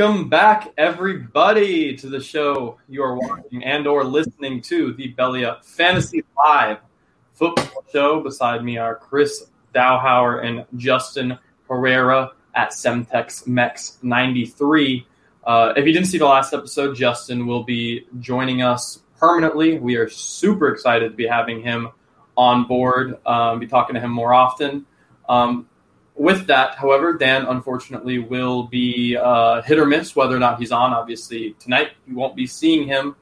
Welcome back, everybody, to the show you are watching and or listening to the Belly Up Fantasy Live football show. Beside me are Chris Dowhauer and Justin Herrera at Semtex Mex 93. Uh, if you didn't see the last episode, Justin will be joining us permanently. We are super excited to be having him on board, um, be talking to him more often. Um, with that, however, Dan unfortunately will be uh, hit or miss whether or not he's on. Obviously, tonight you won't be seeing him.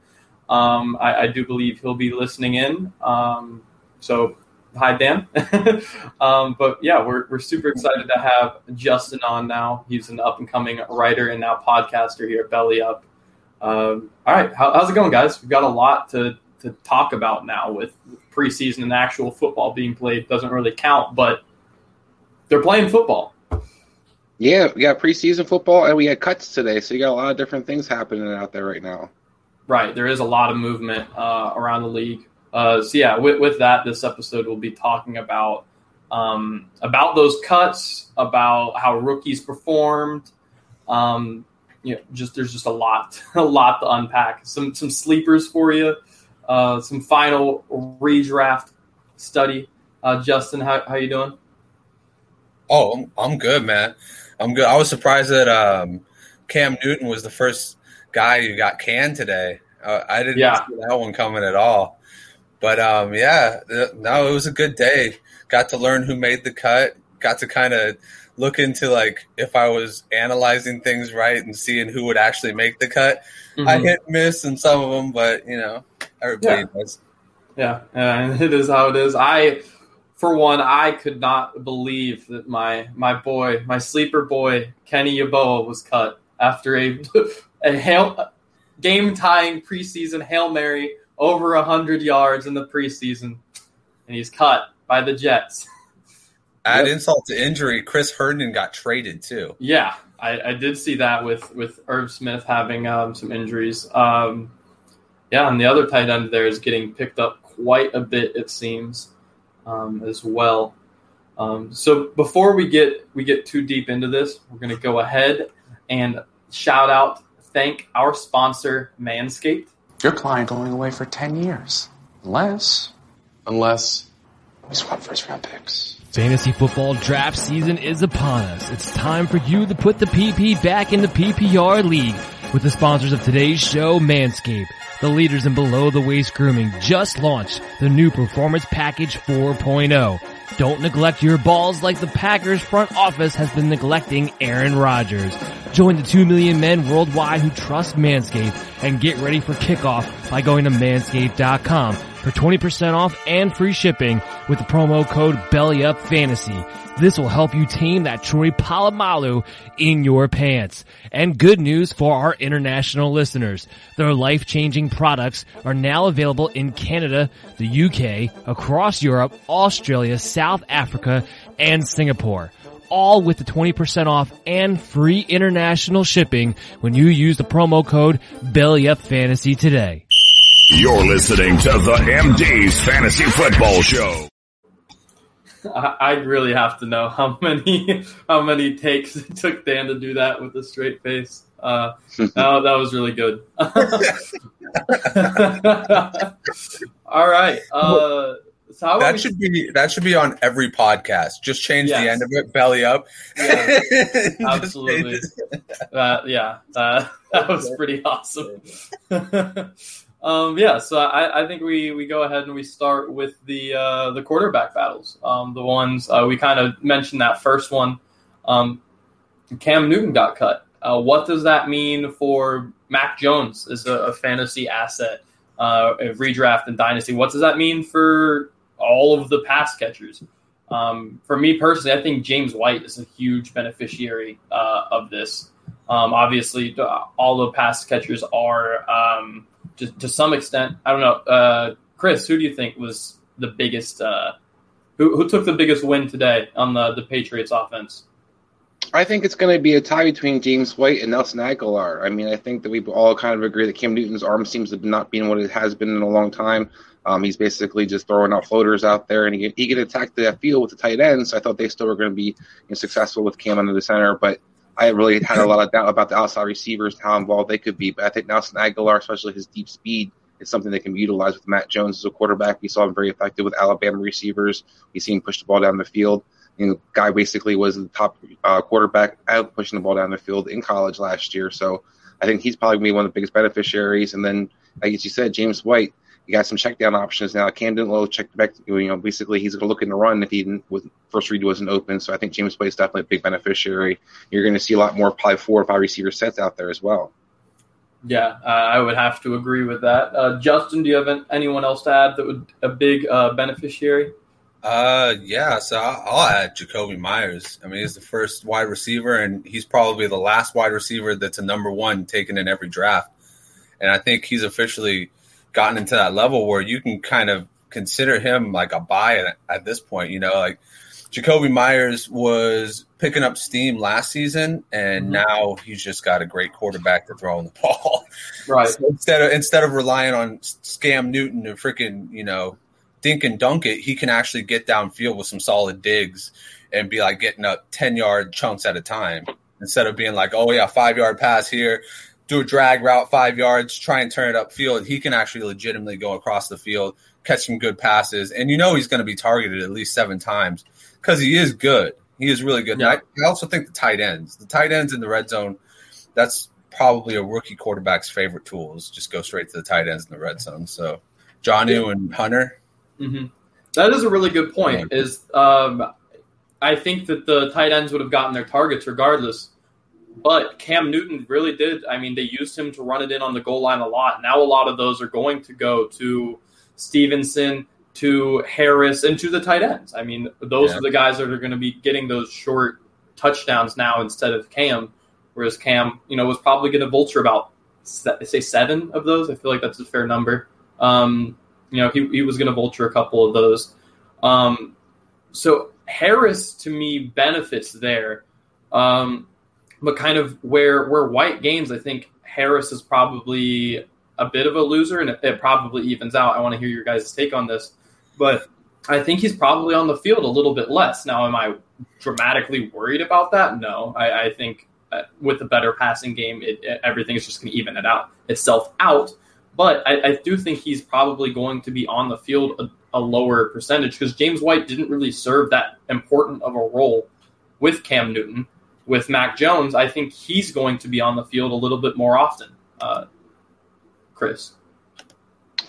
Um, I, I, do believe he'll be listening in. Um, so, hi, Dan. um, but yeah, we're, we're super excited to have Justin on now. He's an up and coming writer and now podcaster here at Belly Up. Um, all right, How, how's it going, guys? We've got a lot to, to talk about now with preseason and actual football being played. Doesn't really count, but they're playing football. Yeah, we got preseason football and we had cuts today, so you got a lot of different things happening out there right now. Right, there is a lot of movement uh, around the league. Uh, so yeah, with, with, that, this episode we'll be talking about um, about those cuts, about how rookies performed. Um, you know, just there's just a lot, a lot to unpack. Some some sleepers for you, uh, some final redraft study. Uh, Justin, how how you doing? Oh, I'm, I'm good, man. I'm good. I was surprised that um, Cam Newton was the first guy who got canned today. Uh, I didn't yeah. see that one coming at all. But um, yeah, no, it was a good day. Got to learn who made the cut. Got to kind of look into like if I was analyzing things right and seeing who would actually make the cut. Mm-hmm. I hit miss in some of them, but you know, everybody yeah. does. Yeah, and it is how it is. I for one, I could not believe that my my boy, my sleeper boy, Kenny Yeboah was cut after a a hail, game tying preseason hail mary over hundred yards in the preseason, and he's cut by the Jets. Add yep. insult to injury, Chris Herndon got traded too. Yeah, I, I did see that with with Irv Smith having um, some injuries. Um, yeah, and the other tight end there is getting picked up quite a bit, it seems um, as well. Um, so before we get we get too deep into this, we're going to go ahead and shout out, thank our sponsor, Manscaped. Your client going away for ten years, unless unless we swap first round picks. Fantasy football draft season is upon us. It's time for you to put the PP back in the PPR league with the sponsors of today's show, Manscaped. The leaders in below the waist grooming just launched the new Performance Package 4.0. Don't neglect your balls like the Packers front office has been neglecting Aaron Rodgers. Join the 2 million men worldwide who trust Manscaped and get ready for kickoff by going to manscaped.com for 20% off and free shipping with the promo code BELLYUPFANTASY. This will help you tame that Troy Polamalu in your pants. And good news for our international listeners. Their life-changing products are now available in Canada, the UK, across Europe, Australia, South Africa, and Singapore all with the 20% off and free international shipping when you use the promo code BELLYUPFANTASY today. You're listening to the MD's Fantasy Football Show. I'd really have to know how many how many takes it took Dan to do that with a straight face. Uh, that, that was really good. All right. Uh, so that should be that should be on every podcast. Just change yes. the end of it, belly up. Yeah, absolutely. uh, yeah, uh, that was pretty awesome. Um, yeah, so I, I, think we, we go ahead and we start with the uh, the quarterback battles. Um, the ones uh, we kind of mentioned that first one. Um, Cam Newton got cut. Uh, what does that mean for Mac Jones as a, a fantasy asset, uh, redraft and dynasty? What does that mean for all of the pass catchers? Um, for me personally, I think James White is a huge beneficiary uh, of this. Um, obviously, all the pass catchers are um, to, to some extent. I don't know, uh, Chris. Who do you think was the biggest? Uh, who who took the biggest win today on the the Patriots offense? I think it's going to be a tie between James White and Nelson Agholor. I mean, I think that we all kind of agree that Cam Newton's arm seems to not being what it has been in a long time. Um, he's basically just throwing out floaters out there, and he he can attack the field with the tight ends. So I thought they still were going to be you know, successful with Cam under the center, but I really had a lot of doubt about the outside receivers how involved they could be. But I think Nelson Agholor, especially his deep speed, is something that can be utilized with Mac Jones as a quarterback. We saw him very effective with Alabama receivers. We see him push the ball down the field. You know, guy basically was the top uh, quarterback out pushing the ball down the field in college last year. So I think he's probably going to be one of the biggest beneficiaries. And then, like you said, James White, you got some check down options now. Camden Lowe checked back. You know, basically he's going to look in the run if he didn't, with first read wasn't open. So I think James White is definitely a big beneficiary. You're going to see a lot more probably four or five receiver sets out there as well. Yeah, uh, I would have to agree with that. Uh, Justin, do you have anyone else to add that would a big uh, beneficiary? Uh, yeah. So I'll add Jakobi Meyers. I mean, he's the first wide receiver, and he's probably the last wide receiver that's a number one taken in every draft. And I think he's officially gotten into that level where you can kind of consider him like a buy at, at this point. You know, like Jakobi Meyers was picking up steam last season, and mm-hmm. now he's just got a great quarterback to throw on the ball. Right. So instead of instead of relying on Scam Newton to freaking you know dink and dunk it, he can actually get downfield with some solid digs and be like getting up ten yard chunks at a time instead of being like, oh yeah, five yard pass here, do a drag route five yards, try and turn it upfield. He can actually legitimately go across the field, catch some good passes, and you know he's going to be targeted at least seven times because he is good. He is really good. Yeah. I, I, also think the tight ends, the tight ends in the red zone, that's probably a rookie quarterback's favorite tools. Just go straight to the tight ends in the red zone. So, yeah. and Hunter. Mm-hmm. That is a really good point. Is um, I think that the tight ends would have gotten their targets regardless. But Cam Newton really did. I mean, they used him to run it in on the goal line a lot. Now a lot of those are going to go to Stevenson, to Harris, and to the tight ends. I mean, those yeah. are the guys that are going to be getting those short touchdowns now instead of Cam. Whereas Cam, you know, was probably going to vulture about say seven of those. I feel like that's a fair number. Um, you know, he, he was going to vulture a couple of those. Um, so Harris to me benefits there. Um, but kind of where where White games, I think Harris is probably a bit of a loser, and it, it probably evens out. I want to hear your guys' take on this, but I think he's probably on the field a little bit less. Now, am I dramatically worried about that? No, I, I think uh, with a better passing game, it, it, everything is just going to even it out itself out. But I, I, do think he's probably going to be on the field a, a lower percentage because James White didn't really serve that important of a role with Cam Newton with Mac Jones, I think he's going to be on the field a little bit more often. Uh, Chris.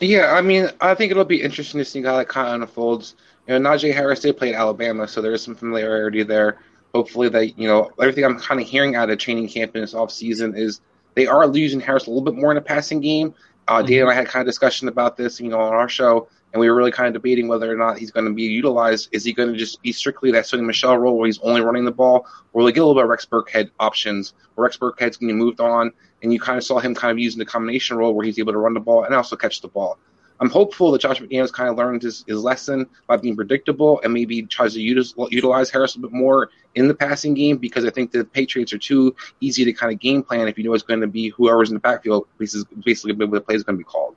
Yeah, I mean, I think it'll be interesting to see how that kind of unfolds. You know, Najee Harris did play at Alabama, so there is some familiarity there. Hopefully, that you know everything I'm kind of hearing out of training camp in this off season is they are losing Harris a little bit more in the passing game. Uh, mm-hmm. Dan and I had kind of discussion about this, you know, on our show and we were really kind of debating whether or not he's going to be utilized. Is he going to just be strictly that Sony Michel role where he's only running the ball, or he get a little bit of Rex Burkhead options? Where Rex Burkhead's be moved on, and you kind of saw him kind of using the combination role where he's able to run the ball and also catch the ball. I'm hopeful that Josh McDaniels kind of learned his, his lesson by being predictable and maybe tries to use, utilize Harris a bit more in the passing game because I think the Patriots are too easy to kind of game plan if you know it's going to be whoever's in the backfield. Basically, the play is going to be called.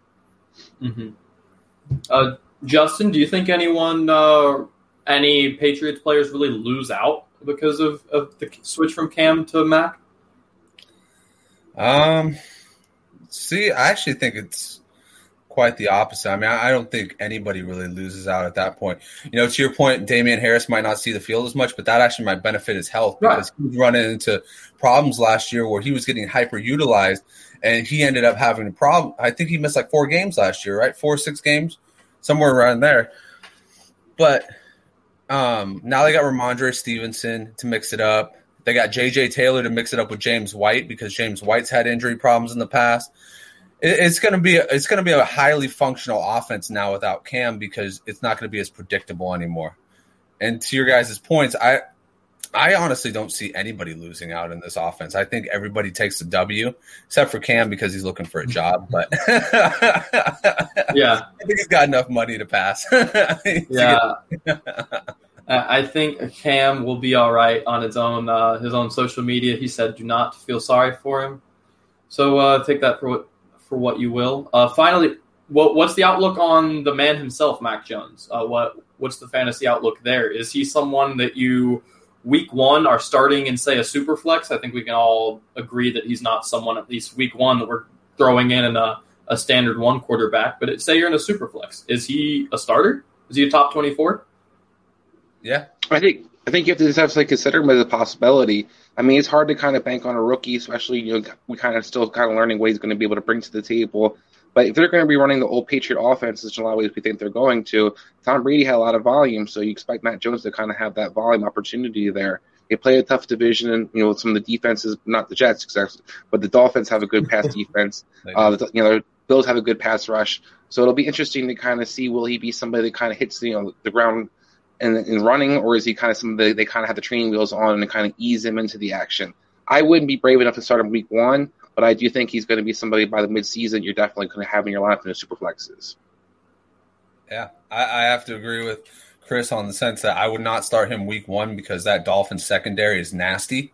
Mm-hmm. Uh, Justin, do you think anyone, uh, any Patriots players really lose out because of, of the switch from Cam to Mac? Um, see, I actually think it's quite the opposite. I mean, I don't think anybody really loses out at that point. You know, to your point, Damien Harris might not see the field as much, but that actually might benefit his health because right. he was running into problems last year where he was getting hyper utilized and he ended up having a problem. I think he missed like four games last year, right? Four, six games somewhere around there. But um, now they got Rhamondre Stevenson to mix it up. They got JJ Taylor to mix it up with James White because James White's had injury problems in the past. It, it's going to be a, it's going to be a highly functional offense now without Cam because it's not going to be as predictable anymore. And to your guys' points, I I honestly don't see anybody losing out in this offense. I think everybody takes the W, except for Cam because he's looking for a job. But yeah, I think he's got enough money to pass. yeah, I think Cam will be all right on his own uh, his own social media. He said, "Do not feel sorry for him." So uh, take that for what for what you will. Uh, finally, what, what's the outlook on the man himself, Mac Jones? Uh, what what's the fantasy outlook there? Is he someone that you week one are starting in say a super flex, I think we can all agree that he's not someone at least week one that we're throwing in in a, a standard one quarterback. But it, say you're in a super flex, is he a starter? Is he a top twenty four? Yeah, I think I think you have to just have to consider him as a possibility. I mean, it's hard to kind of bank on a rookie, especially you know we kind of still kind of learning what he's going to be able to bring to the table. But if they're going to be running the old Patriot offense, which in a lot of ways we think they're going to, Tom Brady had a lot of volume, so you expect Matt Jones to kind of have that volume opportunity there. They play a tough division, and you know some of the defenses, not the Jets, exactly, but the Dolphins have a good pass defense. Uh, the, you know, Bills have a good pass rush, so it'll be interesting to kind of see will he be somebody that kind of hits you know the ground and running, or is he kind of somebody they kind of have the training wheels on and kind of ease him into the action? I wouldn't be brave enough to start him week one, but I do think he's going to be somebody by the midseason you're definitely going to have in your lineup in the super flexes. Yeah, I, I have to agree with Chris on the sense that I would not start him week one because that Dolphins secondary is nasty.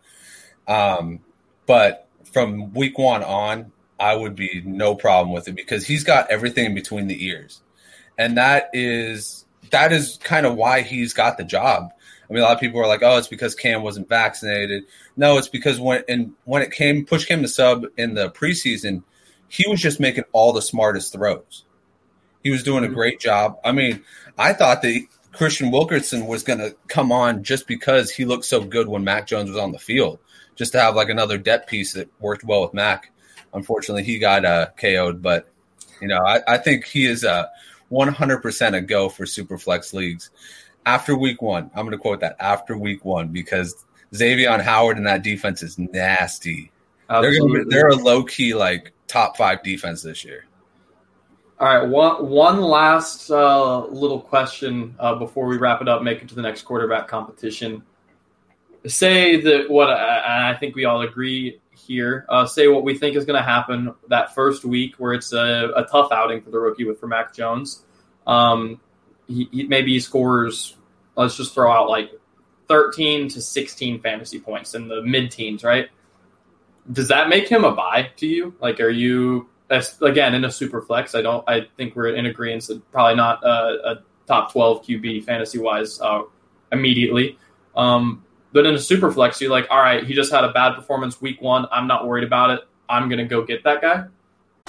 Um, but from week one on, I would be no problem with it because he's got everything in between the ears, and that is that is kind of why he's got the job. I mean, a lot of people are like, "Oh, it's because Cam wasn't vaccinated." No, it's because when and when it came push came to sub in the preseason, he was just making all the smartest throws. He was doing a mm-hmm. great job. I mean, I thought that Kristian Wilkerson was going to come on just because he looked so good when Mac Jones was on the field, just to have like another depth piece that worked well with Mac. Unfortunately, he got uh, KO'd, but you know, I, I think he is a 100% a go for Superflex leagues. After week one, I'm going to quote that after week one because Xavien Howard and that defense is nasty. They're, be, they're a low key like top five defense this year. All right, one one last uh, little question uh, before we wrap it up. Make it to the next quarterback competition. Say that what I, I think we all agree here. Uh, say what we think is going to happen that first week, where it's a, a, tough outing for the rookie with for Mac Jones. Um, he, he, maybe he scores. Let's just throw out like thirteen to sixteen fantasy points in the mid teens, right? Does that make him a buy to you? Like, are you again in a super flex. I don't. I think we're in agreement that probably not a, a top twelve QB fantasy wise uh, immediately. Um, but in a super flex, you're like, all right, he just had a bad performance week one. I'm not worried about it. I'm gonna go get that guy.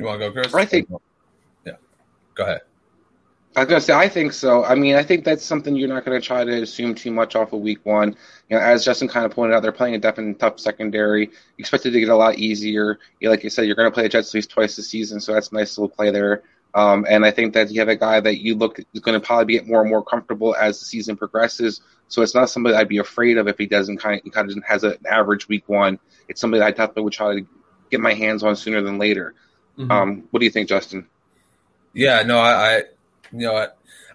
You want to go, Chris? I think. Yeah. Go ahead. I was gonna say I think so. I mean, I think that's something you're not going to try to assume too much off of week one. You know, as Justin kind of pointed out, they're playing a definitely tough secondary. Expected to get a lot easier. Like you said, you're going to play the Jets at least twice this season, so that's a nice little play there. Um, and I think that you have a guy that you look is going to probably get more and more comfortable as the season progresses. So it's not somebody I'd be afraid of if he doesn't kind of, kind of has an average week one. It's somebody I definitely would try to get my hands on sooner than later. Mm-hmm. Um, what do you think, Justin? Yeah, no, I, I you know, I,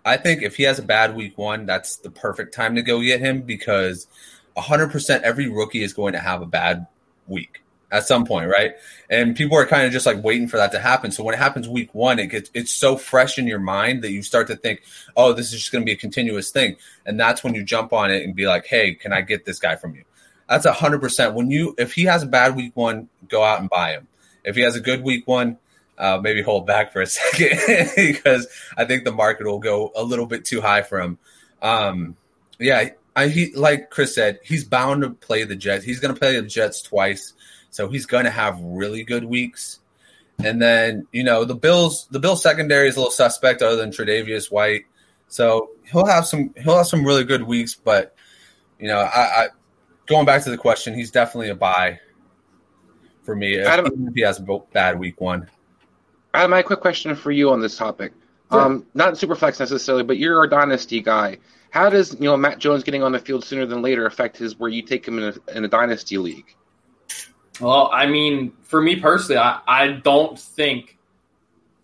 I think if he has a bad week one, that's the perfect time to go get him because 100% every rookie is going to have a bad week at some point, right? And people are kind of just like waiting for that to happen. So when it happens week one, it gets it's so fresh in your mind that you start to think, oh, this is just going to be a continuous thing, and that's when you jump on it and be like, hey, can I get this guy from you? That's hundred percent. When you if he has a bad week one, go out and buy him. If he has a good week one, uh, maybe hold back for a second because I think the market will go a little bit too high for him. Um, yeah, I, he like Chris said, he's bound to play the Jets. He's going to play the Jets twice, so he's going to have really good weeks. And then you know the Bills, the Bills secondary is a little suspect, other than Tre'Davious White. So he'll have some he'll have some really good weeks, but you know, I, I going back to the question, he's definitely a buy for me. Adam, even if he has a bad week one. Adam, I have a quick question for you on this topic. Sure. Um, not Superflex necessarily, but you're a dynasty guy. How does you know Mac Jones getting on the field sooner than later affect his where you take him in a, in a dynasty league? Well, I mean, for me personally, I, I don't think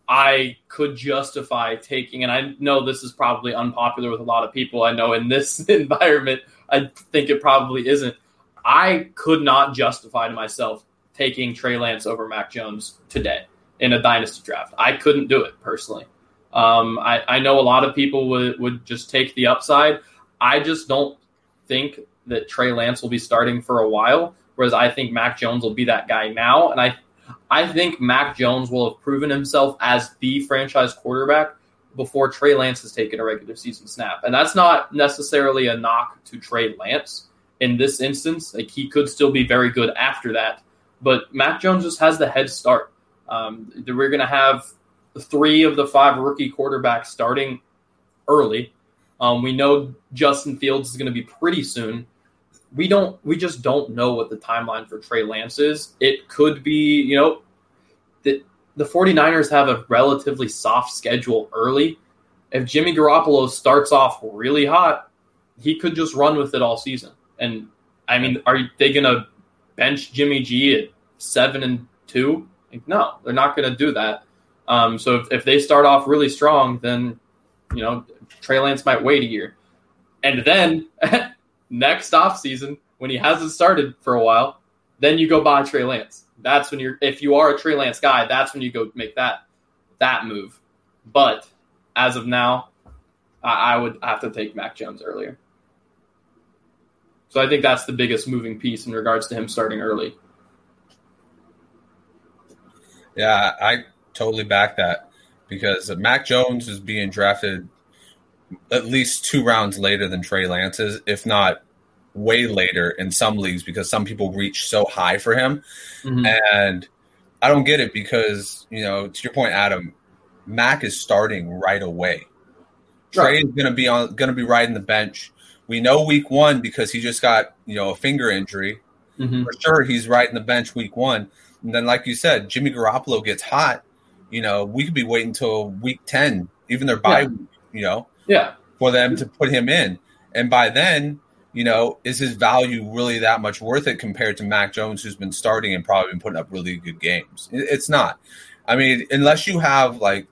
I could justify taking, and I know this is probably unpopular with a lot of people. I know in this environment, I think it probably isn't. I could not justify to myself taking Trey Lance over Mac Jones today in a dynasty draft. I couldn't do it personally. Um, I, I know a lot of people would, would just take the upside. I just don't think that Trey Lance will be starting for a while, whereas I think Mac Jones will be that guy now. And I, I think Mac Jones will have proven himself as the franchise quarterback before Trey Lance has taken a regular season snap. And that's not necessarily a knock to Trey Lance in this instance. Like he could still be very good after that. But Mac Jones just has the head start. Um, we're going to have three of the five rookie quarterbacks starting early. Um, we know Justin Fields is going to be pretty soon. We don't. We just don't know what the timeline for Trey Lance is. It could be, you know, the the 49ers have a relatively soft schedule early. If Jimmy Garoppolo starts off really hot, he could just run with it all season. And I mean, are they going to bench Jimmy G at seven and two? Like, no, they're not going to do that. Um, so if, if they start off really strong, then you know Trey Lance might wait a year, and then next off season when he hasn't started for a while, then you go buy Trey Lance. That's when you're if you are a Trey Lance guy, that's when you go make that that move. But as of now, I, I would have to take Mac Jones earlier. So I think that's the biggest moving piece in regards to him starting early. Yeah, I totally back that because Mac Jones is being drafted at least two rounds later than Trey Lance is, if not way later in some leagues because some people reach so high for him. Mm-hmm. And I don't get it because, you know, to your point, Adam, Mac is starting right away. Trey is gonna be on gonna be riding the bench. We know week one because he just got, you know, a finger injury. Mm-hmm. For sure he's right in the bench week one. And then like you said, Jimmy Garoppolo gets hot you know, we could be waiting until week 10, even their bye yeah. week, you know, yeah, for them to put him in. And by then, you know, is his value really that much worth it compared to Mac Jones, who's been starting and probably been putting up really good games? It's not. I mean, unless you have like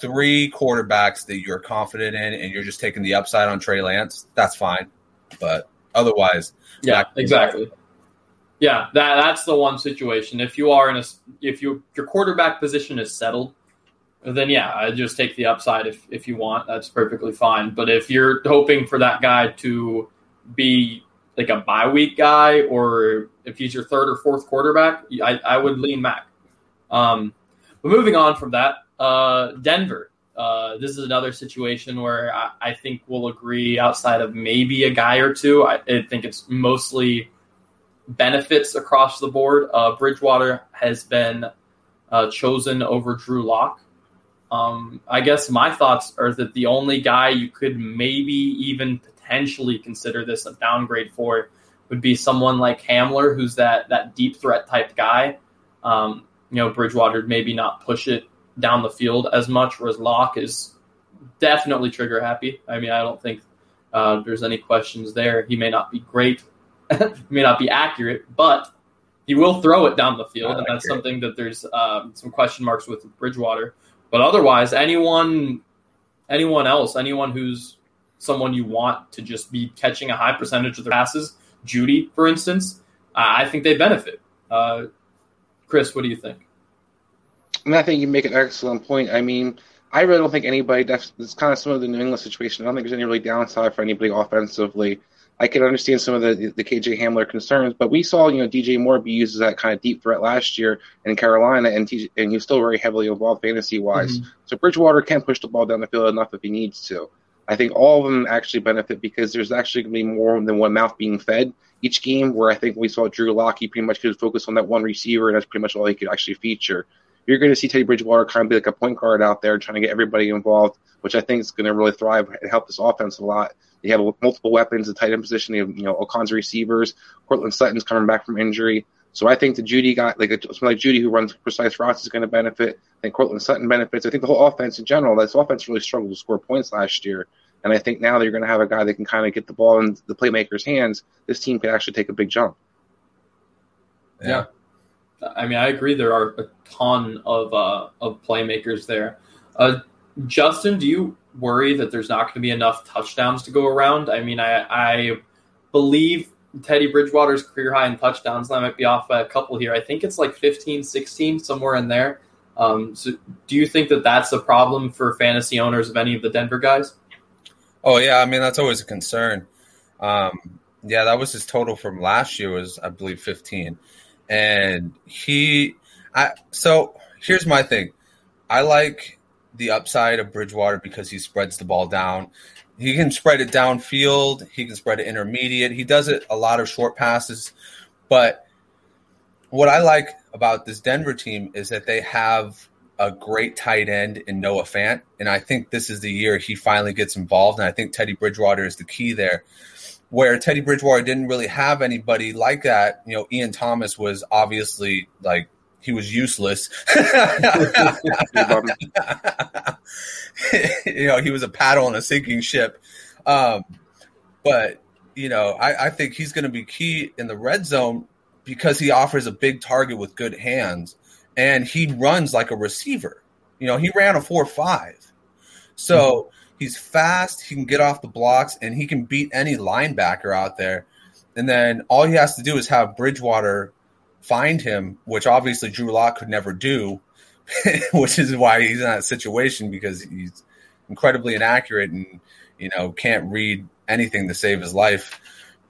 three quarterbacks that you're confident in and you're just taking the upside on Trey Lance, that's fine. But otherwise, yeah, exactly. Yeah, that that's the one situation. If you are in a if you your quarterback position is settled, then yeah, I just take the upside if if you want. That's perfectly fine. But if you're hoping for that guy to be like a bye week guy, or if he's your third or fourth quarterback, I, I would lean Mac. Um, but moving on from that, uh, Denver. Uh, this is another situation where I, I, think we'll agree outside of maybe a guy or two. I, I think it's mostly benefits across the board. Uh, Bridgewater has been uh, chosen over Drew Lock. Um, I guess my thoughts are that the only guy you could maybe even potentially consider this a downgrade for would be someone like Hamler, who's that that deep threat type guy. Um, you know, Bridgewater maybe not push it down the field as much, whereas Lock is definitely trigger happy. I mean, I don't think uh, there's any questions there. He may not be great may not be accurate, but he will throw it down the field, and that's something that there's um, some question marks with Bridgewater. But otherwise, anyone, anyone else, anyone who's someone you want to just be catching a high percentage of their passes, Jeudy, for instance, I think they benefit. Uh, Chris, what do you think? And I think you make an excellent point. I mean, I really don't think anybody. It's kind of some of the New England situation. I don't think there's any really downside for anybody offensively. I can understand some of the the KJ Hamler concerns, but we saw you know DJ Moore be used as that kind of deep threat last year in Carolina, and TJ, and he's still very heavily involved fantasy wise. Mm-hmm. So Bridgewater can push the ball down the field enough if he needs to. I think all of them actually benefit because there's actually going to be more than one mouth being fed each game. Where I think we saw Drew Lock, he pretty much could focus on that one receiver, and that's pretty much all he could actually feature. You're going to see Teddy Bridgewater kind of be like a point guard out there, trying to get everybody involved, which I think is going to really thrive and help this offense a lot. They have multiple weapons, the tight end position. They have, you know, Ocon's receivers. Courtland Sutton's coming back from injury. So I think the Jeudy guy, like someone like Jeudy who runs precise routes, is going to benefit. I think Courtland Sutton benefits. I think the whole offense in general, this offense really struggled to score points last year. And I think now that you're going to have a guy that can kind of get the ball in the playmaker's hands, this team could actually take a big jump. Yeah. I mean, I agree. There are a ton of uh, of playmakers there. Uh, Justin, do you worry that there's not going to be enough touchdowns to go around? I mean, I, I believe Teddy Bridgewater's career high in touchdowns. I might be off by a couple here. I think it's like 15, 16, somewhere in there. Um, so do you think that that's a problem for fantasy owners of any of the Denver guys? Oh yeah, I mean that's always a concern. Um, yeah, that was his total from last year was I believe 15, and he, I so here's my thing, I like the upside of Bridgewater because he spreads the ball down. He can spread it downfield. He can spread it intermediate. He does it a lot of short passes. But what I like about this Denver team is that they have a great tight end in Noah Fant. And I think this is the year he finally gets involved. And I think Teddy Bridgewater is the key there. Where Teddy Bridgewater didn't really have anybody like that. You know, Ian Thomas was obviously like he was useless. you know, he was a paddle in a sinking ship. Um, but you know, I, I think he's going to be key in the red zone because he offers a big target with good hands, and he runs like a receiver. You know, he ran a four five, so. He's fast. He can get off the blocks, and he can beat any linebacker out there. And then all he has to do is have Bridgewater find him, which obviously Drew Lock could never do, which is why he's in that situation because he's incredibly inaccurate and you know can't read anything to save his life.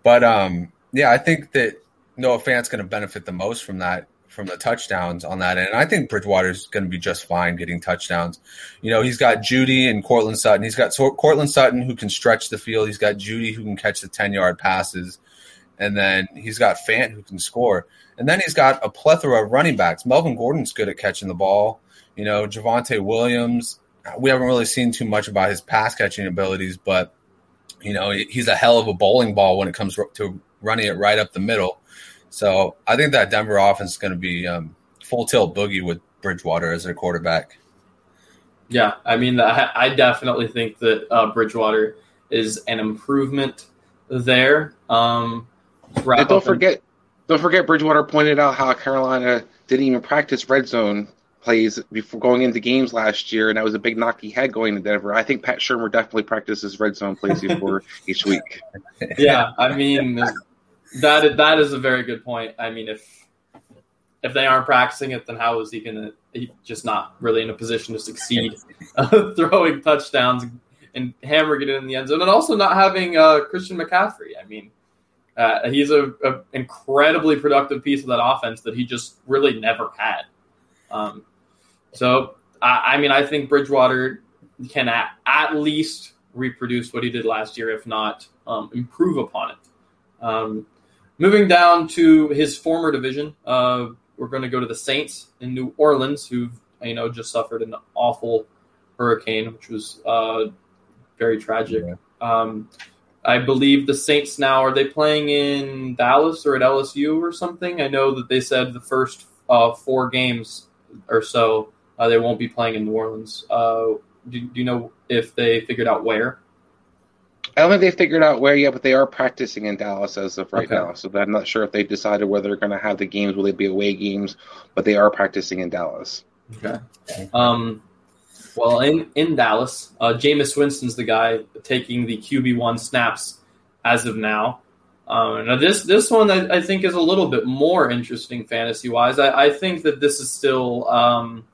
But um, yeah, I think that Noah Fant's going to benefit the most from that from the touchdowns on that end. And I think Bridgewater's going to be just fine getting touchdowns. You know, he's got Jeudy and Courtland Sutton. He's got Courtland Sutton who can stretch the field. He's got Jeudy who can catch the 10 yard passes. And then he's got Fant who can score. And then he's got a plethora of running backs. Melvin Gordon's good at catching the ball. You know, Javonte Williams. We haven't really seen too much about his pass catching abilities, but you know, he's a hell of a bowling ball when it comes to running it right up the middle. So I think that Denver offense is going to be um, full tilt boogie with Bridgewater as their quarterback. Yeah, I mean, I definitely think that uh, Bridgewater is an improvement there. Um, don't forget, don't forget, Bridgewater pointed out how Carolina didn't even practice red zone plays before going into games last year, and that was a big knock he had going to Denver. I think Pat Shurmur definitely practices red zone plays before each week. Yeah, I mean that that is a very good point. I mean, if if they aren't practicing it, then how is he going to? just not really in a position to succeed uh, throwing touchdowns and hammering it in the end zone, and also not having uh, Christian McCaffrey. I mean, uh, he's a, a, incredibly productive piece of that offense that he just really never had. Um, so I, I, mean, I think Bridgewater can at, at, least reproduce what he did last year, if not um, improve upon it. Um, moving down to his former division, uh, we're going to go to the Saints in New Orleans, who you know just suffered an awful hurricane, which was uh, very tragic. Yeah. Um, I believe the Saints now are they playing in Dallas or at LSU or something? I know that they said the first uh, four games or so uh, they won't be playing in New Orleans. Uh, do, do, you know if they figured out where? I don't think they figured out where yet, but they are practicing in Dallas as of right okay. now. So I'm not sure if they decided whether they're going to have the games. Will they be away games? But they are practicing in Dallas. Okay. Um, well, in in Dallas, uh, Jameis Winston's the guy taking the QB one snaps as of now. Um, now this this one I, I, think is a little bit more interesting fantasy wise. I, I, think that this is still um,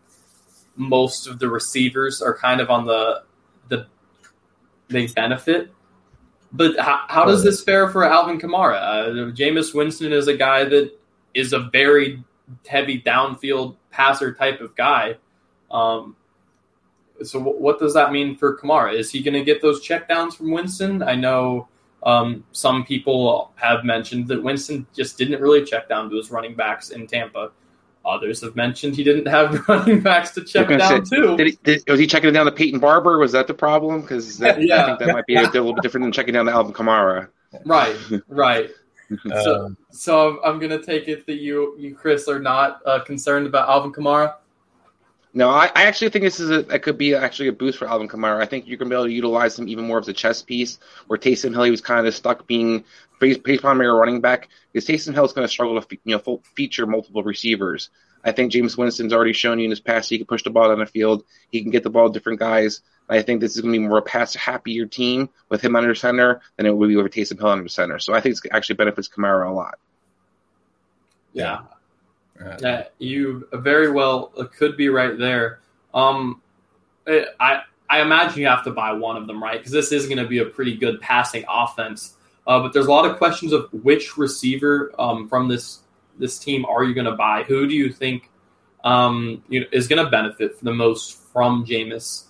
most of the receivers are kind of on the the they benefit. But how, how does this fare for Alvin Kamara? Uh, Jameis Winston is a guy that is a very heavy downfield passer type of guy. Um, so what does that mean for Kamara? Is he going to get those checkdowns from Winston? I know um, some people have mentioned that Winston just didn't really check down to his running backs in Tampa. Others have mentioned he didn't have running backs to check down say, too. Did he, did, was he checking down to Peyton Barber? Was that the problem? Because yeah. I think that might be a, a, little bit different than checking down to Alvin Kamara. Right, right. so, um, so I'm going to take it that you, you Chris, are not uh, concerned about Alvin Kamara. No, I, I, actually think this is a that could be actually a boost for Alvin Kamara. I think you're going to be able to utilize him even more as a chess piece. Where Taysom Hill he was kind of stuck being base, base primary running back because Taysom Hill is going to struggle to you know feature multiple receivers. I think Jameis Winston's already shown you in his past he can push the ball down the field. He can get the ball to different guys. I think this is going to be more a pass happier team with him under center than it would be with Taysom Hill under center. So I think it actually benefits Kamara a lot. Yeah. Yeah, you very well could be right there. Um, I I imagine you have to buy one of them, right? Because this is going to be a pretty good passing offense. Uh, but there's a lot of questions of which receiver um, from this this team are you going to buy? Who do you think um, you know, is going to benefit the most from Jameis?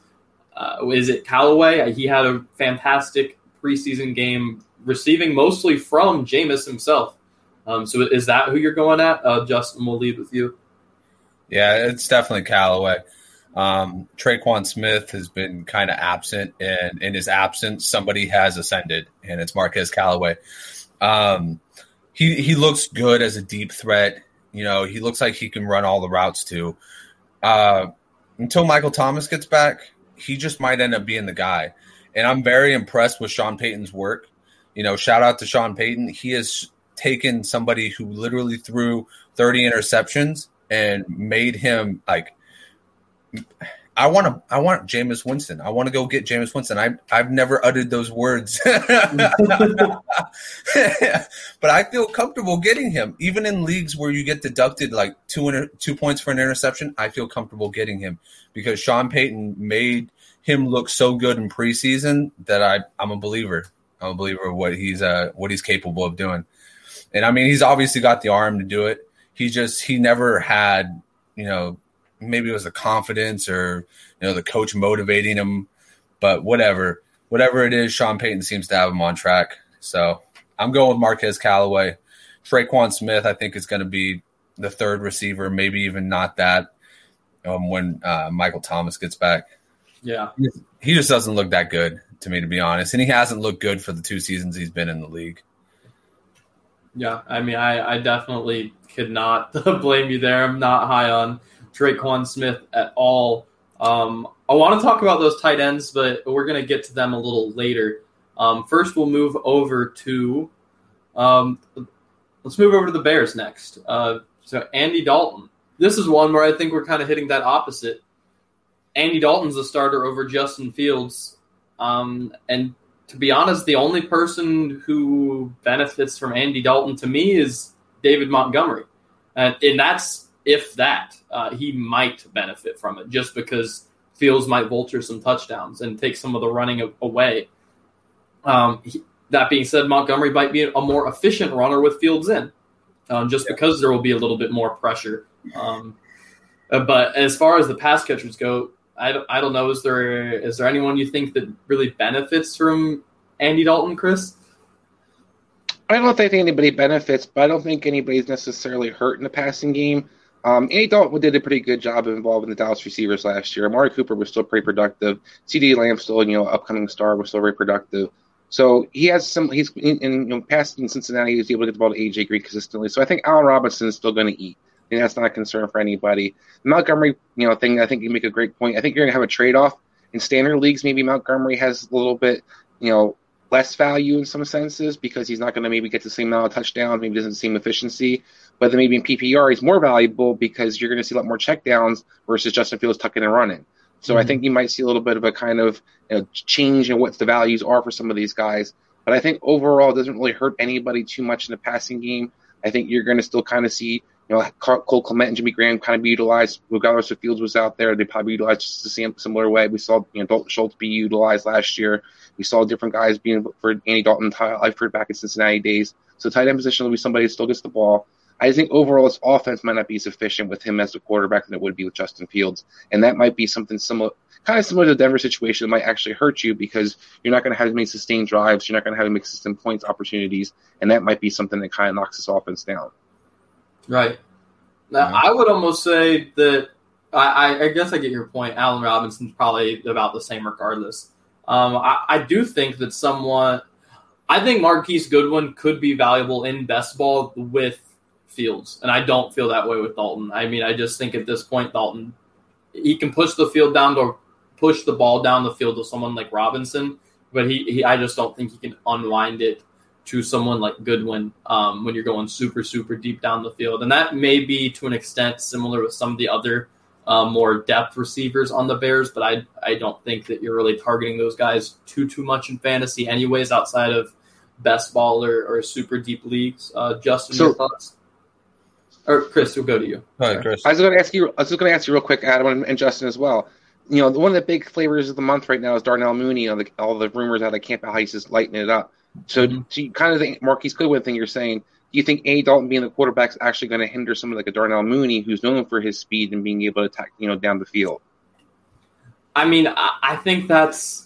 Uh, is it Callaway? He had a fantastic preseason game, receiving mostly from Jameis himself. Um, so is that who you're going at? Uh, Justin, we'll lead with you. Yeah, it's definitely Callaway. Um, Tre'Quan Smith has been kind of absent, and in his absence, somebody has ascended, and it's Marquez Callaway. Um, he he looks good as a deep threat. You know, he looks like he can run all the routes too. Uh, until Michael Thomas gets back, he just might end up being the guy. And I'm very impressed with Sean Payton's work. You know, shout out to Sean Payton. He has taken somebody who literally threw 30 interceptions and made him like I want to. I want Jameis Winston. I want to go get Jameis Winston. I I've never uttered those words, but I feel comfortable getting him. Even in leagues where you get deducted like two inter, two points for an interception, I feel comfortable getting him because Sean Payton made him look so good in preseason that I I'm a believer. I'm a believer of what he's uh what he's capable of doing. And I mean, he's obviously got the arm to do it. He just he never had you know maybe it was the confidence or you know the coach motivating him, but whatever, whatever it is, Sean Payton seems to have him on track. So I'm going with Marquez Callaway. Tre'Quan Smith, I think, is going to be the third receiver, maybe even not that um, when uh, Michael Thomas gets back. Yeah, he just doesn't look that good to me, to be honest, and he hasn't looked good for the two seasons he's been in the league. Yeah, I mean, I, I definitely could not blame you there. I'm not high on Tre'Quan Smith at all. Um, I want to talk about those tight ends, but we're going to get to them a little later. Um, first, we'll move over to um, let's move over to the Bears next. Uh, so Andy Dalton. This is one where I think we're kind of hitting that opposite. Andy Dalton's a starter over Justin Fields, um, and to be honest, the only person who benefits from Andy Dalton to me is David Montgomery, and, and that's if that, uh, he might benefit from it just because Fields might vulture some touchdowns and take some of the running away. Um, he, that being said, Montgomery might be a more efficient runner with Fields in, um, just yeah. because there will be a little bit more pressure. Um, uh, but as far as the pass catchers go, I don't, I don't know. Is there is there anyone you think that really benefits from Andy Dalton, Chris? I don't think anybody benefits, but I don't think anybody's necessarily hurt in the passing game. Um, Andy Dalton did a pretty good job involving the Dallas receivers last year. Amari Cooper was still pretty productive. CeeDee Lamb still, you know, upcoming star was still very productive. So he has some. He's in, in you know, past in Cincinnati. He was able to get the ball to AJ Green consistently. So I think Allen Robinson is still going to eat. And that's not a concern for anybody. The Montgomery, you know, thing. I think you make a great point. I think you're going to have a trade off in standard leagues. Maybe Montgomery has a little bit, you know, less value in some senses because he's not going to maybe get the same amount of touchdowns. Maybe doesn't seem efficiency. But then maybe in PPR, he's more valuable because you're going to see a lot more checkdowns versus Justin Fields tucking and running. So mm-hmm. I think you might see a little bit of a kind of you know, change in what the values are for some of these guys. But I think overall, it doesn't really hurt anybody too much in the passing game. I think you're going to still kind of see, you know, Cole Kmet and Jimmy Graham kind of be utilized. Regardless if Fields was out there, they probably utilized just the same similar way. We saw, you know, Dalton Schultz be utilized last year. We saw different guys being for Andy Dalton, Ty Eifert back in Cincinnati days. So tight end position will be somebody who still gets the ball. I think overall his offense might not be as efficient with him as the quarterback than it would be with Justin Fields, and that might be something similar, kind of similar to the Denver situation that might actually hurt you because you're not going to have as many sustained drives, you're not going to have as many consistent points opportunities, and that might be something that kind of knocks this offense down. Right. Now, I would almost say that I, I, guess I get your point. Allen Robinson's probably about the same regardless. Um, I, I, do think that someone, I think Marquise Goodwin could be valuable in best ball with Fields, and I don't feel that way with Dalton. I mean, I just think at this point, Dalton, he can push the field down to push the ball down the field to someone like Robinson, but he, he I just don't think he can unwind it to someone like Goodwin um, when you're going super, super deep down the field. And that may be to an extent similar with some of the other uh, more depth receivers on the Bears, but I I don't think that you're really targeting those guys too too much in fantasy, anyways, outside of best ball or, or super deep leagues. Uh, Justin, so, your thoughts? Or Chris, we'll go to you. Hi, Chris. I was going to ask you. I was just going to ask you real quick, Adam and, and Justin as well you know, one of the big flavors of the month right now is Darnell Mooney. On the, all the rumors out of camp, how he's just lighting it up. So, mm-hmm. you kind of think Marquise Goodwin thing you're saying. Do you think A Dalton being the quarterback is actually going to hinder someone like a Darnell Mooney, who's known for his speed and being able to attack, you know, down the field? I mean, I think that's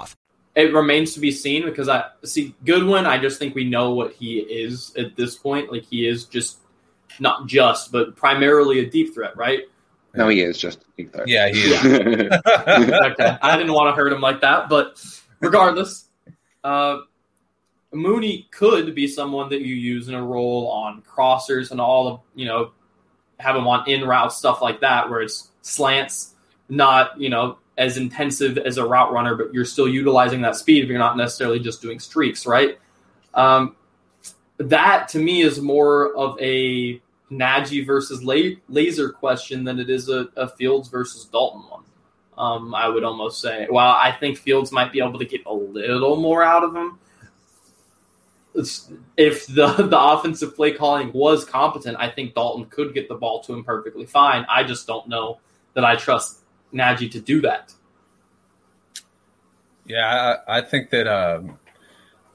it remains to be seen because I see Goodwin. I just think we know what he is at this point. Like he is just not just, but primarily a deep threat, right? No, he is just a deep threat. Yeah, he is. okay. I didn't want to hurt him like that, but regardless, uh, Mooney could be someone that you use in a role on crossers and all of you know have him on in route stuff like that, where it's slants, not you know as intensive as a route runner, but you're still utilizing that speed if you're not necessarily just doing streaks, right? Um, that to me is more of a Nagy versus Lazor question than it is a, a Fields versus Dalton one. Um, I would almost say. While I think Fields might be able to get a little more out of him, if the the offensive play calling was competent, I think Dalton could get the ball to him perfectly fine. I just don't know that I trust Nagy to do that. Yeah, I, think that um,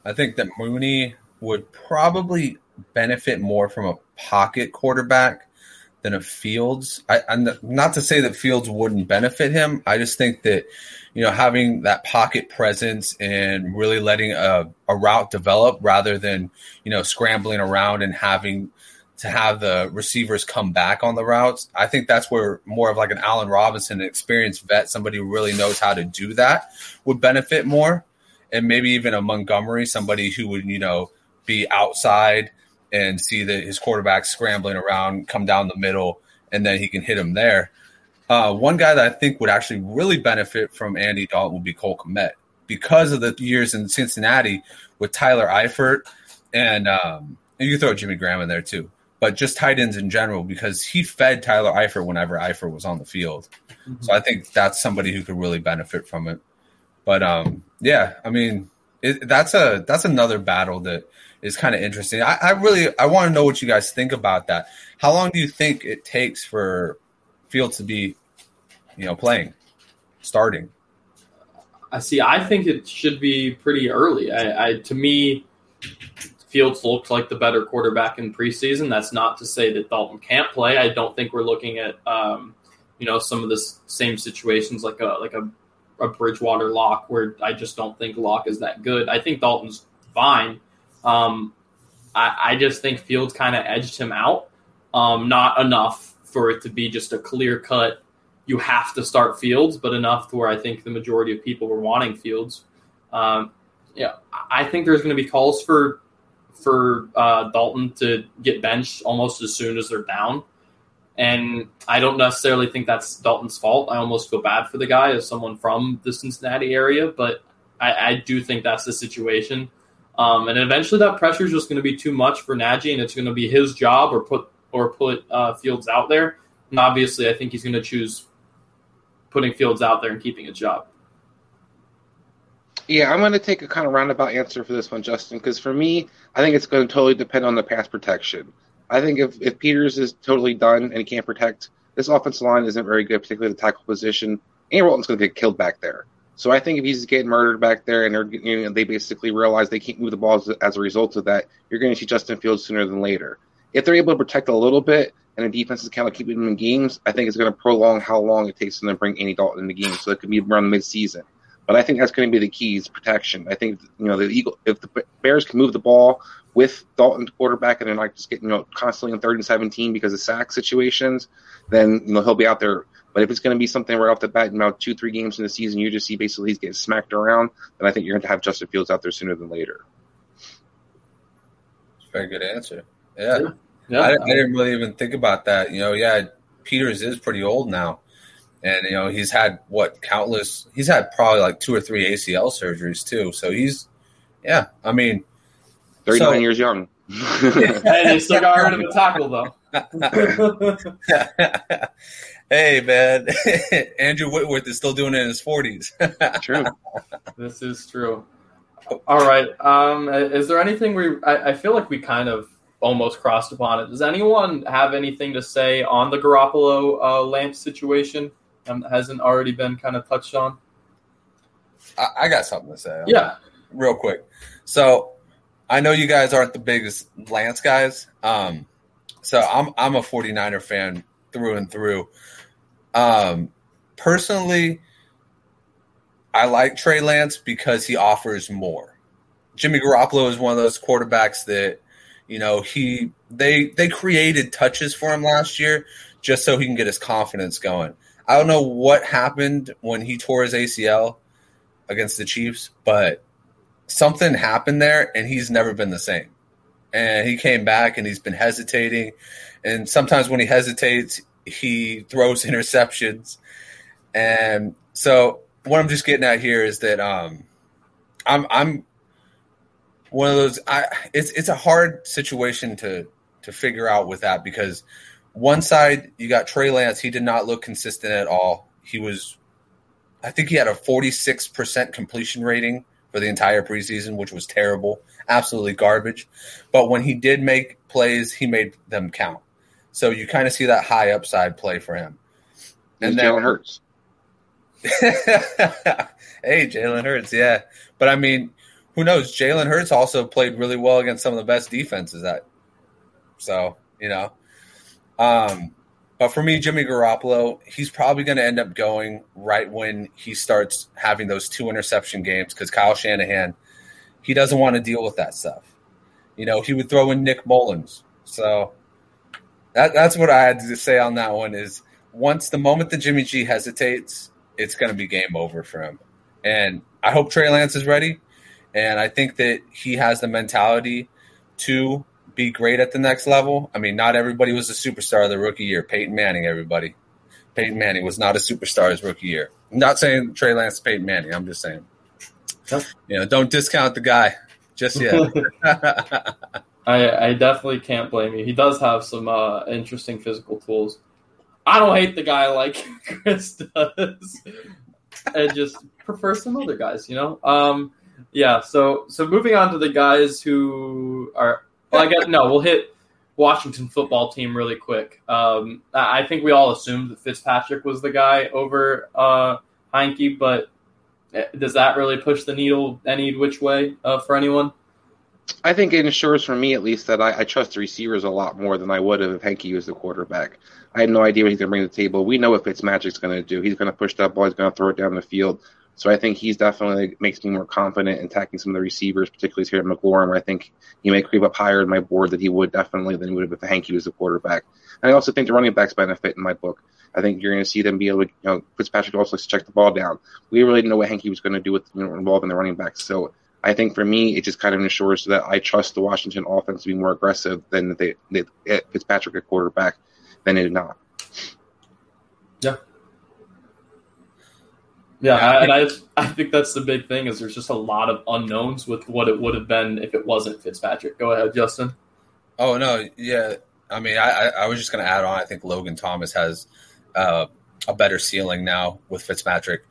I think that Mooney would probably benefit more from a pocket quarterback than a Fields. I, I'm not to say that Fields wouldn't benefit him. I just think that you know having that pocket presence and really letting a, a route develop rather than you know scrambling around and having to have the receivers come back on the routes. I think that's where more of like an Allen Robinson, an experienced vet, somebody who really knows how to do that, would benefit more. And maybe even a Montgomery, somebody who would, you know, be outside and see that his quarterback scrambling around, come down the middle, and then he can hit him there. Uh, one guy that I think would actually really benefit from Andy Dalton would be Cole Kmet because of the years in Cincinnati with Tyler Eifert and um, and you throw Jimmy Graham in there too but just tight ends in general because he fed Tyler Eifert whenever Eifert was on the field. Mm-hmm. So I think that's somebody who could really benefit from it. But um, yeah, I mean, it, that's a that's another battle that is kind of interesting. I, I really I want to know what you guys think about that. How long do you think it takes for Fields to be, you know, playing, starting? I see. I think it should be pretty early. I, I to me, Fields looked like the better quarterback in preseason. That's not to say that Dalton can't play. I don't think we're looking at um, you know some of the same situations like a like a, a Bridgewater Lock where I just don't think Lock is that good. I think Dalton's fine. Um, I, I, just think Fields kind of edged him out. Um, not enough for it to be just a clear cut. You have to start Fields, but enough to where I think the majority of people were wanting Fields. Um, yeah, I think there's going to be calls for for uh, Dalton to get benched almost as soon as they're down. And I don't necessarily think that's Dalton's fault. I almost feel bad for the guy as someone from the Cincinnati area, but I, I do think that's the situation. Um, and eventually, that pressure is just going to be too much for Nagy, and it's going to be his job or put or put uh, Fields out there. And obviously, I think he's going to choose putting Fields out there and keeping a job. Yeah, I'm going to take a kind of roundabout answer for this one, Justin, because for me, I think it's going to totally depend on the pass protection. I think if, if Peters is totally done and he can't protect, this offensive line isn't very good, particularly the tackle position. And Dalton's going to get killed back there. So I think if he's getting murdered back there and you know, they basically realize they can't move the ball as, a result of that, you're going to see Justin Fields sooner than later. If they're able to protect a little bit and the defense is kind of keeping them in games, I think it's going to prolong how long it takes them to bring Andy Dalton in the game. So it could be around mid-season. But I think that's going to be the key is protection. I think you know the Eagle if the Bears can move the ball with Dalton quarterback and they're not just getting you know constantly on third and seventeen because of sack situations, then you know he'll be out there. But if it's going to be something right off the bat, in about two three games in the season, you just see basically he's getting smacked around, then I think you're going to have Justin Fields out there sooner than later. Very good answer. Yeah, yeah. yeah. I, I didn't really even think about that. You know, yeah, Peters is pretty old now and you know he's had what countless he's had probably like two or three acl surgeries too. So he's yeah i mean 39 so, years young. And he still got rid of the tackle though. Hey man. Andrew whitworth is still doing it in his 40s true. This is true. All right um is there anything we I, I feel like we kind of almost crossed upon it. Does anyone have anything to say on the garoppolo uh, Lance situation um, hasn't already been kind of touched on? I, I got something to say. Yeah, real quick. So I know you guys aren't the biggest Lance guys. Um, so I'm I'm a 49er fan through and through. Um, personally, I like Trey Lance because he offers more. Jimmy Garoppolo is one of those quarterbacks that you know he they they created touches for him last year just so he can get his confidence going. I don't know what happened when he tore his ACL against the Chiefs, but something happened there and he's never been the same. And he came back and he's been hesitating. And sometimes when he hesitates, he throws interceptions. And so what I'm just getting at here is that um, I'm I'm one of those I it's it's a hard situation to to figure out with that because one side, you got Trey Lance. He did not look consistent at all. He was, I think he had a 46% completion rating for the entire preseason, which was terrible, absolutely garbage. But when he did make plays, he made them count. So you kind of see that high upside play for him. And then Jalen Hurts. hey, Jalen Hurts, yeah. But I mean, who knows? Jalen Hurts also played really well against some of the best defenses that. So you know, um, but for me, Jimmy Garoppolo, he's probably going to end up going right when he starts having those two interception games because Kyle Shanahan, he doesn't want to deal with that stuff. You know, he would throw in Nick Mullens. So that, that's what I had to say on that one is once the moment that Jimmy G hesitates, it's going to be game over for him. And I hope Trey Lance is ready. And I think that he has the mentality to be great at the next level. I mean, not everybody was a superstar of the rookie year. Peyton Manning, everybody. Peyton Manning was not a superstar his rookie year. I'm not saying Trey Lance Peyton Manning. I'm just saying, you know, don't discount the guy just yet. I, I definitely can't blame you. He does have some uh, interesting physical tools. I don't hate the guy like Chris does. I just prefer some other guys, you know. Um, yeah. So so moving on to the guys who are well, I guess no. We'll hit Washington football team really quick. Um, I think we all assumed that Fitzpatrick was the guy over uh, Heinicke, but eh, does that really push the needle any which way uh, for anyone? I think it ensures for me at least that I, I, trust the receivers a lot more than I would have if Heinicke was the quarterback. I had no idea what he's going to bring to the table. We know what Fitzmagic's going to do. He's going to push that ball. He's going to throw it down the field. So I think he's definitely makes me more confident in attacking some of the receivers, particularly Terry McLaurin, where I think he may creep up higher in my board than he would definitely than he would have if Heinicke was the quarterback. And I also think the running backs benefit in my book. I think you're going to see them be able to, you know, Fitzpatrick also likes to check the ball down. We really didn't know what Heinicke was going to do with you know, involving the running backs. So I think for me, it just kind of ensures that I trust the Washington offense to be more aggressive than they, they Fitzpatrick at quarterback than it not. Yeah. Yeah, and I I think that's the big thing is there's just a lot of unknowns with what it would have been if it wasn't Fitzpatrick. Go ahead, Justin. Oh no, yeah. I mean, I I was just going to add on. I think Logan Thomas has uh, a better ceiling now with Fitzpatrick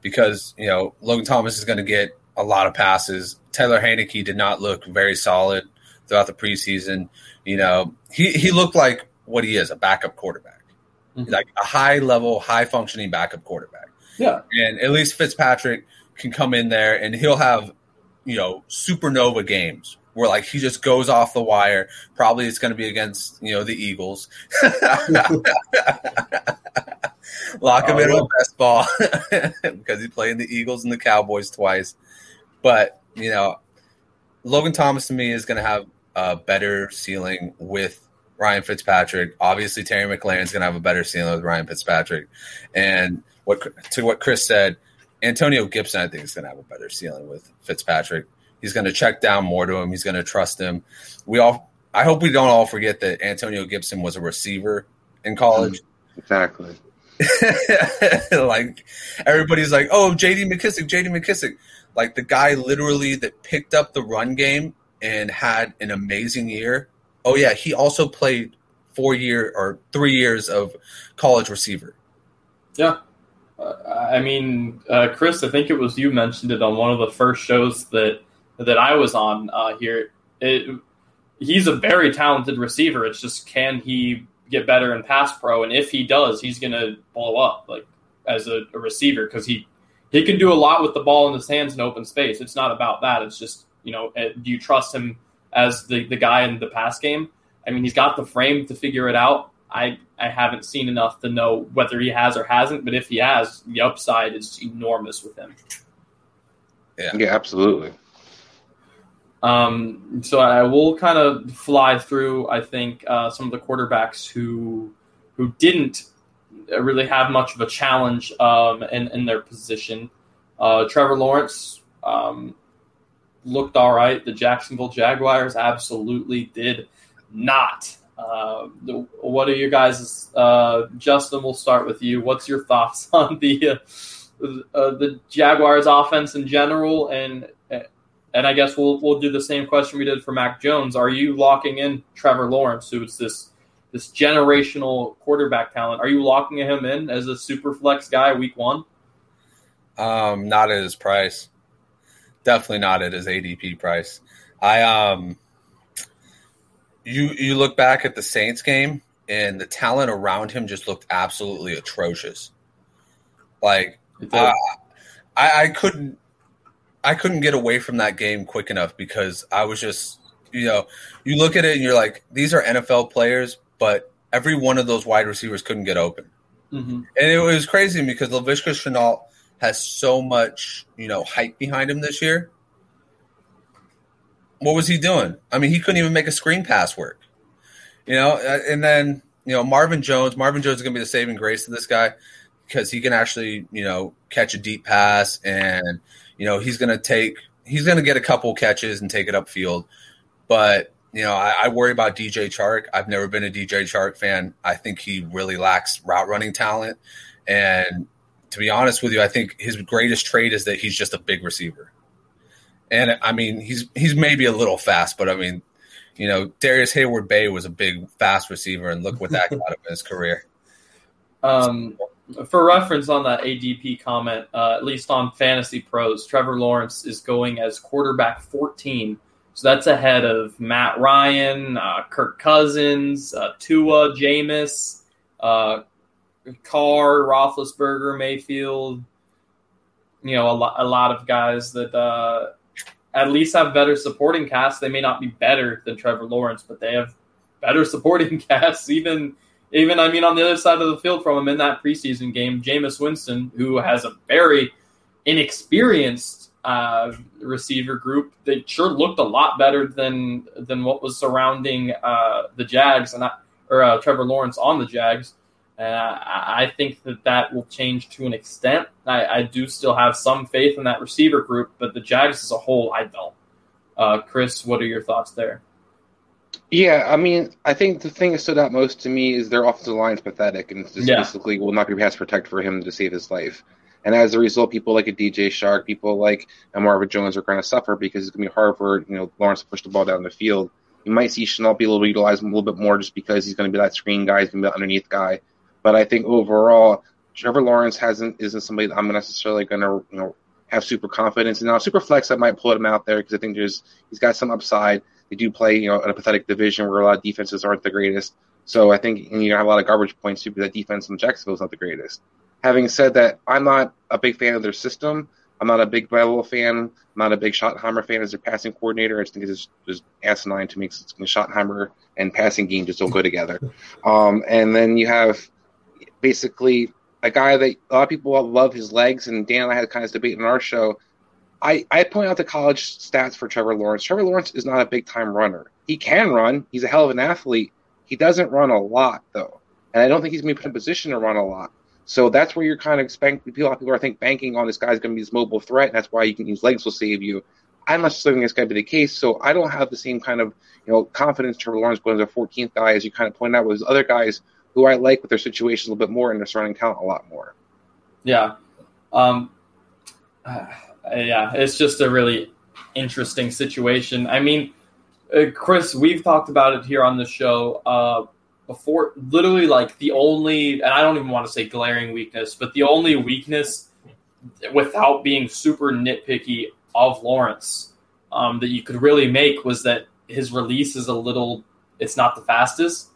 because you know Logan Thomas is going to get a lot of passes. Taylor Heinicke did not look very solid throughout the preseason. You know, he he looked like what he is a backup quarterback, mm-hmm. like a high level, high functioning backup quarterback. Yeah. And at least Fitzpatrick can come in there and he'll have, you know, supernova games where like he just goes off the wire. Probably it's going to be against, you know, the Eagles. Lock him oh, in on best ball because he played the Eagles and the Cowboys twice. But, you know, Logan Thomas to me is going to have a better ceiling with Ryan Fitzpatrick. Obviously, Terry McLaurin is going to have a better ceiling with Ryan Fitzpatrick. And what to what Chris said, Antonio Gibson, I think, is going to have a better ceiling with Fitzpatrick. He's going to check down more to him. He's going to trust him. We all, I hope we don't all forget that Antonio Gibson was a receiver in college. Mm-hmm. Exactly. like everybody's like, oh, J.D. McKissic, J.D. McKissic, like the guy literally that picked up the run game and had an amazing year. Oh yeah, he also played four year or three years of college receiver. Yeah, I mean, uh, Chris, I think it was you mentioned it on one of the first shows that that I was on uh, here. It, he's a very talented receiver. It's just can he get better in pass pro, and if he does, he's going to blow up like as a, a receiver because he he can do a lot with the ball in his hands in open space. It's not about that. It's just you know, eh, do you trust him as the the guy in the pass game? I mean, he's got the frame to figure it out. I I haven't seen enough to know whether he has or hasn't, but if he has, the upside is enormous with him. Yeah, yeah absolutely. Um, so I will kind of fly through. I think uh, some of the quarterbacks who who didn't really have much of a challenge um, in in their position. Uh, Trevor Lawrence um, looked all right. The Jacksonville Jaguars absolutely did not. Uh, what are your guys? Uh, Justin, we'll start with you. What's your thoughts on the uh, uh, the Jaguars' offense in general, and and I guess we'll we'll do the same question we did for Mac Jones. Are you locking in Trevor Lawrence, who's this this generational quarterback talent? Are you locking him in as a super flex guy week one? Um, not at his price. Definitely not at his ADP price. I um you you look back at the Saints game and the talent around him just looked absolutely atrocious. Like uh, I, I couldn't I couldn't get away from that game quick enough because I was just you know you look at it and you're like these are NFL players, but every one of those wide receivers couldn't get open, mm-hmm. and it was crazy because Laviska Shenault has so much you know hype behind him this year what was he doing? I mean, he couldn't even make a screen pass work. You know, uh, and then you know Marvin Jones. Marvin Jones is going to be the saving grace of this guy because he can actually you know catch a deep pass, and you know he's going to take he's going to get a couple catches and take it upfield. But you know, I, I, worry about DJ Chark. I've never been a DJ Chark fan. I think he really lacks route running talent, and to be honest with you, I think his greatest trait is that he's just a big receiver. And I mean, he's he's maybe a little fast, but I mean, you know, Darrius Heyward-Bey was a big, fast receiver, and look what that got him in his career. Um, for reference on that ADP comment, uh, at least on Fantasy Pros, Trevor Lawrence is going as quarterback 14. So that's ahead of Matt Ryan, uh, Kirk Cousins, uh, Tua, Jameis, uh, Carr, Roethlisberger, Mayfield. You know, a, a lot of guys that uh, at least have better supporting casts. They may not be better than Trevor Lawrence, but they have better supporting casts. Even, even I mean, on the other side of the field from him in that preseason game, Jameis Winston, who has a very inexperienced uh, receiver group that sure looked a lot better than than what was surrounding uh, the Jags and or uh, Trevor Lawrence on the Jags. And I, I, think that that will change to an extent. I, I, do still have some faith in that receiver group, but the Jags as a whole, I don't. Uh, Chris, what are your thoughts there? Yeah, I mean, I think the thing that stood out most to me is their offensive line is pathetic, and it's just Yeah. basically will not be pass protect for him to save his life. And as a result, people like a DJ Chark, people like a Marvin Jones are going to suffer because it's going to be hard for you know Lawrence to push the ball down the field. You might see Shenault be able to utilize him a little bit more just because he's going to be that screen guy, he's going to be that underneath guy. But I think overall, Trevor Lawrence hasn't isn't somebody that I'm necessarily going to you know have super confidence in. Now, super flex, I might pull him out there because I think there's he's got some upside. They do play you know in a pathetic division where a lot of defenses aren't the greatest. So I think and you have a lot of garbage points too. Because that defense in Jacksonville is not the greatest. Having said that, I'm not a big fan of their system. I'm not a big Bevell fan. I'm not a big Schottenheimer fan as their passing coordinator. I just think it's just asinine to make Schottenheimer and passing game just don't go together. Um, and then you have basically a guy that a lot of people love his legs, and Dan and I had kind of debate in our show. I, I point out the college stats for Trevor Lawrence. Trevor Lawrence is not a big time runner. He can run. He's a hell of an athlete. He doesn't run a lot though, and I don't think he's going to be put in position to run a lot. So that's where you're kind of expecting people. A lot of people are think banking on this guy's going to be this mobile threat, and that's why you can use legs will save you. I'm not think that's going to be the case. So I don't have the same kind of you know confidence Trevor Lawrence going as a 14th guy as you kind of point out with other guys who I like with their situations a little bit more and their surrounding talent a lot more. Yeah. Um, uh, yeah, it's just a really interesting situation. I mean, uh, Chris, we've talked about it here on the show uh, before. Literally, like the only, and I don't even want to say glaring weakness, but the only weakness without being super nitpicky of Lawrence um, that you could really make was that his release is a little, it's not the fastest.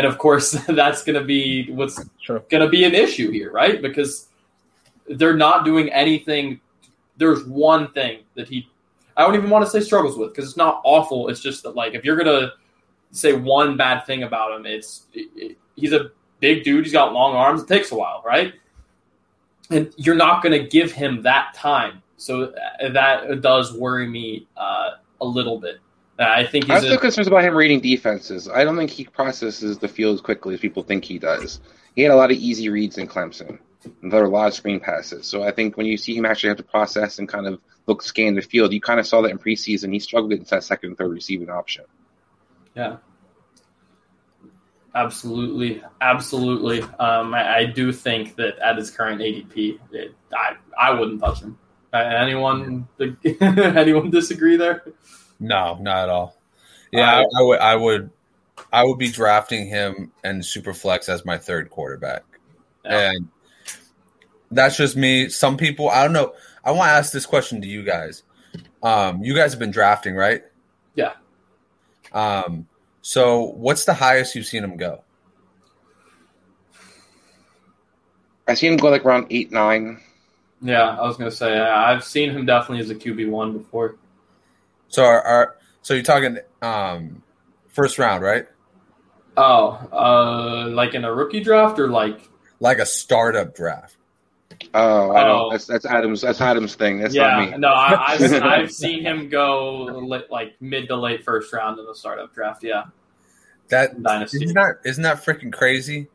And of course, that's going to be what's Sure. going to be an issue here, right? Because they're not doing anything. There's one thing that he, I don't even want to say struggles with because it's not awful. It's just that, like, if you're going to say one bad thing about him, it's it, it- he's a big dude. He's got long arms. It takes a while, right? And you're not going to give him that time. So uh, that does worry me uh, a little bit. Uh, I think he's a, no concerns about him reading defenses. I don't think he processes the field as quickly as people think he does. He had a lot of easy reads in Clemson. And there were a lot of screen passes. So I think when you see him actually have to process and kind of look scan the field, you kind of saw that in preseason. He struggled against that second and third receiving option. Yeah. Absolutely, absolutely. Um, I, I do think that at his current ADP, it, I I wouldn't touch him. Anyone anyone disagree there? No, not at all. Yeah, I, I would, I would, I would be drafting him and Superflex as my third quarterback, and that's just me. Some people, I don't know. I want to ask this question to you guys. Um, you guys have been drafting, right? Yeah. Um, so what's the highest you've seen him go? I seen him go like around eight, nine. Yeah, I was gonna say uh, I've seen him definitely as a QB one before. So are, are so you're talking um, first round, right? Oh, uh, like in a rookie draft or like Like a startup draft. Oh, I Oh. don't. That's that's Adams. That's Adams' thing. That's yeah, not me. no, I, I've I've seen him go like mid to late first round in the startup draft. Yeah, That Dynasty. isn't that isn't that freaking crazy?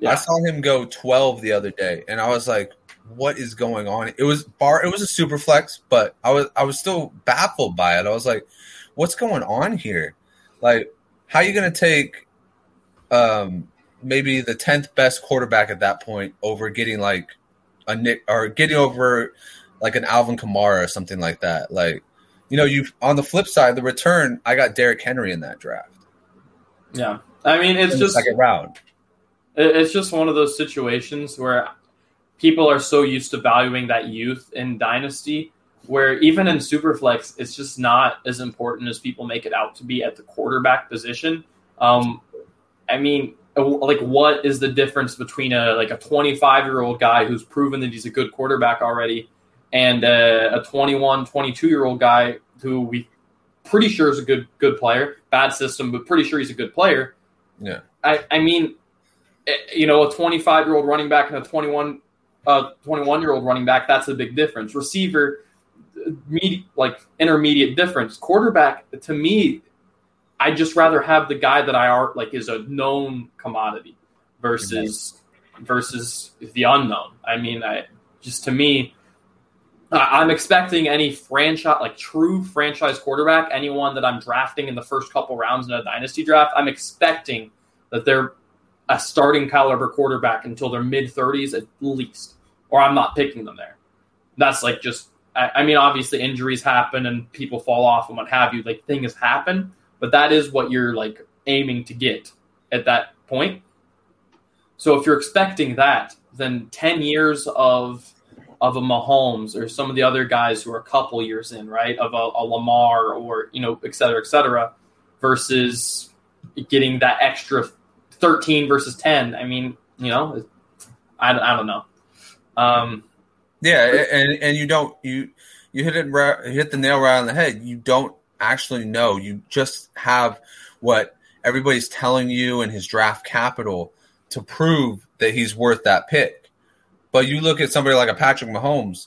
Yeah. I saw him go 12 the other day, and I was like, "What is going on?" It was bar. It was a super flex, but I was I was still baffled by it. I was like, "What's going on here? Like, how are you going to take um maybe the 10th best quarterback at that point over getting like a Nick or getting over like an Alvin Kamara or something like that? Like, you know, you on the flip side, the return, I got Derrick Henry in that draft. yeah. I mean, it's in just second round. It's just one of those situations where people are so used to valuing that youth in Dynasty, where even in Superflex, it's just not as important as people make it out to be at the quarterback position. Um, I mean, like, what is the difference between a like a 25 year old guy who's proven that he's a good quarterback already, and a, a 21, 22 year old guy who we pretty sure is a good good player, bad system, but pretty sure he's a good player. Yeah. I, I mean, eh, you know, a 25 year old running back and a 21 uh 21 year old running back, that's a big difference. Receiver, med- like intermediate difference. Quarterback, to me, I just rather have the guy that I are like is a known commodity versus versus the unknown. I mean, I just to me, I'm expecting any franchise, like true franchise quarterback, anyone that I'm drafting in the first couple rounds in a dynasty draft, I'm expecting that they're a starting caliber quarterback until their mid 30s at least, or I'm not picking them there. That's like just, I, I mean, obviously injuries happen and people fall off and what have you, like things happen, but that is what you're like aiming to get at that point. So if you're expecting that, then 10 years of of a Mahomes or some of the other guys who are a couple years in, right? Of a, a Lamar or, you know, et cetera, et cetera, versus getting that extra 13 versus 10. I mean, you know, I, I don't know. Um, yeah, and and you don't you you hit it you hit the nail right on the head. You don't actually know. You just have what everybody's telling you in his draft capital to prove that he's worth that pick. But you look at somebody like a Patrick Mahomes,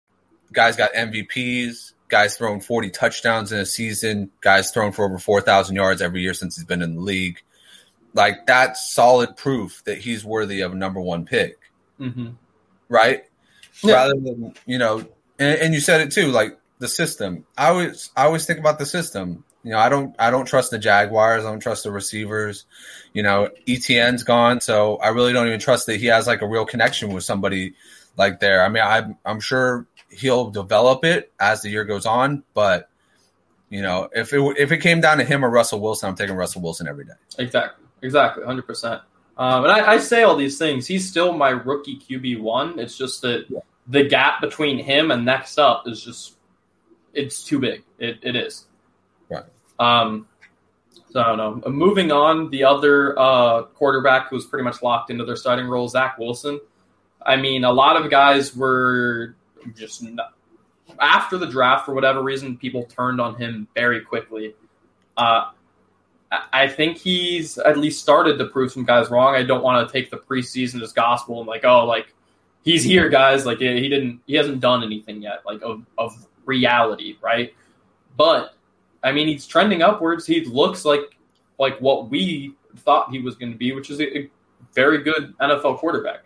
guys got MVPs, guys throwing 40 touchdowns in a season, guys thrown for over 4,000 yards every year since he's been in the league. Like that's solid proof that he's worthy of a number one pick, mm-hmm. right? Yeah. Rather than you know, and, and you said it too, like the system. I always I always think about the system. You know, I don't I don't trust the Jaguars. I don't trust the receivers. You know, ETN's gone, so I really don't even trust that he has like a real connection with somebody like there. I mean, I'm I'm sure he'll develop it as the year goes on. But you know, if it if it came down to him or Russell Wilson, I'm taking Russell Wilson every day. Exactly, exactly, hundred percent. Um, and I, I, say all these things. He's still my rookie QB one. It's just that yeah. the gap between him and next up is just it's too big. It it is. Right. Um. So I don't know. Moving on, the other uh, quarterback who's pretty much locked into their starting role, Zach Wilson. I mean, a lot of guys were just not, after the draft for whatever reason, people turned on him very quickly. Uh, I think he's at least started to prove some guys wrong. I don't want to take the preseason as gospel and like, oh, like he's here, guys. Like he didn't, he hasn't done anything yet, like of, of reality, right? But I mean, he's trending upwards. He looks like like what we thought he was going to be, which is a, a very good NFL quarterback.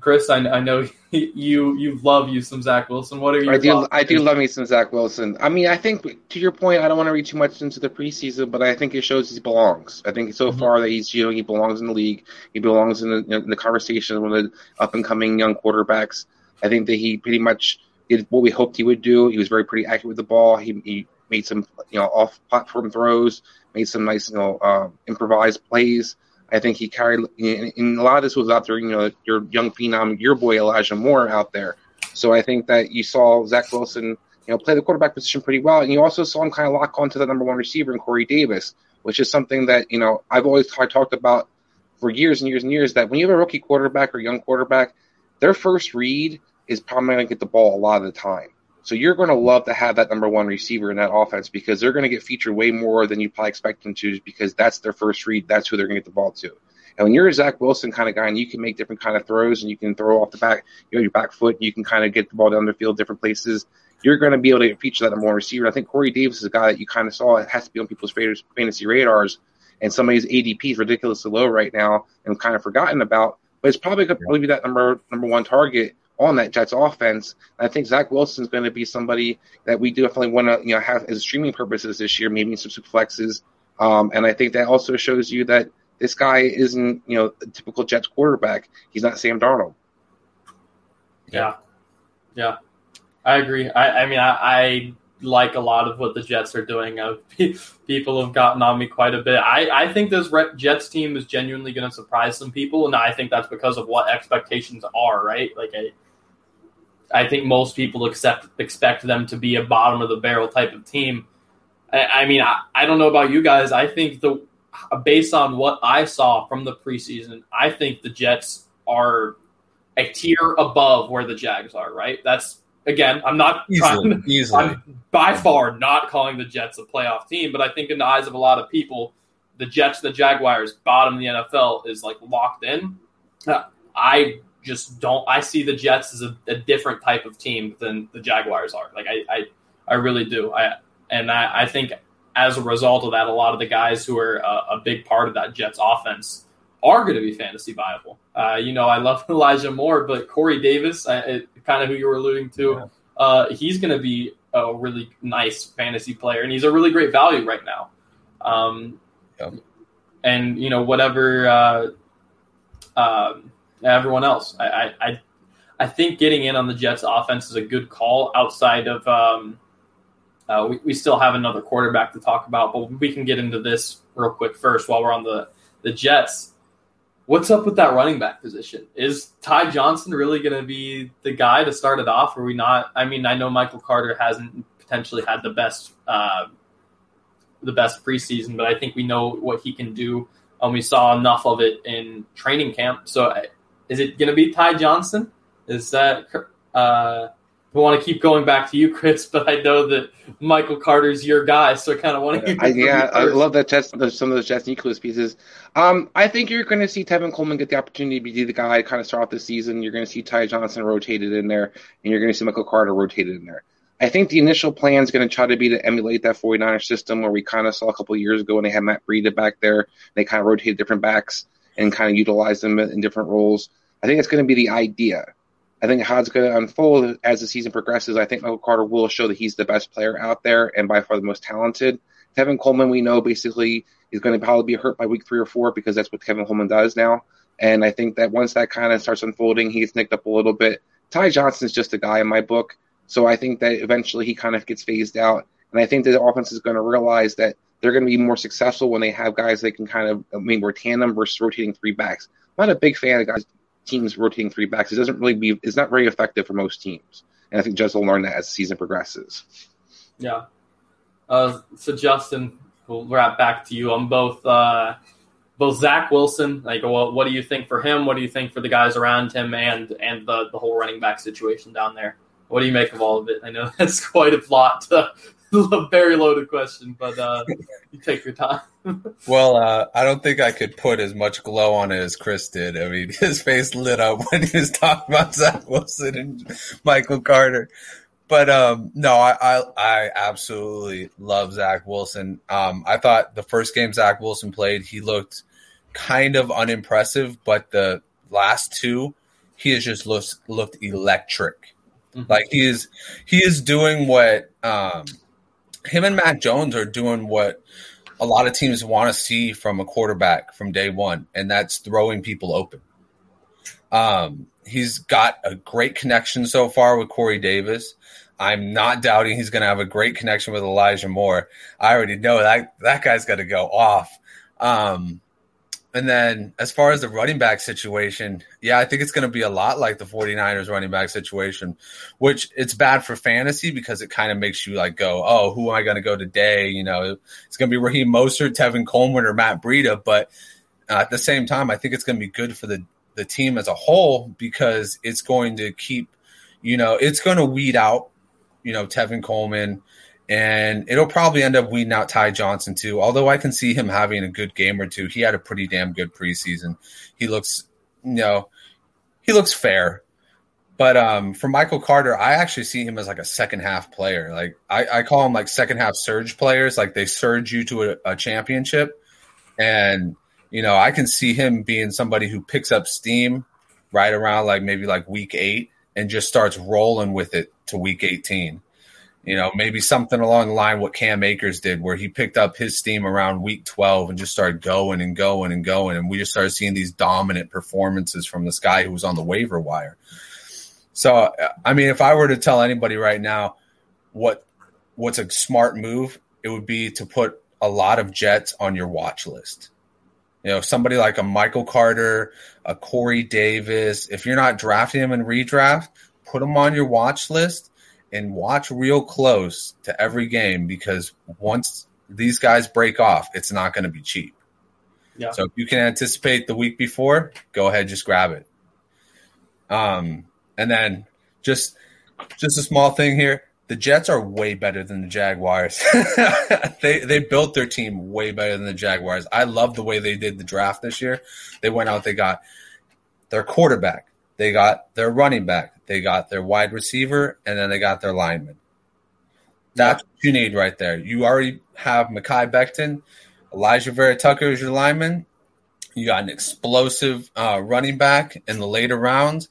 Chris, I, I know you you love you some Zach Wilson. What are you? I do I do love me some Zach Wilson. I mean, I think to your point, I don't want to read too much into the preseason, but I think it shows he belongs. I think so mm-hmm. far that he's you know he belongs in the league. He belongs in the, in the conversation with the up and coming young quarterbacks. I think that he pretty much did what we hoped he would do. He was very pretty accurate with the ball. He, he made some you know off platform throws, made some nice you know uh, improvised plays. I think he carried, and a lot of this was out there, you know, your young phenom, your boy Elijah Moore out there. So I think that you saw Zach Wilson, you know, play the quarterback position pretty well, and you also saw him kind of lock onto the number one receiver in Corey Davis, which is something that you know I've always t- talked about for years and years and years. That when you have a rookie quarterback or young quarterback, their first read is probably going to get the ball a lot of the time. So you're going to love to have that number one receiver in that offense because they're going to get featured way more than you probably expect them to because that's their first read. That's who they're going to get the ball to. And when you're a Zach Wilson kind of guy and you can make different kind of throws and you can throw off the back, you know, your back foot, you can kind of get the ball down the field different places, you're going to be able to feature that number one receiver. I think Corey Davis is a guy that you kind of saw it has to be on people's fantasy radars. And some of his ADP is ridiculously low right now and kind of forgotten about. But it's probably going to be that number number one target on that Jets offense. And I think Zach Wilson is going to be somebody that we definitely want to you know have as streaming purposes this year, maybe some flexes. Um, and I think that also shows you that this guy isn't you know a typical Jets quarterback. He's not Sam Darnold. Yeah, Yeah, I agree. I, I mean, I, I, like a lot of what the Jets are doing. Uh, people have gotten on me quite a bit. I, I think this Jets team is genuinely going to surprise some people, and I think that's because of what expectations are. Right, like I. I think most people accept expect them to be a bottom of the barrel type of team. I, I mean, I, I don't know about you guys. I think the based on what I saw from the preseason, I think the Jets are a tier above where the Jags are. Right? That's again, I'm not easily, trying, easily. I'm by far not calling the Jets a playoff team, but I think in the eyes of a lot of people, the Jets, the Jaguars, bottom of the NFL is like locked in. Uh, I just don't. I see the Jets as a, a, different type of team than the Jaguars are. Like I, I, I really do. I and I, I think as a result of that, a lot of the guys who are a, a big part of that Jets offense are going to be fantasy viable. Uh, you know, I love Elijah Moore, but Corey Davis, I, kind of who you were alluding to, yeah. uh, he's going to be a really nice fantasy player, and he's a really great value right now. Um, yeah. And you know, whatever uh, um, everyone else, I, I, I think getting in on the Jets' offense is a good call. Outside of, um, uh, we, we still have another quarterback to talk about, but we can get into this real quick first while we're on the the Jets what's up with that running back position? Is Ty Johnson really going to be the guy to start it off? Are we not? I mean, I know Michael Carter hasn't potentially had the best uh, the best preseason, but I think we know what he can do. And we saw enough of it in training camp. So, is it going to be Ty Johnson? Is that uh, I want to keep going back to you, Chris, but I know that Michael Carter's your guy, so I kind of want to. I, yeah, I love that test. Some of those Jets nucleus pieces. Um, I think you're going to see Tevin Coleman get the opportunity to be the guy kind of start off the season. You're going to see Ty Johnson rotated in there, and you're going to see Michael Carter rotated in there. I think the initial plan is going to try to be to emulate that 49er system where we kind of saw a couple years ago when they had Matt Breida back there. They kind of rotated different backs and kind of utilized them in different roles. I think it's going to be the idea. I think how it's going to unfold as the season progresses. I think Michael Carter will show that he's the best player out there and by far the most talented. Tevin Coleman, we know basically is going to probably be hurt by week three or four because that's what Tevin Coleman does now. And I think that once that kind of starts unfolding, he gets nicked up a little bit. Ty Johnson is just a guy in my book. So I think that eventually he kind of gets phased out. And I think that the offense is going to realize that they're going to be more successful when they have guys they can kind of, I mean, we're tandem versus rotating three backs. I'm not a big fan of guys teams rotating three backs. It doesn't really be it's not very effective for most teams. And I think Jets will learn that as the season progresses. Yeah. Uh, so Justin, we'll wrap back to you on both uh, both Zach Wilson. Like, what, what do you think for him? What do you think for the guys around him, and and the the whole running back situation down there? What do you make of all of it? I know that's quite a lot to a very loaded question, but uh, you take your time. well, uh, I don't think I could put as much glow on it as Chris did. I mean, his face lit up when he was talking about Zach Wilson and Michael Carter. But um, no, I, I, I absolutely love Zach Wilson. Um, I thought the first game Zach Wilson played, he looked kind of unimpressive, but the last two, he has just looked looked electric. Mm-hmm. Like he is he is doing what um, him and Mac Jones are doing what a lot of teams want to see from a quarterback from day one, and that's throwing people open. Um, he's got a great connection so far with Corey Davis. I'm not doubting he's going to have a great connection with Elijah Moore. I already know that that guy's got to go off. Um, and then as far as the running back situation, yeah, I think it's going to be a lot like the 49ers running back situation, which it's bad for fantasy because it kind of makes you like go, oh, who am I going to go today? You know, it's going to be Raheem Mostert, Tevin Coleman, or Matt Breida. But at the same time, I think it's going to be good for the, the team as a whole because it's going to keep, you know, it's going to weed out, you know, Tevin Coleman – and it'll probably end up weeding out Ty Johnson too. Although I can see him having a good game or two. He had a pretty damn good preseason. He looks, you know, he looks fair. But um, for Michael Carter, I actually see him as like a second half player. Like I, I call him like second half surge players. Like they surge you to a, a championship, and you know I can see him being somebody who picks up steam right around like maybe like week eight and just starts rolling with it to week eighteen you know, maybe something along the line what Cam Akers did, where he picked up his steam around week 12 and just started going and going and going. And we just started seeing these dominant performances from this guy who was on the waiver wire. So, uh, I mean, if I were to tell anybody right now what what's a smart move, it would be to put a lot of Jets on your watch list. You know, somebody like a Michael Carter, a Corey Davis. If you're not drafting him in redraft, put them on your watch list and watch real close to every game because once these guys break off, it's not going to be cheap. Yeah. So if you can anticipate the week before, go ahead, just grab it. Um, and then just just a small thing here. The Jets are way better than the Jaguars. they they built their team way better than the Jaguars. I love the way they did the draft this year. They went out, they got their quarterback, they got their running back, they got their wide receiver, and then they got their lineman. That's what you need right there. You already have Mekhi Becton, Alijah Vera-Tucker is your lineman. You got an explosive uh, running back in the later rounds,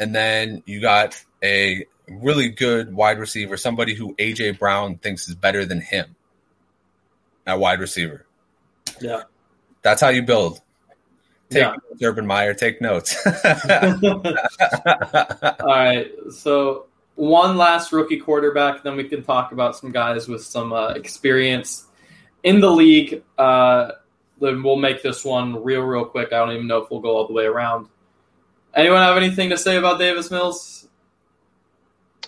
and then you got a really good wide receiver, somebody who AJ Brown thinks is better than him at wide receiver. Yeah. That's how you build. Take Yeah. notes, Urban Meyer, take notes. All right. So one last rookie quarterback, then we can talk about some guys with some uh, experience in the league. Uh, then we'll make this one real, real quick. I don't even know if we'll go all the way around. Anyone have anything to say about Davis Mills?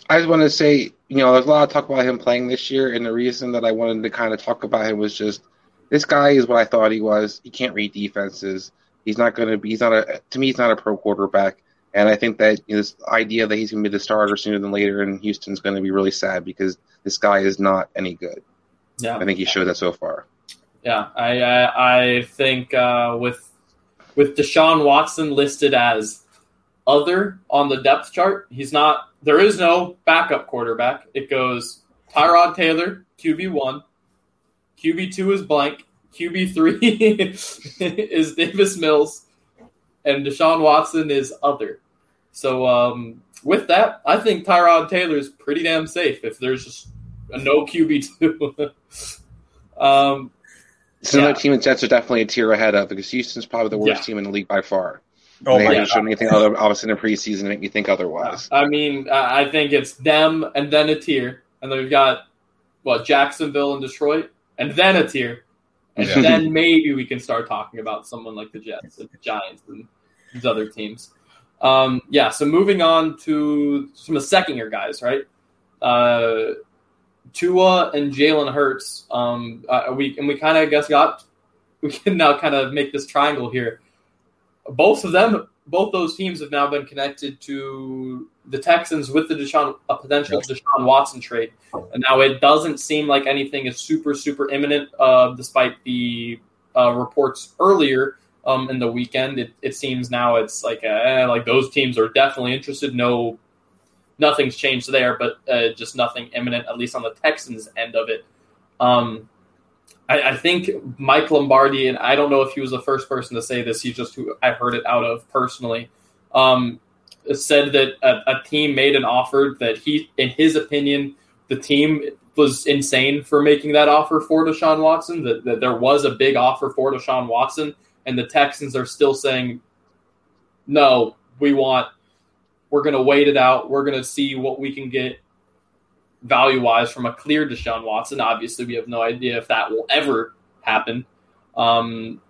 I just want to say, you know, there's a lot of talk about him playing this year, and the reason that I wanted to kind of talk about him was just this guy is what I thought he was. He can't read defenses. He's not going to be. He's not a. To me, he's not a pro quarterback. And I think that you know, this idea that he's going to be the starter sooner than later in Houston is going to be really sad because this guy is not any good. Yeah. I think he showed that so far. Yeah, I I, I think uh, with with Deshaun Watson listed as other on the depth chart, he's not. There is no backup quarterback. It goes Tyrod Taylor, QB one, QB two is blank, QB three is Davis Mills, and Deshaun Watson is other. So um, with that, I think Tyrod Taylor is pretty damn safe if there's just a no QB two. um, So Yeah. another team and Jets are definitely a tier ahead of because Houston's probably the worst Yeah. team in the league by far. Oh they my haven't shown anything other, obviously in the preseason to make me think otherwise. I mean, I I think it's them and then a tier, and then we've got what Jacksonville and Detroit, and then a tier, and Yeah. then maybe we can start talking about someone like the Jets and the Giants and these other teams. Um, yeah. So moving on to some of the second year guys, right? Uh, Tua and Jalen Hurts. Um, uh, we and we kind of guess got we can now kind of make this triangle here. Both of them, both those teams have now been connected to the Texans with the Deshaun, a potential Deshaun Watson trade. And now it doesn't seem like anything is super, super imminent, uh, despite the uh, reports earlier um, in the weekend. It, it seems now it's like eh, like those teams are definitely interested. No, nothing's changed there, but uh, just nothing imminent, at least on the Texans end of it. Um, I, I think Mike Lombardi, and I don't know if he was the first person to say this. He's just who I heard it out of personally. Um, said that a, a team made an offer that he, in his opinion, the team was insane for making that offer for Deshaun Watson. That, that there was a big offer for Deshaun Watson, and the Texans are still saying, "No, we want. We're going to wait it out. We're going to see what we can get value wise from a clear Deshaun Watson. Obviously, we have no idea if that will ever happen. Um,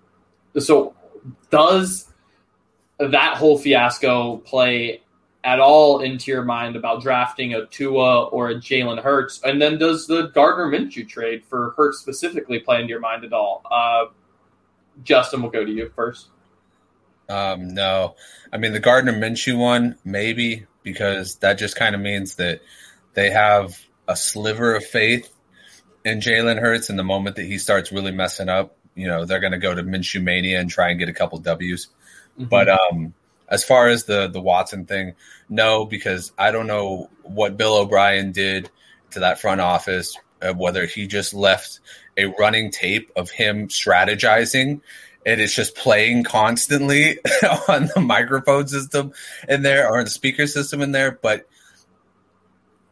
so, does that whole fiasco play at all into your mind about drafting a Tua or a Jalen Hurts? And then does the Gardner Minshew trade for Hurts specifically play into your mind at all? Uh, Justin, we'll go to you first. Um, no, I mean the Gardner Minshew one, maybe because that just kind of means that they have a sliver of faith in Jalen Hurts. And the moment that he starts really messing up, you know, they're going to go to Minshew mania and try and get a couple W's. But um, as far as the the Watson thing, no, because I don't know what Bill O'Brien did to that front office, uh, whether he just left a running tape of him strategizing and it's just playing constantly on the microphone system in there or the speaker system in there. But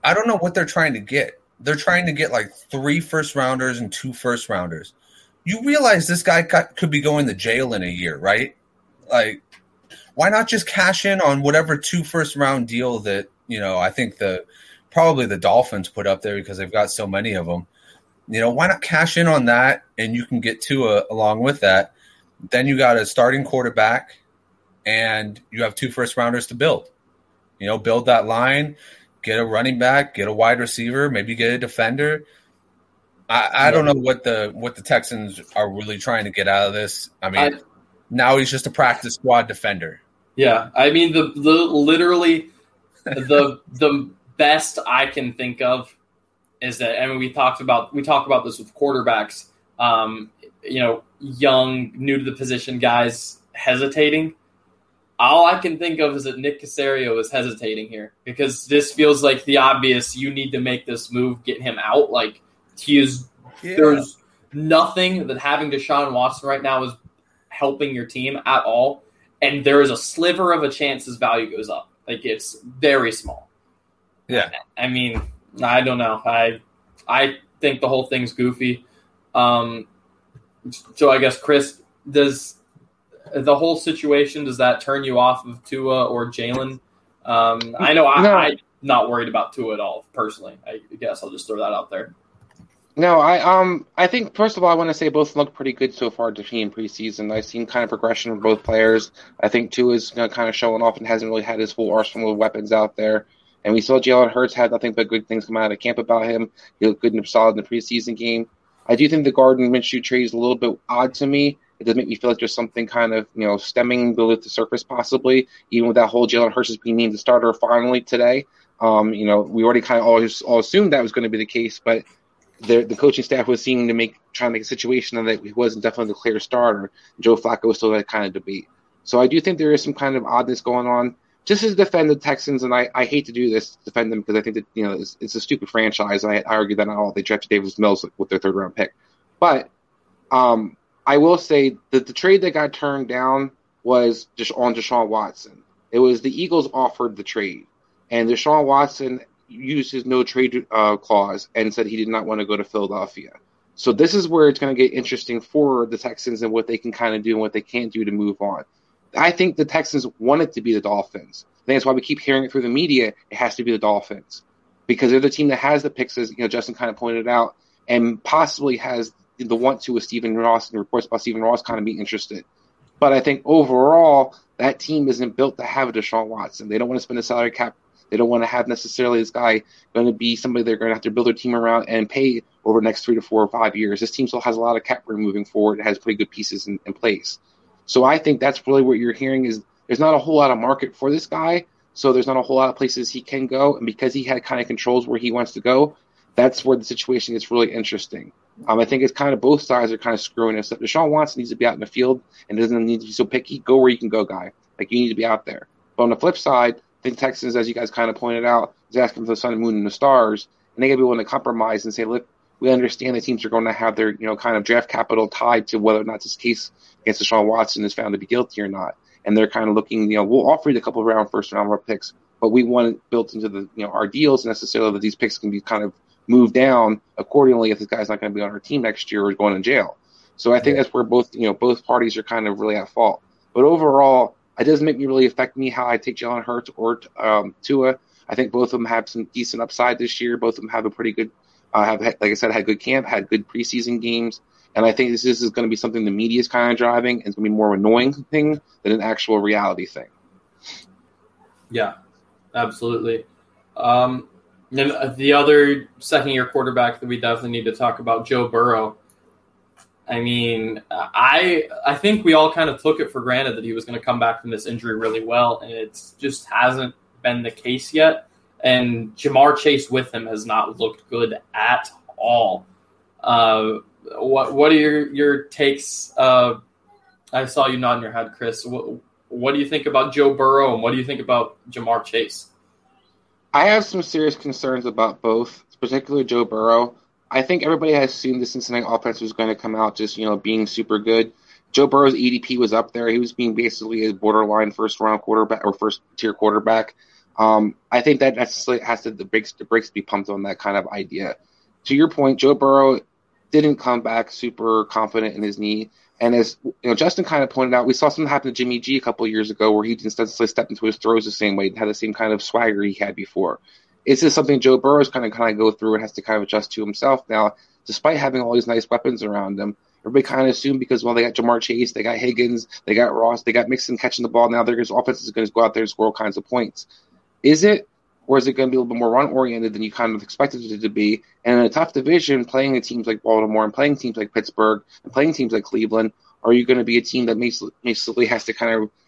I don't know what they're trying to get. They're trying to get like three first rounders and two first rounders. You realize this guy got, could be going to jail in a year, right? Like, why not just cash in on whatever two first round deal that you know, I think the probably the Dolphins put up there because they've got so many of them. You know, why not cash in on that and you can get Tua along with that? Then you got a starting quarterback and you have two first rounders to build. You know, build that line, get a running back, get a wide receiver, maybe get a defender. I, I don't know what the what the Texans are really trying to get out of this. I mean, I, now he's just a practice squad defender. Yeah, I mean the, the literally the the best I can think of is that I mean we talked about we talked about this with quarterbacks. Um, you know, young, new to the position guys hesitating. All I can think of is that Nick Caserio is hesitating here because this feels like the obvious. You need to make this move, get him out. Like he is. Yeah. There's nothing that having Deshaun Watson right now is helping your team at all, and there is a sliver of a chance his value goes up. Like it's very small. Yeah. I mean, I don't know. I I think the whole thing's goofy. Um, so I guess Chris, does the whole situation does that turn you off of Tua or Jalen? Um, I know I, no. I'm not worried about Tua at all personally. I guess I'll just throw that out there. No, I um I think first of all I want to say both look pretty good so far to me in preseason. I've seen kind of progression from both players. I think Tua is you know, kind of showing off and hasn't really had his full arsenal of weapons out there. And we saw Jalen Hurts had nothing but good things come out of camp about him. He looked good and solid in the preseason game. I do think the Gardner Minshew trade is a little bit odd to me. It does make me feel like there's something kind of you know stemming below the surface possibly. Even with that whole Jalen Hurts being named the starter finally today. Um, you know, we already kind of always all assumed that was going to be the case, but the, the coaching staff was seeming to make trying to make a situation that he wasn't definitely the clear starter. Joe Flacco was still that kind of debate. So I do think there is some kind of oddness going on. Just to defend the Texans, and I, I hate to do this, defend them because I think that you know it's, it's a stupid franchise. I, I argue that not all they drafted Davis Mills with their third round pick, but um, I will say that the trade that got turned down was just on Deshaun Watson. It was the Eagles offered the trade, and Deshaun Watson used his no trade uh, clause and said he did not want to go to Philadelphia. So this is where it's going to get interesting for the Texans and what they can kind of do and what they can't do to move on. I think the Texans want it to be the Dolphins. I think that's why we keep hearing it through the media. It has to be the Dolphins because they're the team that has the picks, as you know, Justin kind of pointed out, and possibly has the want to with Stephen Ross and reports about Stephen Ross kind of being interested. But I think overall, that team isn't built to have a Deshaun Watson. They don't want to spend the salary cap they don't want to have necessarily this guy going to be somebody they're going to have to build their team around and pay over the next three to four or five years. This team still has a lot of cap room moving forward. It has pretty good pieces in, in place. So I think that's really what you're hearing is there's not a whole lot of market for this guy. So there's not a whole lot of places he can go. And because he had kind of controls where he wants to go, that's where the situation gets really interesting. Um, I think it's kind of both sides are kind of screwing us up. Deshaun Watson needs to be out in the field and doesn't need to be so picky. Go where you can go, guy. Like you need to be out there. But on the flip side, think Texans, as you guys kind of pointed out, is asking for the sun and moon and the stars, and they got to be willing to compromise and say, look, we understand the teams are going to have their, you know, kind of draft capital tied to whether or not this case against Deshaun Watson is found to be guilty or not. And they're kind of looking, you know, we'll offer you a couple of round first round picks, but we want it built into the, you know, our deals necessarily that these picks can be kind of moved down accordingly if this guy's not going to be on our team next year or going in jail. So I think that's where both, you know, both parties are kind of really at fault. But overall, it doesn't make me really affect me how I take Jalen Hurts or um, Tua. I think both of them have some decent upside this year. Both of them have a pretty good, uh, have like I said, had good camp, had good preseason games, and I think this, this is going to be something the media is kind of driving. And it's going to be more annoying thing than an actual reality thing. Yeah, absolutely. Um, and the other second year quarterback that we definitely need to talk about, Joe Burrow. I mean, I I think we all kind of took it for granted that he was going to come back from this injury really well, and it just hasn't been the case yet. And Ja'Marr Chase with him has not looked good at all. Uh, what what are your your takes? Uh, I saw you nodding your head, Chris. What what do you think about Joe Burrow, and what do you think about Ja'Marr Chase? I have some serious concerns about both, particularly Joe Burrow. I think everybody has assumed the Cincinnati offense was going to come out just you know being super good. Joe Burrow's ADP was up there. He was being basically a borderline first round quarterback or first tier quarterback. Um, I think that necessarily has to the brakes the brakes be pumped on that kind of idea. To your point, Joe Burrow didn't come back super confident in his knee. And as you know, Justin kind of pointed out, we saw something happen to Jimmy G a couple years ago where he didn't step into his throws the same way and had the same kind of swagger he had before. Is this something Joe Burrow's kind of kind of go through and has to kind of adjust to himself now, despite having all these nice weapons around him? Everybody kind of assumed because well they got Ja'Marr Chase, they got Higgins, they got Ross, they got Mixon catching the ball. Now their offense is going to go out there and score all kinds of points. Is it, or is it going to be a little bit more run oriented than you kind of expected it to be? And in a tough division, playing teams like Baltimore and playing teams like Pittsburgh and playing teams like Cleveland, are you going to be a team that basically has to kind of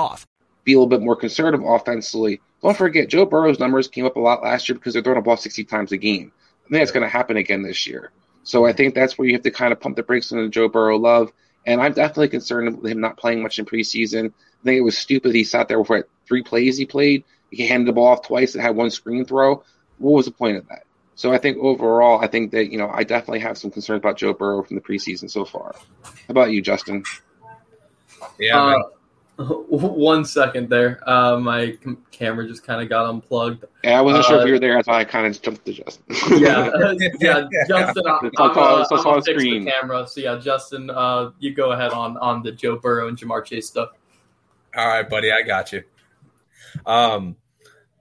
1-800-BETS-OFF be a little bit more conservative offensively. Don't forget, Joe Burrow's numbers came up a lot last year because they're throwing a ball 60 times a game. I think that's going to happen again this year. So I think that's where you have to kind of pump the brakes on the Joe Burrow love. And I'm definitely concerned with him not playing much in preseason. I think it was stupid he sat there with what, three plays he played. He handed the ball off twice and had one screen throw. What was the point of that? So I think overall, I think that, you know, I definitely have some concerns about Joe Burrow from the preseason so far. How about you, Justin? Yeah. Uh, One second there. Uh, my camera just kind of got unplugged. Yeah, I wasn't uh, sure if you were there. That's why I kind of jumped to Justin. yeah, yeah, Justin. I, am uh, I'm on screen. the camera. So yeah, Justin, uh, you go ahead on on the Joe Burrow and Ja'Marr Chase stuff. All right, buddy, I got you. Um,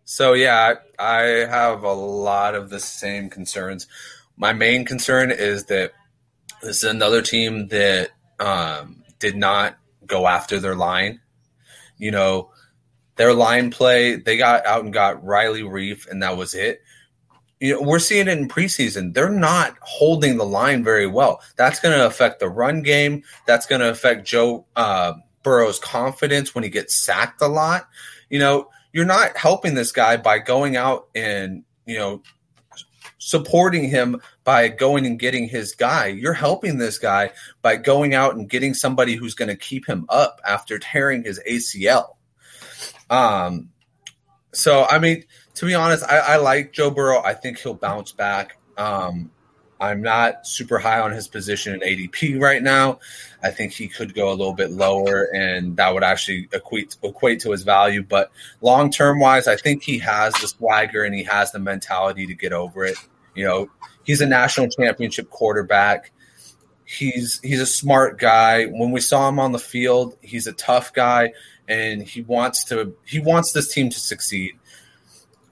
so yeah, I have a lot of the same concerns. My main concern is that this is another team that um, did not go after their line you know, their line play, they got out and got Riley Reiff, and that was it. You know, we're seeing it in preseason. They're not holding the line very well. That's going to affect the run game. That's going to affect Joe uh, Burrow's confidence when he gets sacked a lot. You know, you're not helping this guy by going out and, you know, supporting him by going and getting his guy. You're helping this guy by going out and getting somebody who's going to keep him up after tearing his ACL. Um, so I mean, to be honest, I, I like Joe Burrow. I think he'll bounce back. Um, I'm not super high on his position in ADP right now. I think he could go a little bit lower, and that would actually equate equate to his value. But long term wise, I think he has the swagger and he has the mentality to get over it. You know, he's a national championship quarterback. He's he's a smart guy. When we saw him on the field, he's a tough guy, and he wants to he wants this team to succeed.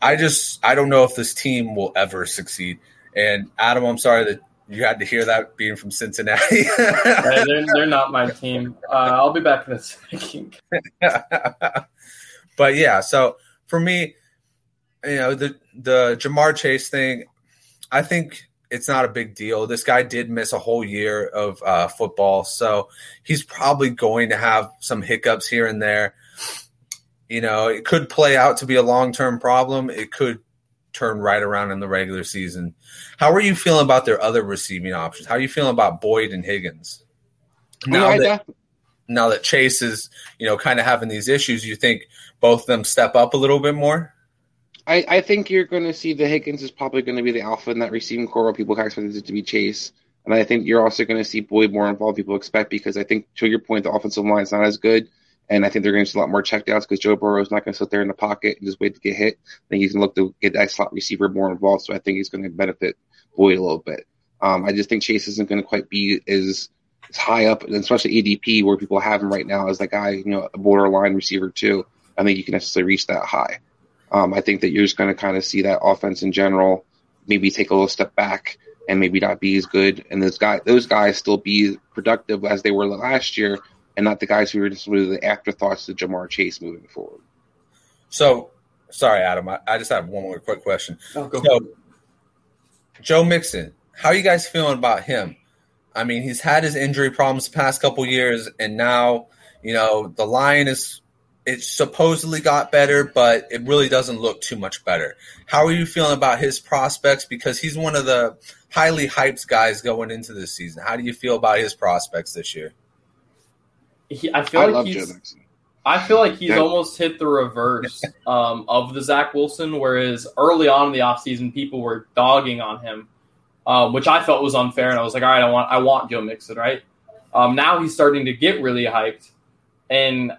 I just I don't know if this team will ever succeed. And Adam, I'm sorry that you had to hear that being from Cincinnati. hey, they're, they're not my team. Uh, I'll be back in a second. but yeah, so for me, you know, the the Ja'Marr Chase thing, I think it's not a big deal. This guy did miss a whole year of uh, football, so he's probably going to have some hiccups here and there. You know, it could play out to be a long term problem. It could turn right around in the regular season. How are you feeling about their other receiving options? How are you feeling about Boyd and Higgins? Now yeah, that, now that Chase is, you know, kind of having these issues, you think both of them step up a little bit more? I, I think you're going to see the Higgins is probably going to be the alpha in that receiving corps. People kind of expect it to be Chase. And I think you're also going to see Boyd more involved. People expect because I think to your point, the offensive line is not as good. And I think they're going to see a lot more checkdowns because Joe Burrow is not going to sit there in the pocket and just wait to get hit. I think he's going to look to get that slot receiver more involved. So I think he's going to benefit Boyd a little bit. Um, I just think Chase isn't going to quite be as, as high up, especially ADP where people have him right now as that guy, you know, a borderline receiver too. I think you can necessarily reach that high. Um, I think that you're just going to kind of see that offense in general maybe take a little step back and maybe not be as good, and those guys those guys still be productive as they were last year, and not the guys who are just really the afterthoughts to Ja'Marr Chase moving forward. So, sorry, Adam. I, I just have one more quick question. Oh, go so, Joe Mixon, how are you guys feeling about him? I mean, he's had his injury problems the past couple years, and now you know the line is it supposedly got better, but it really doesn't look too much better. How are you feeling about his prospects? Because he's one of the highly hyped guys going into this season. How do you feel about his prospects this year? He, I feel I like love he's. I feel like he's Yeah. almost hit the reverse um, of the Zach Wilson, whereas early on in the offseason, people were dogging on him, um, which I felt was unfair. And I was like, all right, I want I want Joe Mixon, right? Um, now he's starting to get really hyped, and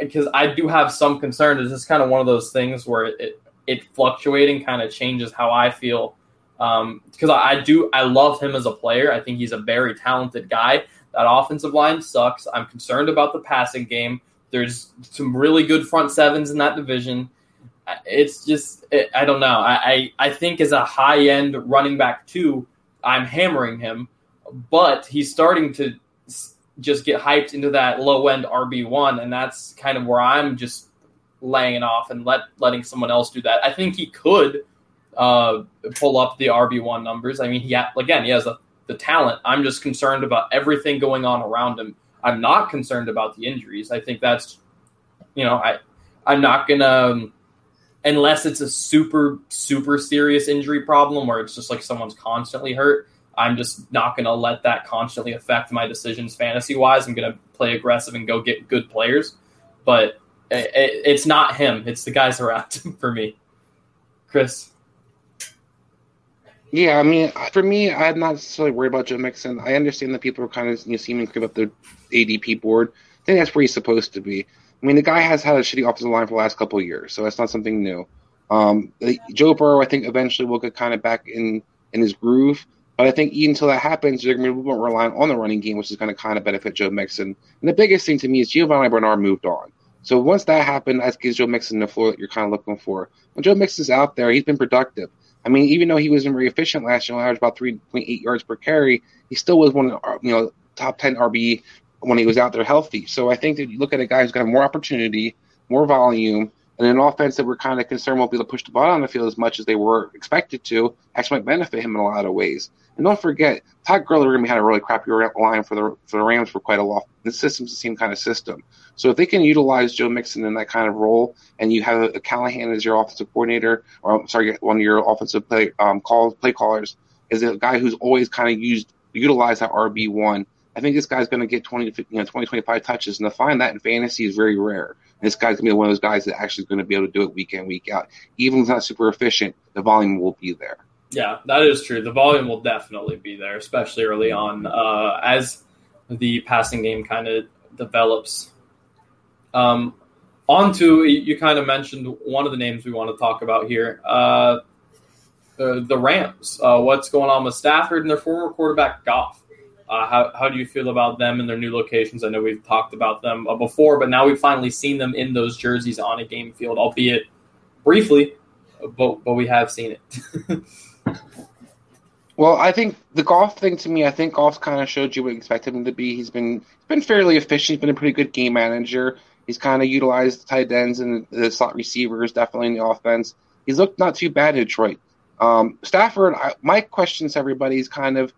because I, do have some concern, it's just kind of one of those things where it it, it fluctuating kind of changes how I feel. Because I, I do I love him as a player. I think he's a very talented guy. That offensive line sucks. I'm concerned about the passing game. There's some really good front sevens in that division. It's just it, I don't know. I, I I think as a high end running back too, I'm hammering him, but he's starting to just get hyped into that low end RB one, and that's kind of where I'm just laying it off and let letting someone else do that. I think he could uh, pull up the RB one numbers. I mean, he ha- again he has the, the talent. I'm just concerned about everything going on around him. I'm not concerned about the injuries. I think that's you know I I'm not gonna um, unless it's a super super serious injury problem where it's just like someone's constantly hurt. I'm just not gonna let that constantly affect my decisions fantasy wise. I'm gonna play aggressive and go get good players, but it, it, it's not him. It's the guys around him for me. Chris. Yeah, I mean, for me, I'm not necessarily worried about Joe Mixon. I understand that people are kind of you know, seeming to give up the ADP board. I think that's where he's supposed to be. I mean, the guy has had a shitty offensive line for the last couple of years, so that's not something new. Um, Joe Burrow, I think, eventually will get kind of back in in his groove. But I think even until that happens, they're going to be reliant on the running game, which is going to kind of benefit Joe Mixon. And the biggest thing to me is Giovani Bernard moved on. So once that happened, that gives Joe Mixon the floor that you're kind of looking for. When Joe Mixon's out there, he's been productive. I mean, even though he wasn't very efficient last year, averaged about 3.8 yards per carry, he still was one of the, you know top 10 RB when he was out there healthy. So I think that you look at a guy who's got more opportunity, more volume, and an offense that we're kind of concerned won't be able to push the ball on the field as much as they were expected to, actually might benefit him in a lot of ways. And don't forget, Todd Gurley had a really crappy line for the for the Rams for quite a while. The system's the same kind of system. So if they can utilize Joe Mixon in that kind of role, and you have a Callahan as your offensive coordinator, or I'm sorry, one of your offensive play um, call play callers is a guy who's always kind of used utilize that RB one. I think this guy's going to get 20 you know 20 25 touches, and to find that in fantasy is very rare. And this guy's going to be one of those guys that actually is going to be able to do it week in week out. Even if it's not super efficient, the volume will be there. Yeah, that is true. The volume will definitely be there, especially early on uh, as the passing game kind of develops. Um, on to you kind of mentioned one of the names we want to talk about here. Uh, the, the Rams. Uh, what's going on with Stafford and their former quarterback Goff? Uh, how, how do you feel about them and their new locations? I know we've talked about them uh, before, but now we've finally seen them in those jerseys on a game field, albeit briefly, but but we have seen it. Well, I think the Goff thing to me, I think Goff's kind of showed you what you expected him to be. He's been he's been fairly efficient. He's been a pretty good game manager. He's kind of utilized the tight ends and the slot receivers definitely in the offense. He's looked not too bad in Detroit. Um, Stafford, I, my question to everybody is kind of,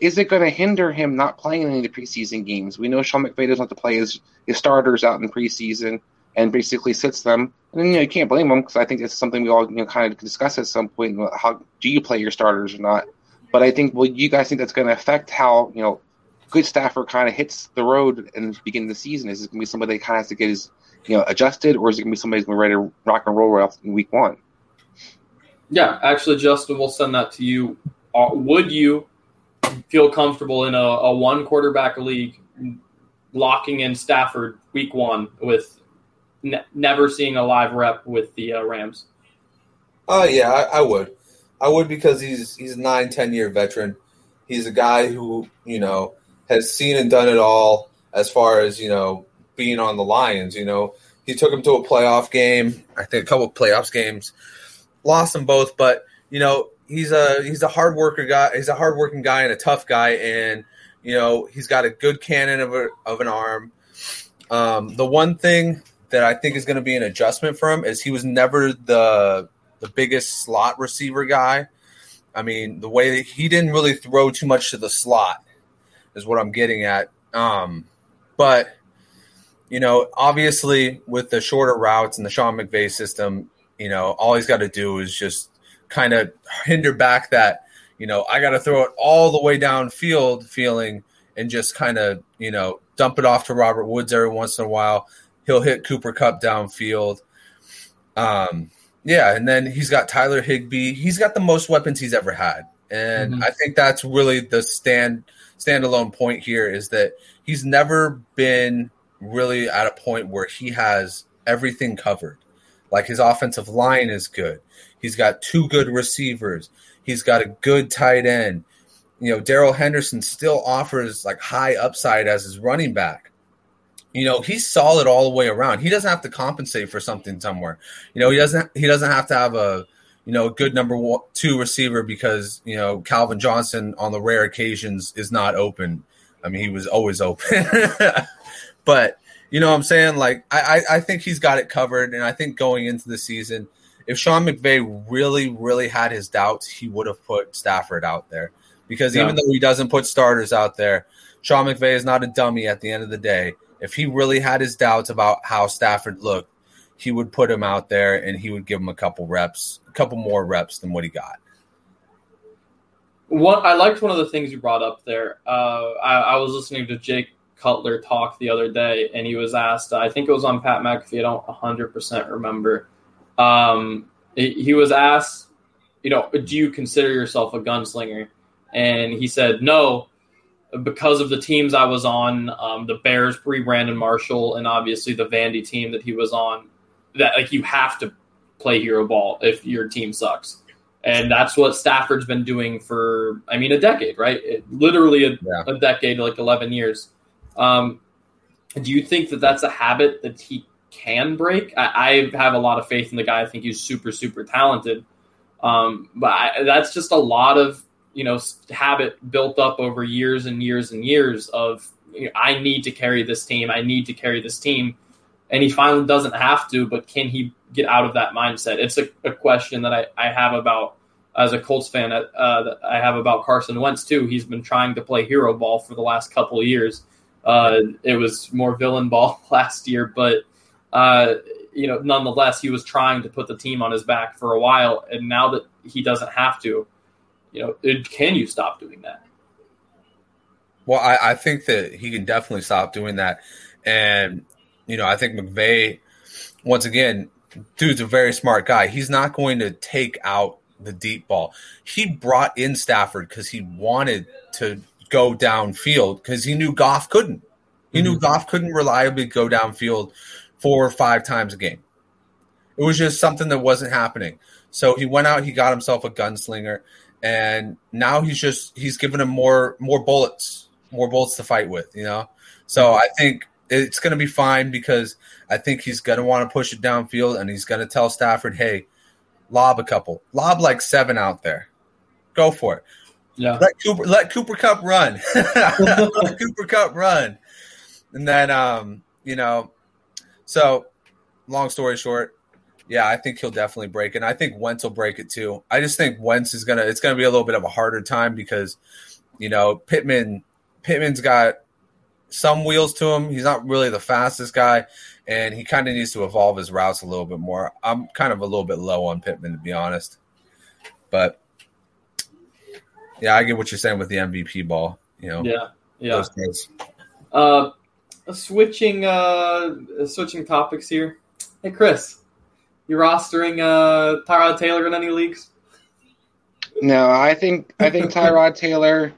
is it going to hinder him not playing any of the preseason games? We know Sean McVay doesn't want to play his, his starters out in preseason and basically sits them. And you know you can't blame him because I think it's something we all you know kind of discuss at some point. How do you play your starters or not? But I think, well, you guys think that's going to affect how you know good Stafford kind of hits the road in the beginning of the season? Is it going to be somebody that kind of has to get his you know adjusted, or is it going to be somebody who's going to ready to rock and roll right off in week one? Yeah, actually, Justin, we'll send that to you. Uh, would you feel comfortable in a, a one quarterback league locking in Stafford week one with ne- never seeing a live rep with the uh, Rams? Oh yeah, I, I would. I would because he's he's a nine, ten year veteran. He's a guy who, you know, has seen and done it all as far as, you know, being on the Lions. You know, he took him to a playoff game, I think a couple of playoffs games, lost them both, but you know, he's a he's a hard worker guy. He's a hard working guy and a tough guy, and you know he's got a good cannon of a, of an arm. Um, the one thing that I think is going to be an adjustment for him is he was never the the biggest slot receiver guy. I mean, the way that he didn't really throw too much to the slot is what I'm getting at. Um, but you know, obviously with the shorter routes and the Sean McVay system, you know, all he's got to do is just kind of hinder back that, you know, I got to throw it all the way downfield feeling and just kind of, you know, dump it off to Robert Woods every once in a while. He'll hit Cooper Kupp downfield. Um, yeah, and then he's got Tyler Higbee. He's got the most weapons he's ever had. And mm-hmm. I think that's really the stand standalone point here is that he's never been really at a point where he has everything covered. Like his offensive line is good. He's got two good receivers. He's got a good tight end. You know, Darrell Henderson still offers like high upside as his running back. You know, he's solid all the way around. He doesn't have to compensate for something somewhere. You know, he doesn't he doesn't have to have a you know, a good number one, two receiver because, you know, Calvin Johnson on the rare occasions is not open. I mean, he was always open. but, you know what I'm saying? Like, I, I think he's got it covered. And I think going into the season, if Sean McVay really, really had his doubts, he would have put Stafford out there. Because yeah. even though he doesn't put starters out there, Sean McVay is not a dummy at the end of the day. If he really had his doubts about how Stafford looked, he would put him out there and he would give him a couple reps, a couple more reps than what he got. What I liked one of the things you brought up there. Uh, I, I, was listening to Jay Cutler talk the other day, and he was asked. I think it was on Pat McAfee. I don't 100 percent remember. Um, he, he was asked, you know, do you consider yourself a gunslinger? And he said no, because of the teams I was on, um, the Bears pre Brandon Marshall, and obviously the Vandy team that he was on that like you have to play hero ball if your team sucks. And that's what Stafford's been doing for, I mean, a decade, right? It, literally a, yeah. a, decade, like 11 years. Um, do you think that that's a habit that he can break? I, I, have a lot of faith in the guy. I think he's super, super talented. Um, but I, that's just a lot of, you know, habit built up over years and years and years of, you know, I need to carry this team. I need to carry this team and he finally doesn't have to, but can he get out of that mindset? It's a, a question that I, I have about as a Colts fan uh, that I have about Carson Wentz too. He's been trying to play hero ball for the last couple of years. Uh, it was more villain ball last year, but uh, you know, nonetheless, he was trying to put the team on his back for a while, and now that he doesn't have to, you know, it, can you stop doing that? Well, I, I think that he can definitely stop doing that, and you know, I think McVay, once again, dude's a very smart guy. He's not going to take out the deep ball. He brought in Stafford because he wanted to go downfield because he knew Goff couldn't. He mm-hmm. knew Goff couldn't reliably go downfield four or five times a game. It was just something that wasn't happening. So he went out, he got himself a gunslinger, and now he's just he's given him more more bullets, more bullets to fight with, you know. So I think it's going to be fine because I think he's going to want to push it downfield and he's going to tell Stafford, hey, lob a couple, lob like seven out there, go for it. Yeah. Let Cooper let Cooper Kupp run. let Cooper Kupp run. And then um, you know, so long story short, yeah, I think he'll definitely break it. And I think Wentz will break it too. I just think Wentz is gonna it's gonna be a little bit of a harder time because, you know, Pittman Pittman's got some wheels to him. He's not really the fastest guy, and he kind of needs to evolve his routes a little bit more. I'm kind of a little bit low on Pittman, to be honest. But yeah, I get what you're saying with the MVP ball. You know, yeah, yeah. Uh, switching, uh, switching topics here. Hey, Chris, you rostering uh, Tyrod Taylor in any leagues? No, I think I think Tyrod Taylor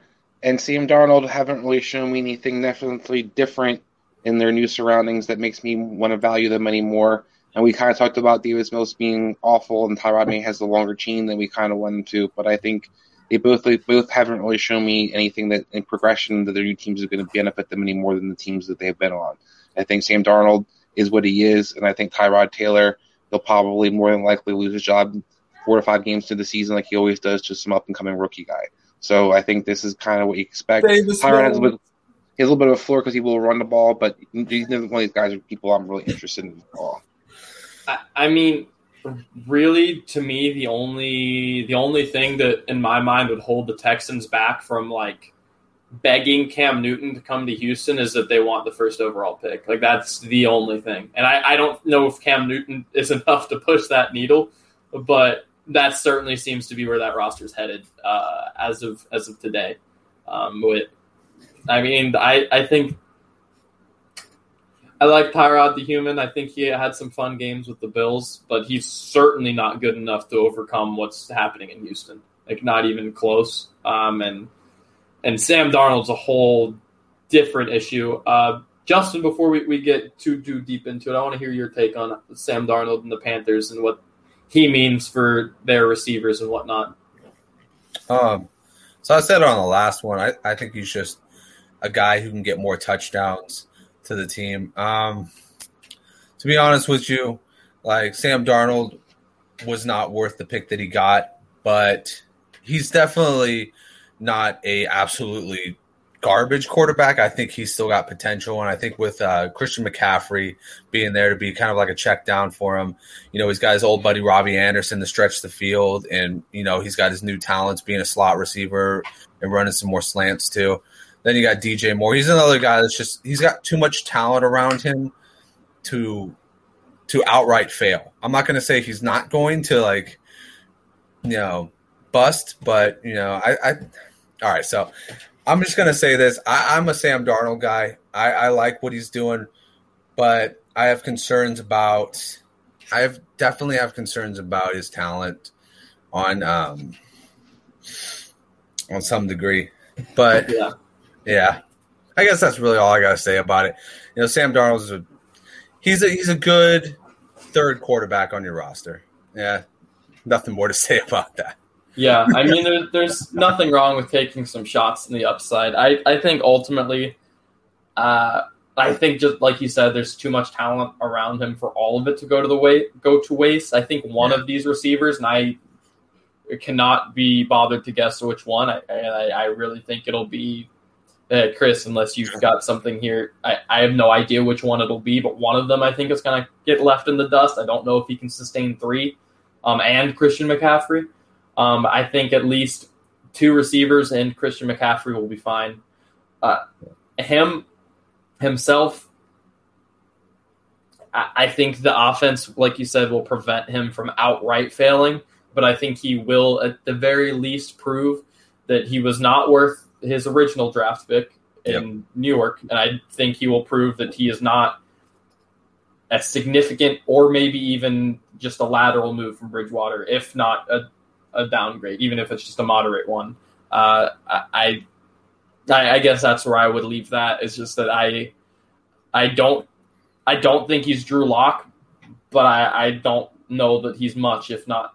and Sam Darnold haven't really shown me anything definitely different in their new surroundings that makes me want to value them anymore. And we kind of talked about Davis Mills being awful, and Tyrod May has the longer chain than we kind of wanted to. But I think they both they both haven't really shown me anything that in progression that their new teams are going to benefit them any more than the teams that they've been on. I think Sam Darnold is what he is, and I think Tyrod Taylor he'll probably more than likely lose his job four to five games to the season like he always does, to some up and coming rookie guy. So I think this is kind of what you expect. Tyrod has a, bit, has a little bit of a floor because he will run the ball, but he's one of these guys are people I'm really interested in. Ball. I, I mean, really, to me, the only the only thing that in my mind would hold the Texans back from like begging Cam Newton to come to Houston is that they want the first overall pick. Like that's the only thing. And I, I don't know if Cam Newton is enough to push that needle, but that certainly seems to be where that roster is headed uh, as of as of today. Um, with, I mean, I I think I like Tyrod the human. I think he had some fun games with the Bills, but he's certainly not good enough to overcome what's happening in Houston. Like not even close. Um, and and Sam Darnold's a whole different issue. Uh, Justin, before we, we get too too deep into it, I want to hear your take on Sam Darnold and the Panthers and what he means for their receivers and whatnot. Um, so I said on the last one, I, I think he's just a guy who can get more touchdowns to the team. Um, to be honest with you, like Sam Darnold was not worth the pick that he got, but he's definitely not a absolutely garbage quarterback. I think he's still got potential, and I think with uh, Christian McCaffrey being there to be kind of like a check down for him, you know, he's got his old buddy Robbie Anderson to stretch the field, and you know he's got his new talents being a slot receiver and running some more slants too. Then you got DJ Moore. He's another guy that's just he's got too much talent around him to to outright fail. I'm not going to say he's not going to like you know bust, but you know I, I all right. So I'm just gonna say this. I, am a Sam Darnold guy. I, I like what he's doing, but I have concerns about. I have definitely have concerns about his talent on um on some degree. But yeah, yeah. I guess that's really all I gotta say about it. You know, Sam Darnold is a he's a he's a good third quarterback on your roster. Yeah, nothing more to say about that. Yeah, I mean, there, there's nothing wrong with taking some shots in the upside. I, I think ultimately, uh, I think just like you said, there's too much talent around him for all of it to go to the way go to waste. I think one yeah. of these receivers, and I cannot be bothered to guess which one. I, I, I really think it'll be uh, Chris, unless you've got something here. I, I have no idea which one it'll be, but one of them I think is going to get left in the dust. I don't know if he can sustain three, um, and Christian McCaffrey. Um, I think at least two receivers and Christian McCaffrey will be fine. Uh, him himself, I, I think the offense, like you said, will prevent him from outright failing. But I think he will, at the very least, prove that he was not worth his original draft pick in yep. New York, and I think he will prove that he is not a significant or maybe even just a lateral move from Bridgewater, if not a a downgrade, even if it's just a moderate one. Uh, I, I, I guess that's where I would leave that. It's just that I, I don't, I don't think he's Drew Lock, but I, I don't know that he's much, if not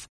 off.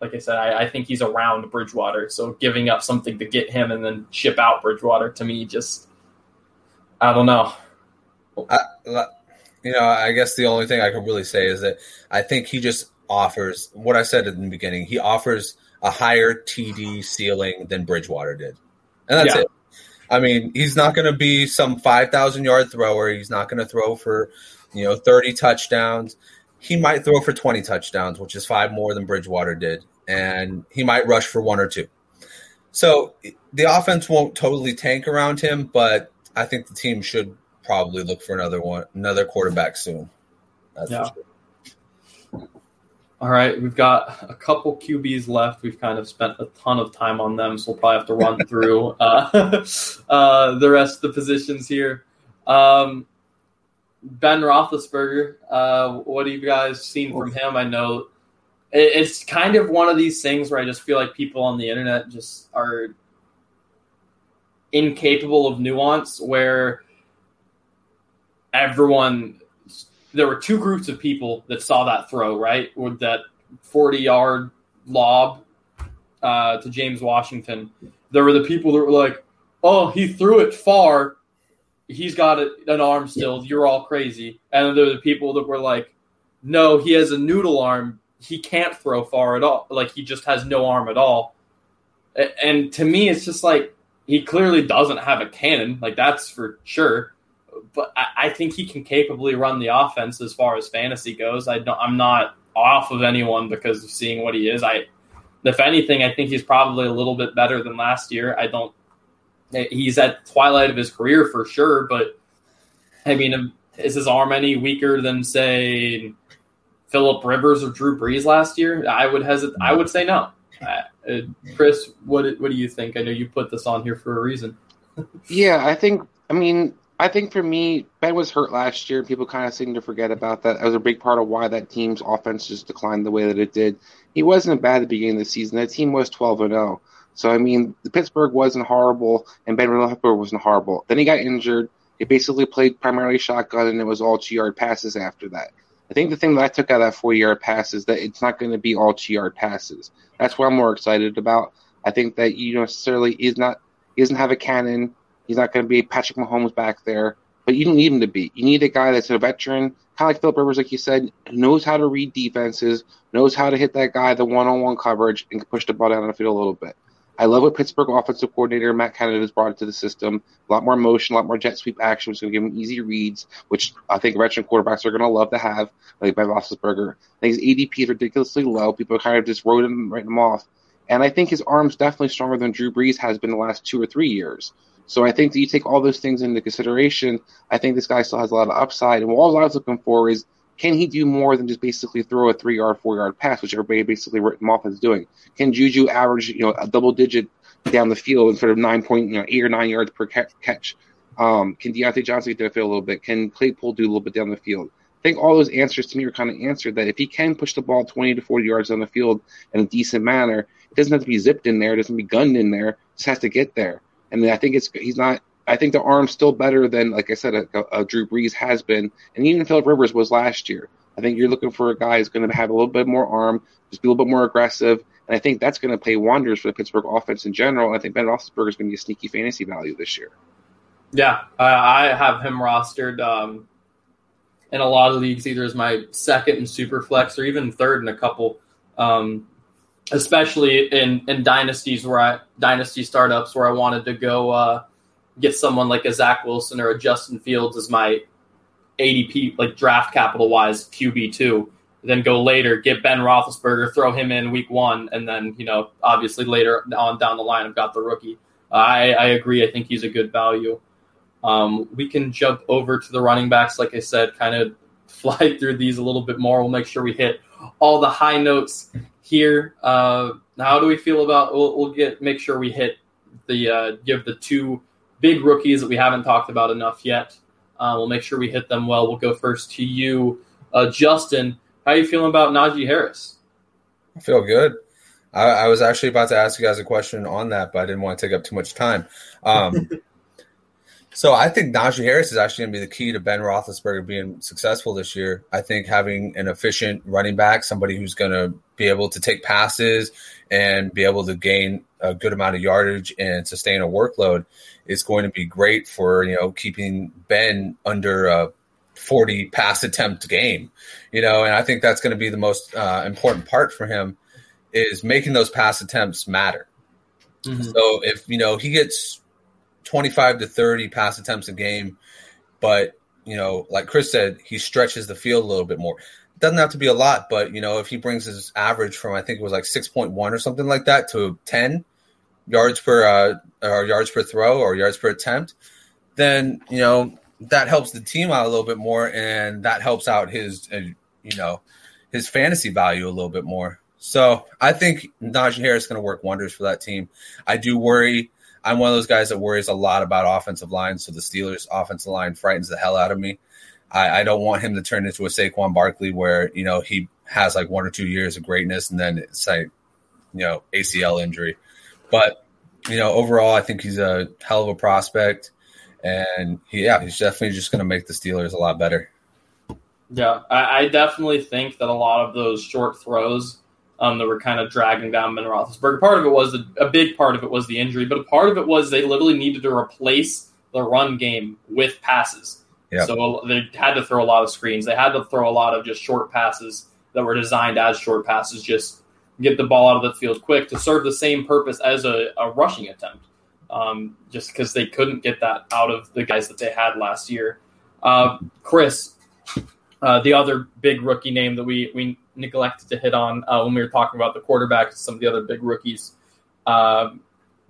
like I said, I, I, think he's around Bridgewater. So giving up something to get him and then ship out Bridgewater to me just, I don't know. I, you know, I guess the only thing I could really say is that I think he just offers what I said in the beginning. He offers a higher TD ceiling than Bridgewater did, and that's yeah. it. I mean, he's not going to be some five thousand yard thrower. He's not going to throw for you know thirty touchdowns he might throw for 20 touchdowns, which is five more than Bridgewater did, and he might rush for one or two. So the offense won't totally tank around him, but I think the team should probably look for another one, another quarterback soon. That's yeah. Sure. All right, we've got a couple QBs left. We've kind of spent a ton of time on them, so we'll probably have to run through uh, uh, the rest of the positions here. Um, Ben Roethlisberger, uh, what have you guys seen from him? I know it's kind of one of these things where I just feel like people on the internet just are incapable of nuance where everyone there were two groups of people that saw that throw right with that 40 yard lob uh, to James Washington. There were the people that were like, "Oh, he threw it far. He's got an arm still. You're all crazy." And there were the people that were like, "No, he has a noodle arm he can't throw far at all. Like he just has no arm at all. And to me, it's just like he clearly doesn't have a cannon. Like that's for sure. But I, I think he can capably run the offense as far as fantasy goes. I don't, I'm not off of anyone because of seeing what he is. I, if anything, I think he's probably a little bit better than last year. I don't he's at twilight of his career for sure. But I mean, is his arm any weaker than say Philip Rivers or Drew Brees last year? I would hesitate. I would say no. Uh, Chris, what what do you think? I know you put this on here for a reason. yeah, I think. I mean, I think for me, Ben was hurt last year. People kind of seem to forget about that. That was a big part of why that team's offense just declined the way that it did. He wasn't bad at the beginning of the season. That team was 12 and 0. So I mean, the Pittsburgh wasn't horrible, and Ben Roethlisberger wasn't horrible. Then he got injured. He basically played primarily shotgun, and it was all two yard passes after that. I think the thing that I took out of that four-yard pass is that it's not going to be all two yard passes. That's what I'm more excited about. I think that you necessarily is not he doesn't have a cannon. He's not going to be Patrick Mahomes back there, but you don't need him to be. You need a guy that's a veteran, kind of like Philip Rivers, like you said, knows how to read defenses, knows how to hit that guy the one on one coverage, and push the ball down the field a little bit. I love what Pittsburgh offensive coordinator Matt Canada has brought to the system. A lot more motion, a lot more jet sweep action, which is going to give him easy reads, which I think veteran quarterbacks are going to love to have, like Ben Roethlisberger. I think his ADP is ridiculously low. People are kind of just wrote him, writing him off. And I think his arm's definitely stronger than Drew Brees has been the last two or three years. So I think that you take all those things into consideration. I think this guy still has a lot of upside. And what I was looking for is can he do more than just basically throw a three yard, four yard pass, which everybody basically written him off as doing? Can Juju average, you know, a double digit down the field instead of nine point, you know, eight or nine yards per catch? Um, can Diontae Johnson get to the field a little bit? Can Claypool do a little bit down the field? I think all those answers to me are kind of answered that if he can push the ball 20 to 40 yards down the field in a decent manner, it doesn't have to be zipped in there, it doesn't be gunned in there, it just has to get there. And I think it's he's not I think the arm's still better than, like I said, a, a Drew Brees has been, and even Philip Rivers was last year. I think you're looking for a guy who's going to have a little bit more arm, just be a little bit more aggressive, and I think that's going to pay wonders for the Pittsburgh offense in general. And I think Ben Roethlisberger is going to be a sneaky fantasy value this year. Yeah, I have him rostered um, in a lot of leagues, either as my second in super flex or even third in a couple, um, especially in, in dynasties where I dynasty startups where I wanted to go uh, get someone like a Zach Wilson or a Justin Fields as my ADP, like draft capital wise, QB two. Then go later, get Ben Roethlisberger, throw him in week one, and then you know obviously later on down the line, I've got the rookie. I, I agree. I think he's a good value. Um, we can jump over to the running backs, like I said, kind of fly through these a little bit more. We'll make sure we hit all the high notes here. Uh, how do we feel about? We'll, we'll get make sure we hit the uh, give the two big rookies that we haven't talked about enough yet. Uh, we'll make sure we hit them well. We'll go first to you, uh, Justin. How are you feeling about Najee Harris? I feel good. I, I, was actually about to ask you guys a question on that, but I didn't want to take up too much time. Um, so I think Najee Harris is actually going to be the key to Ben Roethlisberger being successful this year. I think having an efficient running back, somebody who's going to be able to take passes and be able to gain a good amount of yardage and sustain a workload is going to be great for you know keeping Ben under a 40 pass attempt game, you know, and I think that's going to be the most uh, important part for him is making those pass attempts matter. Mm-hmm. So if you know he gets 25 to 30 pass attempts a game, but you know, like Chris said, he stretches the field a little bit more. doesn't have to be a lot, but you know, if he brings his average from I think it was like six point one or something like that to ten yards per uh, or yards per throw or yards per attempt, then you know that helps the team out a little bit more, and that helps out his uh, you know his fantasy value a little bit more. So I think Najee Harris is going to work wonders for that team. I do worry. I'm one of those guys that worries a lot about offensive line. So the Steelers' offensive line frightens the hell out of me. I, I don't want him to turn into a Saquon Barkley where you know he has like one or two years of greatness and then it's like you know ACL injury. But you know overall, I think he's a hell of a prospect, and he, yeah, he's definitely just going to make the Steelers a lot better. Yeah, I, I, definitely think that a lot of those short throws um, that were kind of dragging down Ben Roethlisberger. Part of it was the, a big part of it was the injury, but a part of it was they literally needed to replace the run game with passes. Yep. So they had to throw a lot of screens. They had to throw a lot of just short passes that were designed as short passes, just get the ball out of the field quick to serve the same purpose as a, a rushing attempt. Um, just because they couldn't get that out of the guys that they had last year. Uh, Chris, uh, the other big rookie name that we we neglected to hit on uh, when we were talking about the quarterbacks, some of the other big rookies. Um,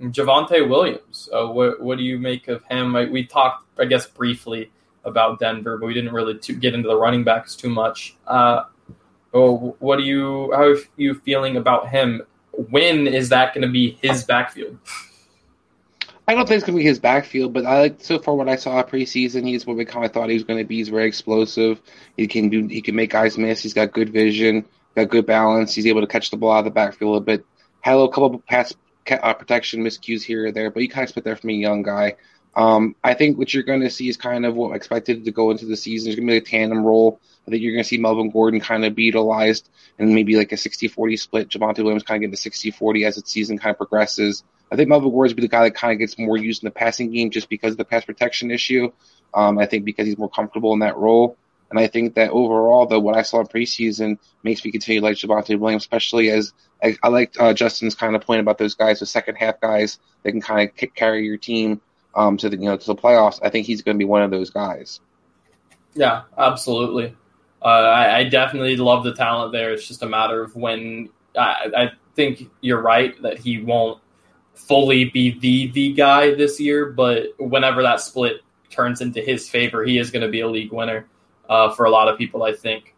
Javonte Williams, uh, what, what do you make of him? I, we talked, I guess, briefly about Denver, but we didn't really get into the running backs too much. Oh, what do you? How are you feeling about him? When is that going to be his backfield? I don't think it's going to be his backfield, but I like so far what I saw preseason. He's what we kind of thought he was going to be. He's very explosive. He can do. He can make guys miss. He's got good vision. Got good balance. He's able to catch the ball out of the backfield a bit. Had a little couple of pass uh, protection miscues here or there, but you kind of expect that from a young guy. Um, I think what you're going to see is kind of what expected to go into the season. There's going to be a tandem role. I think you're going to see Melvin Gordon kind of be utilized and maybe like a 60-40 split. Javonte Williams kind of get the 60-40 as the season kind of progresses. I think Melvin Gordon will be the guy that kind of gets more used in the passing game just because of the pass protection issue. Um, I think because he's more comfortable in that role. And I think that overall, though, what I saw in preseason makes me continue to like Javonte Williams, especially as I, I liked uh, Justin's kind of point about those guys, the second half guys that can kind of carry your team um, to the you know to the playoffs. I think he's going to be one of those guys. Yeah, absolutely. Uh, I, I, definitely love the talent there. It's just a matter of when. I, I think you're right that he won't fully be the the guy this year, but whenever that split turns into his favor, he is going to be a league winner uh, for a lot of people. I think.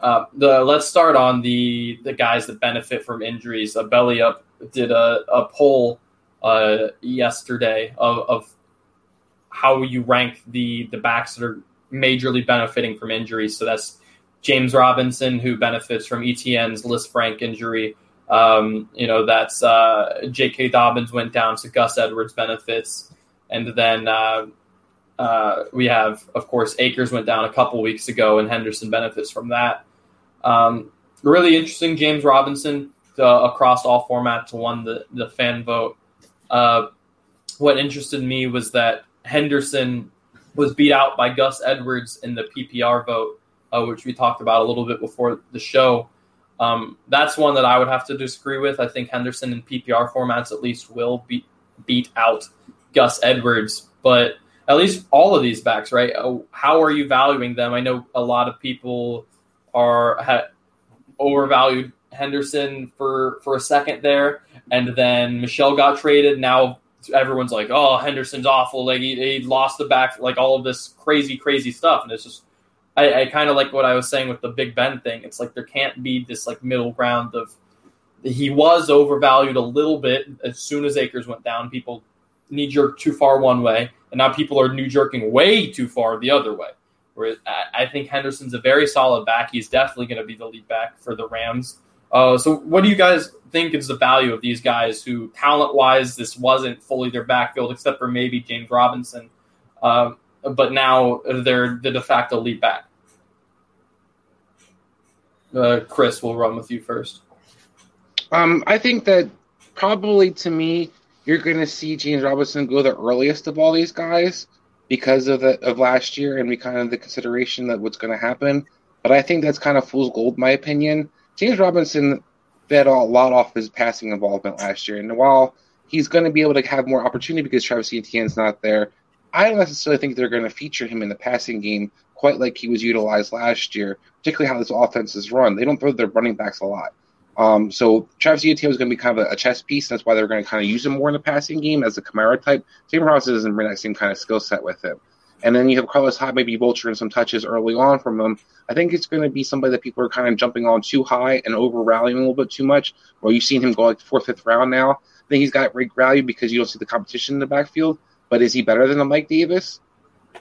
Uh, the let's start on the the guys that benefit from injuries. A belly up did a, a poll uh, yesterday of, of how you rank the the backs that are majorly benefiting from injuries. So that's James Robinson, who benefits from Etienne's Lisfranc injury. Um, you know, that's uh, J.K. Dobbins went down, so Gus Edwards benefits. And then uh, uh, we have, of course, Akers went down a couple weeks ago, and Henderson benefits from that. Um, really interesting, James Robinson uh, across all formats won the, the fan vote. Uh, what interested me was that Henderson was beat out by Gus Edwards in the PPR vote, uh, which we talked about a little bit before the show. Um, that's one that I would have to disagree with. I think Henderson in PPR formats at least will beat beat out Gus Edwards, but at least all of these backs, right? Uh, how are you valuing them? I know a lot of people are ha- overvalued Henderson for for a second there, and then Michel got traded. Now everyone's like, "Oh, Henderson's awful. Like he, he lost the back, like all of this crazy, crazy stuff." And it's just, I, I kind of like what I was saying with the Big Ben thing. It's like there can't be this like middle ground of he was overvalued a little bit as soon as Akers went down. People knee jerk too far one way, and now people are knee jerking way too far the other way. Where I think Henderson's a very solid back. He's definitely going to be the lead back for the Rams. Uh, so, what do you guys think is the value of these guys who, talent wise, this wasn't fully their backfield, except for maybe James Robinson, uh, but now they're the de facto lead back? Uh, Chris, we'll run with you first. Um, I think that probably to me, you're going to see James Robinson go the earliest of all these guys because of the of last year and we kind of the consideration that what's going to happen. But I think that's kind of fool's gold, my opinion. James Robinson fed a lot off his passing involvement last year, and while he's going to be able to have more opportunity because Travis Etienne's not there, I don't necessarily think they're going to feature him in the passing game quite like he was utilized last year, particularly how this offense is run. They don't throw their running backs a lot. Um, so Travis Etienne is going to be kind of a, a chess piece. And That's why they're going to kind of use him more in the passing game as a Kamara type. Sam Robinson doesn't bring that same kind of skill set with him. And then you have Carlos Hyde maybe vulturing some touches early on from him. I think it's going to be somebody that people are kind of jumping on too high and over rallying a little bit too much. Well, you've seen him go like fourth, fifth round now. I think he's got great value because you don't see the competition in the backfield. But is he better than a Mike Davis?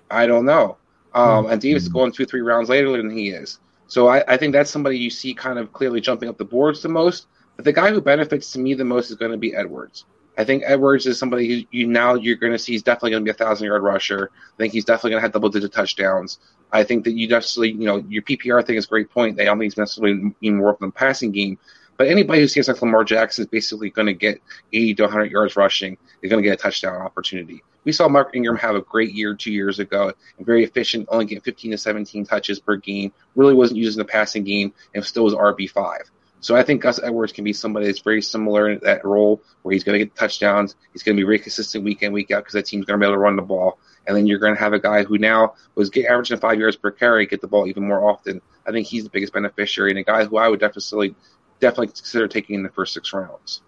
I don't know. Um, and Davis is going two, three rounds later than he is. So I, I think that's somebody you see kind of clearly jumping up the boards the most. But the guy who benefits to me the most is going to be Edwards. I think Edwards is somebody who you now you're going to see he's definitely going to be a thousand yard rusher. I think he's definitely going to have double digit touchdowns. I think that you definitely, you know, your PPR thing is a great point. They don't think he's necessarily mean more of the passing game. But anybody who sees like Lamar Jackson is basically going to get 80 to 100 yards rushing. They're going to get a touchdown opportunity. We saw Mark Ingram have a great year two years ago and very efficient, only getting 15 to 17 touches per game. Really wasn't using the passing game and still was RB5. So I think Gus Edwards can be somebody that's very similar in that role where he's going to get touchdowns. He's going to be very consistent week in, week out because that team's going to be able to run the ball. And then you're going to have a guy who now was get, averaging five yards per carry, get the ball even more often. I think he's the biggest beneficiary and a guy who I would definitely definitely consider taking in the first six rounds.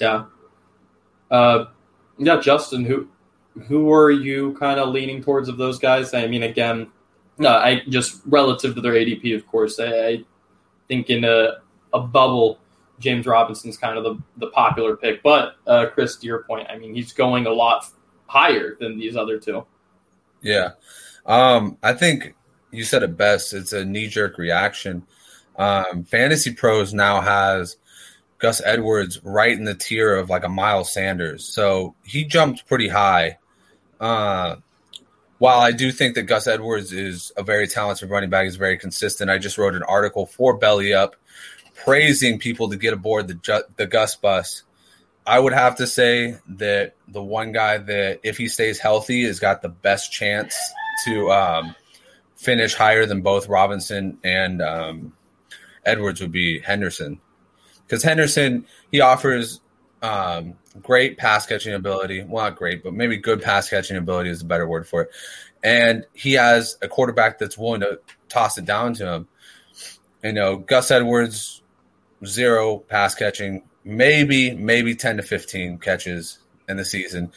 Yeah. Uh, yeah, Justin, who who are you kind of leaning towards of those guys? I mean, again, I just relative to their ADP, of course. I, I think in a, a bubble, James Robinson's kind of the, the popular pick. But uh, Chris, to your point, I mean, he's going a lot higher than these other two. Yeah. Um, I think you said it best. It's a knee jerk reaction. Um, Fantasy Pros now has Gus Edwards right in the tier of like a Miles Sanders. So he jumped pretty high. Uh, while I do think that Gus Edwards is a very talented running back, he's very consistent. I just wrote an article for Belly Up praising people to get aboard the the Gus bus. I would have to say that the one guy that, if he stays healthy, has got the best chance to um, finish higher than both Robinson and um, Edwards would be Henderson, because Henderson he offers um, great pass catching ability. Well, not great, but maybe good pass catching ability is a better word for it. And he has a quarterback that's willing to toss it down to him. You know, Gus Edwards, zero pass catching, maybe maybe ten to fifteen catches in the season.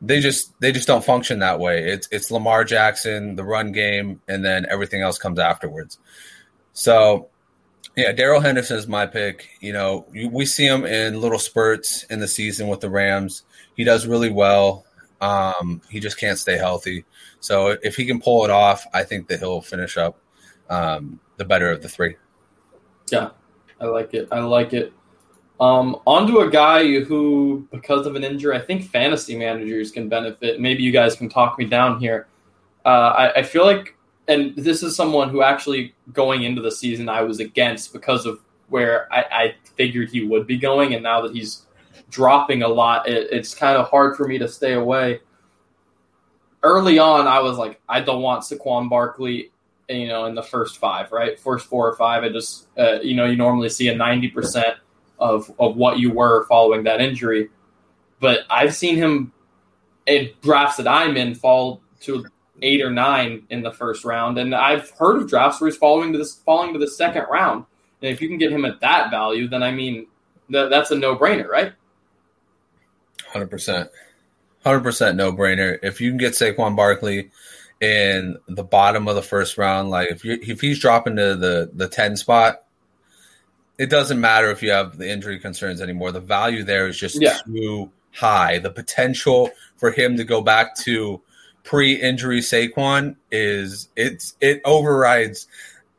They just they just don't function that way. It's it's Lamar Jackson, the run game, and then everything else comes afterwards. So yeah, Darrell Henderson is my pick. You know, we see him in little spurts in the season with the Rams. He does really well. Um, he just can't stay healthy. So if he can pull it off, I think that he'll finish up um, the better of the three. Yeah, I like it. I like it. Um, on to a guy who, because of an injury, I think fantasy managers can benefit. Maybe you guys can talk me down here. Uh, I, I feel like and this is someone who actually going into the season I was against because of where I, I figured he would be going, and now that he's dropping a lot, it, it's kind of hard for me to stay away. Early on, I was like, I don't want Saquon Barkley, you know, in the first five, right? First four or five, I just, uh, you know, you normally see a ninety percent of of what you were following that injury, but I've seen him in drafts that I'm in fall to eight or nine in the first round, and I've heard of drafts where he's falling to this falling to the second round. And if you can get him at that value, then I mean, th- that's a no brainer, right? Hundred percent, hundred percent no brainer. If you can get Saquon Barkley in the bottom of the first round, like if you if he's dropping to the the ten spot, it doesn't matter if you have the injury concerns anymore. The value there is just yeah. too high. The potential for him to go back to pre-injury Saquon is it's it overrides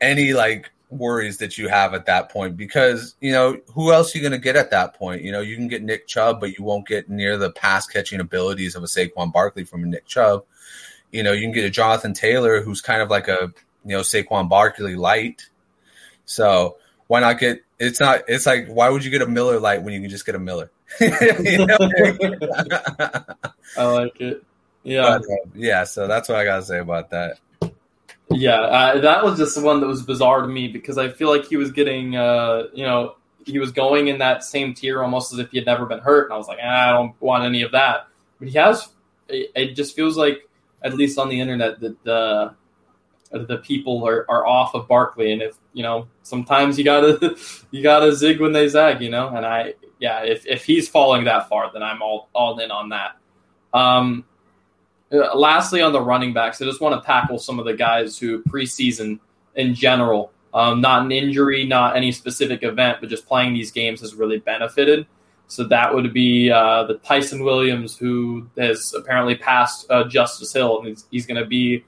any like worries that you have at that point because you know who else are you going to get at that point? You know you can get Nick Chubb, but you won't get near the pass catching abilities of a Saquon Barkley from a Nick Chubb. You know you can get a Jonathan Taylor who's kind of like a you know Saquon Barkley light. So why not get? It's not. It's like why would you get a Miller light when you can just get a Miller? I like it. Yeah, but, uh, yeah. So that's what I gotta say about that. Yeah, uh, that was just the one that was bizarre to me because I feel like he was getting, uh, you know, he was going in that same tier almost as if he had never been hurt, and I was like, ah, I don't want any of that. But he has. It, it, just feels like, at least on the internet, that the the people are, are off of Barkley, and if you know, sometimes you gotta you gotta zig when they zag, you know. And I, yeah, if if he's falling that far, then I'm all all in on that. Um, uh, lastly, on the running backs, I just want to tackle some of the guys who preseason in general, um, not an injury, not any specific event, but just playing these games has really benefited. So that would be uh, the Ty'Son Williams, who has apparently passed uh, Justice Hill, and he's, he's going to be,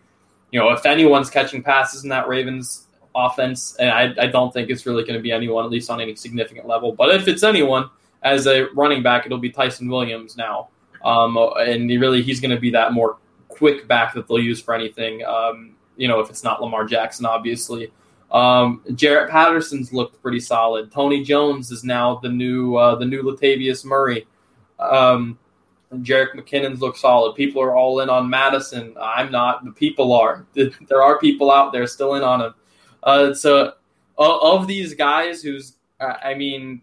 you know, if anyone's catching passes in that Ravens offense, and I, I don't think it's really going to be anyone, at least on any significant level. But if it's anyone as a running back, it'll be Ty'Son Williams now, um, and really he's going to be that more quick back that they'll use for anything. Um, you know, if it's not Lamar Jackson, obviously. Um, Jaret Patterson's looked pretty solid. Tony Jones is now the new uh, the new Latavius Murray. Um, Jerick McKinnon's look solid. People are all in on Mattison. I'm not. The people are. There are people out there still in on him. Uh, so of these guys, who's I mean,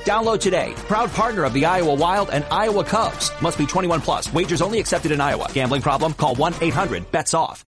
Download today. Proud partner of the Iowa Wild and Iowa Cubs. Must be 21 plus. Wagers only accepted in Iowa. Gambling problem? Call 1-800-BETS-OFF.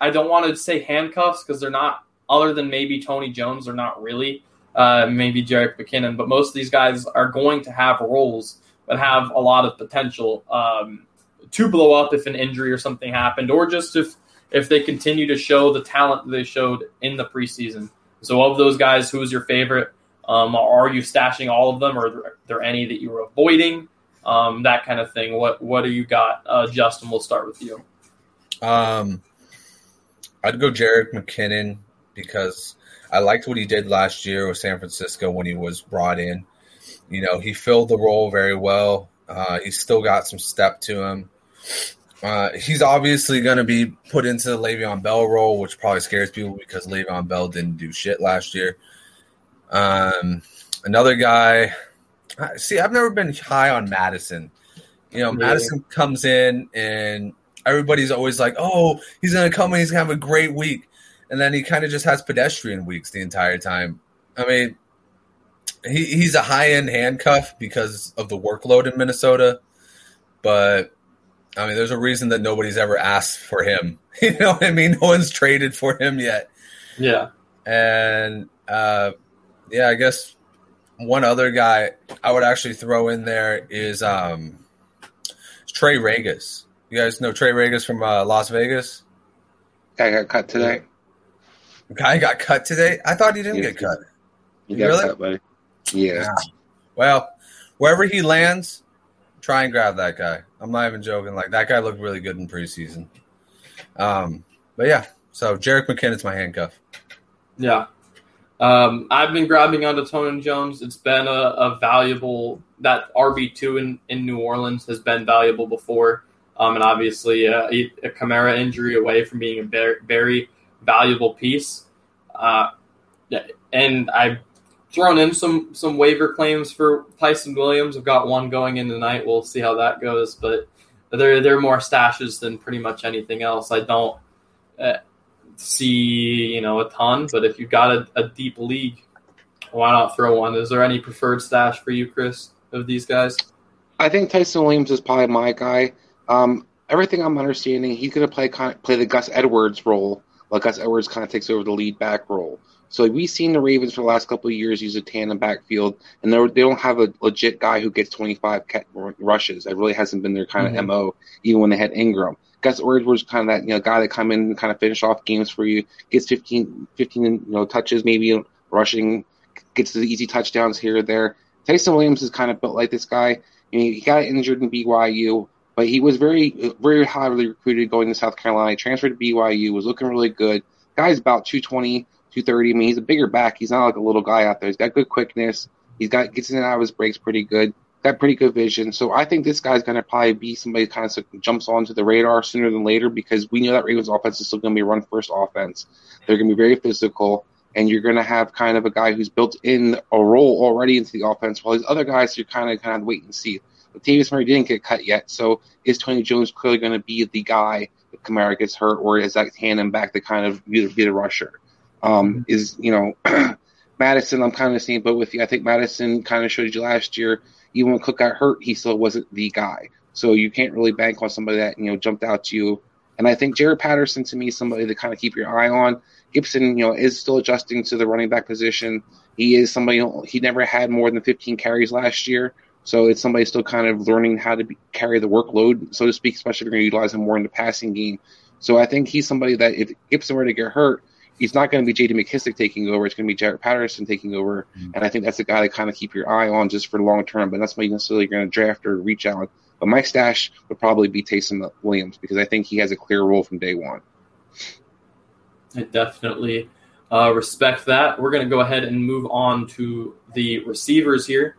I don't want to say handcuffs because they're not, other than maybe Tony Jones, they're not really. Uh, maybe Jerick McKinnon, but most of these guys are going to have roles that have a lot of potential um, to blow up if an injury or something happened, or just if if they continue to show the talent they showed in the preseason. So, of those guys, who is your favorite? Um, are you stashing all of them, or are there any that you were avoiding? Um, that kind of thing. What What do you got, uh, Justin? We'll start with you. Um, I'd go Jerick McKinnon because I liked what he did last year with San Francisco when he was brought in. You know, he filled the role very well. Uh, he's still got some step to him. Uh, he's obviously going to be put into the Le'Veon Bell role, which probably scares people because Le'Veon Bell didn't do shit last year. Um, another guy, see, I've never been high on Mattison. You know, yeah. Mattison comes in and everybody's always like, "Oh, he's gonna come and he's gonna have a great week," and then he kind of just has pedestrian weeks the entire time. I mean, he, he's a high end handcuff because of the workload in Minnesota, but I mean, there's a reason that nobody's ever asked for him. You know what I mean? No one's traded for him yet. Yeah, and uh, yeah, I guess one other guy I would actually throw in there is um, Trey Ragas. You guys know Trey Ragas from uh, Las Vegas? Guy got cut today. Guy got cut today. I thought he didn't get cut. He got really? cut, buddy. Yeah. yeah. Well, wherever he lands, try and grab that guy. I'm not even joking. Like that guy looked really good in preseason. Um, but yeah. So Jerick McKinnon's my handcuff. Yeah. Um, I've been grabbing onto Tony Jones. It's been a, a valuable that RB two in, in New Orleans has been valuable before. Um, and obviously, uh, a, a Kamara injury away from being a very, very valuable piece. Uh, and I've thrown in some some waiver claims for Ty'Son Williams. I've got one going in tonight. We'll see how that goes. But they're they're more stashes than pretty much anything else. I don't uh, see you know a ton, but if you've got a, a deep league, why not throw one? Is there any preferred stash for you, Chris, of these guys? I think Ty'Son Williams is probably my guy. Um, everything I'm understanding, he's going to play kind of, play the Gus Edwards role, while Gus Edwards kind of takes over the lead back role. So we've seen the Ravens for the last couple of years use a tandem backfield, and they don't have a legit guy who gets 25 rushes. That really hasn't been their kind mm-hmm. of mo, even when they had Ingram. Gus Edwards was kind of that you know guy that come in and kind of finish off games for you, gets 15, 15 you know touches, maybe rushing, gets the easy touchdowns here or there. Ty'Son Williams is kind of built like this guy. You know, he got injured in BYU, but he was very, very highly recruited going to South Carolina. Transferred to BYU, was looking really good. Guy's about 220, 230. I mean, he's a bigger back. He's not like a little guy out there. He's got good quickness. He's got gets in and out of his breaks pretty good. Got pretty good vision. So I think this guy's going to probably be somebody kind of jumps onto the radar sooner than later because we know that Ravens offense is still going to be run first offense. They're going to be very physical and you're going to have kind of a guy who's built in a role already into the offense, while these other guys you're kind of kind of wait and see. Latavius Murray didn't get cut yet, so is Tony Jones clearly going to be the guy if Kamara gets hurt, or is that him back to kind of be, be the rusher? Um, is you know Mattison? I'm kind of the same boat with you. I think Mattison kind of showed you last year. Even when Cook got hurt, he still wasn't the guy. So you can't really bank on somebody that you know jumped out to you. And I think Jaret Patterson to me is somebody to kind of keep your eye on. Gibson, you know, is still adjusting to the running back position. He is somebody he never had more than 15 carries last year, so it's somebody still kind of learning how to be, carry the workload, so to speak, especially if you're going to utilize him more in the passing game. So I think he's somebody that if Gibson were to get hurt, he's not going to be J.D. McKissic taking over. It's going to be Jaret Patterson taking over, mm-hmm. and I think that's a guy to kind of keep your eye on just for long term. But that's somebody necessarily going to draft or reach out. But my stash would probably be Ty'Son Williams because I think he has a clear role from day one. I definitely uh, respect that. We're going to go ahead and move on to the receivers here.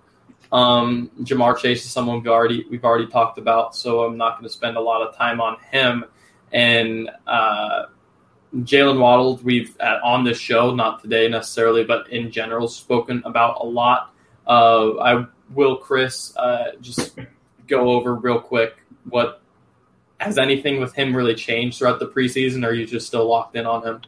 Um, Ja'Marr Chase is someone we've already we've already talked about, so I'm not going to spend a lot of time on him. And uh, Jaylen Waddle, we've on this show, not today necessarily, but in general, spoken about a lot. Uh, I will, Chris, uh, just go over real quick what has anything with him really changed throughout the preseason? Or are you just still locked in on him?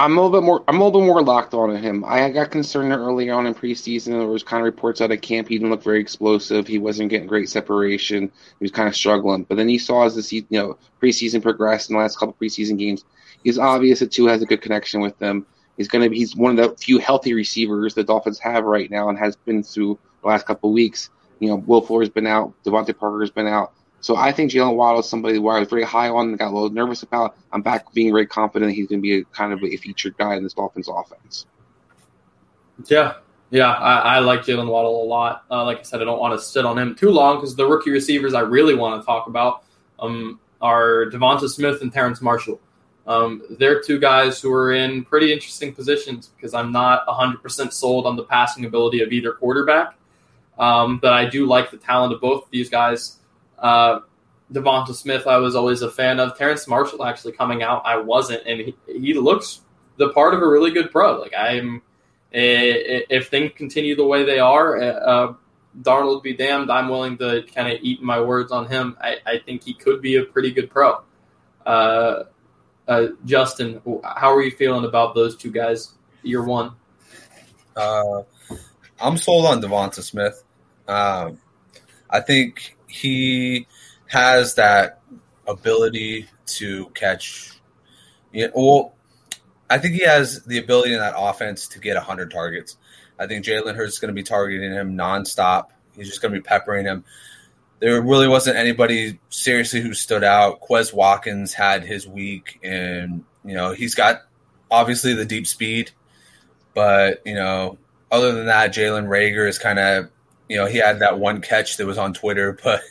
I'm a little bit more. I'm a little bit more locked on to him. I got concerned early on in preseason. There was kind of reports out of camp he didn't look very explosive. He wasn't getting great separation. He was kind of struggling. But then he saw as the you know preseason progressed in the last couple preseason games, he's obvious that Tua has a good connection with them. He's gonna be. He's one of the few healthy receivers the Dolphins have right now, and has been through the last couple weeks. You know, Will Fuller's been out. DeVante Parker's been out. So I think Jaylen Waddle is somebody where I was very high on and got a little nervous about. I'm back being very confident he's going to be a kind of a featured guy in this Dolphins offense. Yeah, yeah, I, I like Jaylen Waddle a lot. Uh, like I said, I don't want to sit on him too long because the rookie receivers I really want to talk about um, are Devonta Smith and Terrace Marshall. Um, they're two guys who are in pretty interesting positions because I'm not 100% sold on the passing ability of either quarterback. Um, but I do like the talent of both these guys. Uh, Devonta Smith, I was always a fan of. Terrace Marshall actually coming out, I wasn't, and he, he looks the part of a really good pro. Like I'm, if things continue the way they are, uh, Darnold be damned. I'm willing to kind of eat my words on him. I, I, think he could be a pretty good pro. Uh, uh, Justin, how are you feeling about those two guys? Year one. Uh, I'm sold on Devonta Smith. Um, I think he has that ability to catch. You know, well, I think he has the ability in that offense to get 100 targets. I think Jalen Hurts is going to be targeting him nonstop. He's just going to be peppering him. There really wasn't anybody seriously who stood out. Quez Watkins had his week, and you know he's got obviously the deep speed, but you know other than that, Jalen Reagor is kind of you know, he had that one catch that was on Twitter, but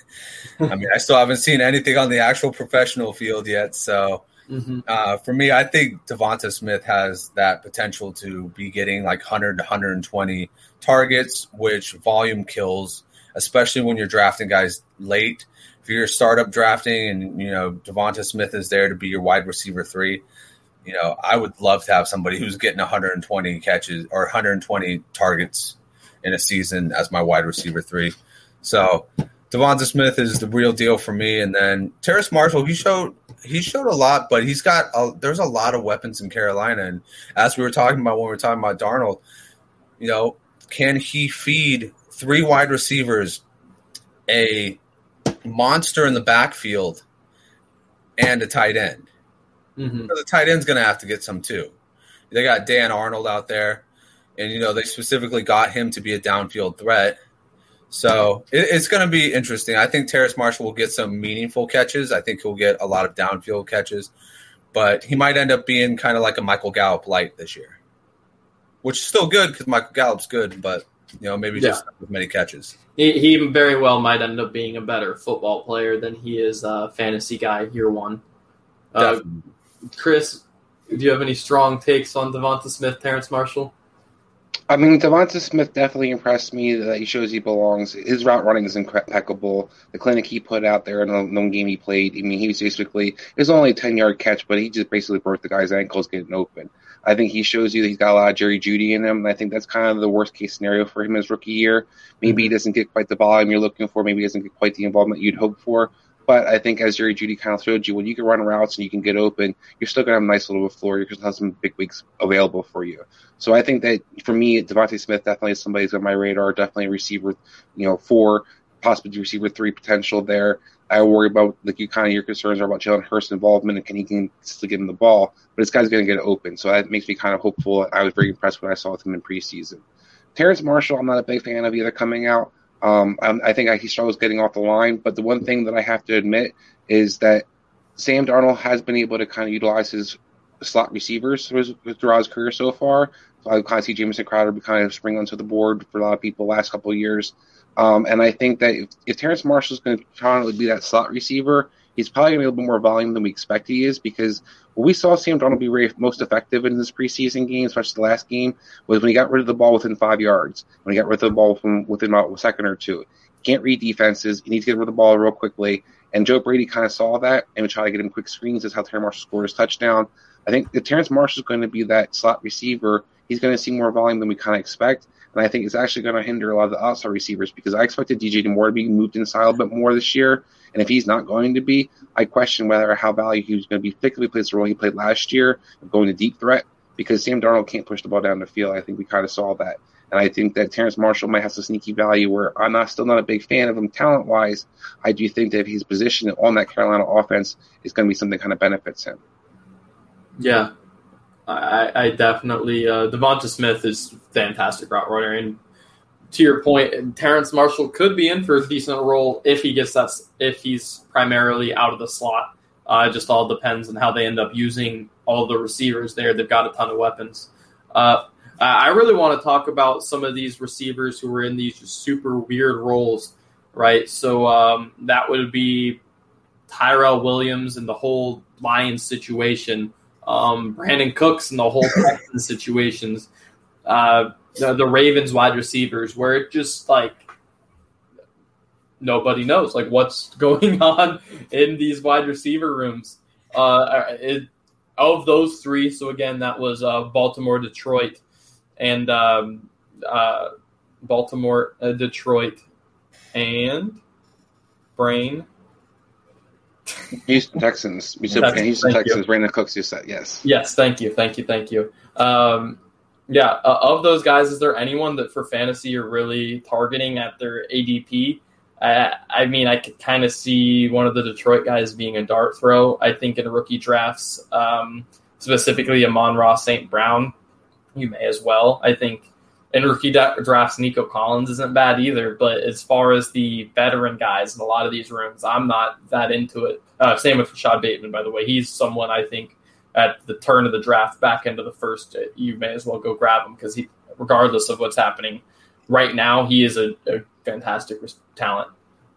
I mean, I still haven't seen anything on the actual professional field yet. So mm-hmm. uh, for me, I think Devonta Smith has that potential to be getting like 100 to 120 targets, which volume kills, especially when you're drafting guys late. If you're startup drafting and, you know, Devonta Smith is there to be your wide receiver three, you know, I would love to have somebody who's getting 120 catches or 120 targets in a season as my wide receiver three. So Devonta Smith is the real deal for me. And then Terrace Marshall, he showed he showed a lot, but he's got a, there's a lot of weapons in Carolina. And as we were talking about when we were talking about Darnold, you know, can he feed three wide receivers, a monster in the backfield, and a tight end? Mm-hmm. The tight end's going to have to get some too. They got Dan Arnold out there and you know they specifically got him to be a downfield threat. So it, it's going to be interesting. I think Terrace Marshall will get some meaningful catches. I think he'll get a lot of downfield catches, but he might end up being kind of like a Michael Gallup light this year, which is still good because Michael Gallup's good. But You know, maybe just yeah. with many catches. He, he very well might end up being a better football player than he is a fantasy guy year one. Uh, Chris, do you have any strong takes on Devonta Smith, Terrace Marshall? I mean, Devonta Smith definitely impressed me that he shows he belongs. His route running is impeccable. The clinic he put out there in the one game he played, I mean, he was basically, it was only a 10 yard catch, but he just basically broke the guy's ankles getting open. I think he shows you that he's got a lot of Jerry Jeudy in him, and I think that's kind of the worst case scenario for him his rookie year. Maybe he mm-hmm. doesn't get quite the volume you're looking for, maybe he doesn't get quite the involvement you'd hope for. But I think as Jerry Jeudy kind of showed you, when you can run routes and you can get open, you're still going to have a nice little floor. You're going to have some big weeks available for you. So I think that for me, DeVonta Smith definitely is somebody who's on my radar. Definitely a receiver, you know, four, possibly receiver three potential there. I worry about like you kind of your concerns are about Jalen Hurts' involvement and can he can still give him the ball, but this guy's going to get open. So that makes me kind of hopeful. I was very impressed when I saw him in preseason. Terrace Marshall, I'm not a big fan of either coming out. Um, I, I think he struggles getting off the line, but the one thing that I have to admit is that Sam Darnold has been able to kind of utilize his slot receivers throughout his career so far. So I kind of see Jamison Crowder be kind of spring onto the board for a lot of people last couple of years. Um, and I think that if, if Terrace Marshall is going to try to be that slot receiver, he's probably going to be a little bit more volume than we expect he is because what we saw Sam Darnold be very, most effective in this preseason game, especially the last game, was when he got rid of the ball within five yards, when he got rid of the ball from within about a second or two. Can't read defenses. He needs to get rid of the ball real quickly. And Joe Brady kind of saw that and would try to get him quick screens. That's how Terrace Marshall scored his touchdown. I think if Terrace Marshall is going to be that slot receiver, he's going to see more volume than we kind of expect. And I think it's actually going to hinder a lot of the outside receivers because I expected DJ Moore to be moved inside a little bit more this year. And if he's not going to be, I question whether how valuable he's going to be, particularly plays the role he played last year of going to deep threat because Sam Darnold can't push the ball down the field. I think we kind of saw that. And I think that Terrace Marshall might have some sneaky value where I'm not still not a big fan of him talent wise. I do think that his position on that Carolina offense is going to be something that kind of benefits him. Yeah, I, I definitely uh, Devonta Smith is fantastic route runner, and to your point, Terrace Marshall could be in for a decent role if he gets that if he's primarily out of the slot. Uh, it just all depends on how they end up using all the receivers there. They've got a ton of weapons. Uh, I really want to talk about some of these receivers who are in these super weird roles, right? So um, that would be Tyrell Williams and the whole Lions situation um, Brandin Cooks and the whole Texans situations, uh, the, the Ravens wide receivers, where it just like nobody knows like what's going on in these wide receiver rooms. Uh, it, of those three, so again, that was uh, Baltimore, Detroit, and um, uh, Baltimore, uh, Detroit, and Brain. Houston Texans. You said Texans, Houston Texans. You. Brandin Cooks. You said yes. Yes. Thank you. Thank you. Thank you. Um, yeah. Uh, of those guys, is there anyone that for fantasy you're really targeting at their ADP? Uh, I mean, I could kind of see one of the Detroit guys being a dart throw. I think in rookie drafts, um, specifically Amon-Ra St. Brown, you may as well. I think in rookie drafts, Nico Collins isn't bad either. But as far as the veteran guys in a lot of these rooms, I'm not that into it. Uh, same with Rashod Bateman, by the way. He's someone I think at the turn of the draft, back end of the first, you may as well go grab him because he, regardless of what's happening right now, he is a, a fantastic talent.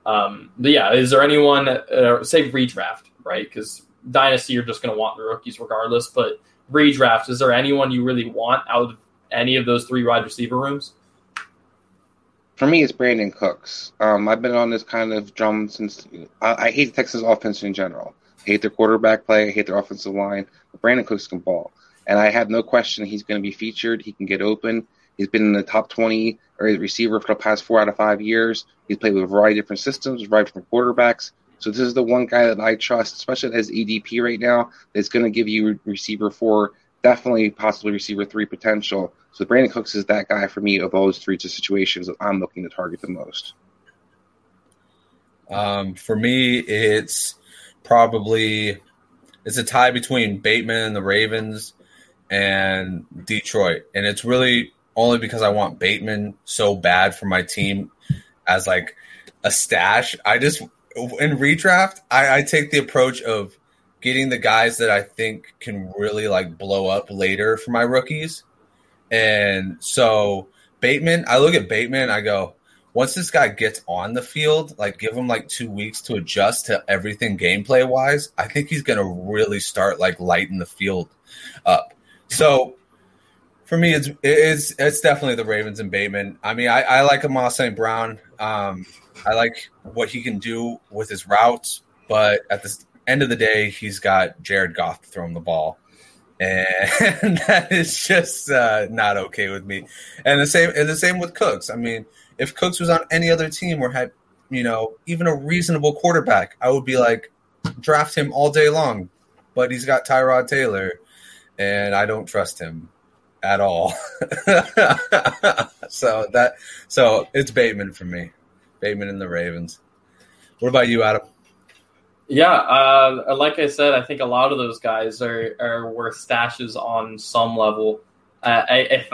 Um, but yeah, is there anyone, uh, say redraft, right? Because dynasty, you're just going to want the rookies regardless. But redraft, is there anyone you really want out of any of those three wide receiver rooms? For me, it's Brandin Cooks. Um, I've been on this kind of drum since I, I hate Texas offense in general. I hate their quarterback play. I hate their offensive line. But Brandin Cooks can ball, and I have no question he's going to be featured. He can get open. He's been in the top 20 or receiver for the past four out of five years. He's played with a variety of different systems, a variety of different quarterbacks. So this is the one guy that I trust, especially as ADP right now, that's going to give you receiver four, definitely possibly receiver three potential. So Brandin Cooks is that guy for me of those three situations that I'm looking to target the most. Um, for me, it's probably it's a tie between Bateman and the Ravens and Detroit, and it's really only because I want Bateman so bad for my team as like a stash. I just in redraft, I, I take the approach of getting the guys that I think can really like blow up later for my rookies and so Bateman, I look at Bateman, I go, once this guy gets on the field, like give him like two weeks to adjust to everything gameplay wise, I think he's gonna really start like lighting the field up. So for me, it's it's it's definitely the Ravens and Bateman. I mean, I, I like Amon St. Brown. Um, I like what he can do with his routes, but at the end of the day, he's got Jared Goff throwing the ball and that is just uh, not okay with me. And the same, and the same with Cooks. I mean, if Cooks was on any other team or had, you know, even a reasonable quarterback, I would be like, draft him all day long. But he's got Tyrod Taylor, and I don't trust him at all. so that, so it's Bateman for me, Bateman and the Ravens. What about you, Adam? Yeah, uh, like I said, I think a lot of those guys are, are worth stashes on some level. Uh, I, if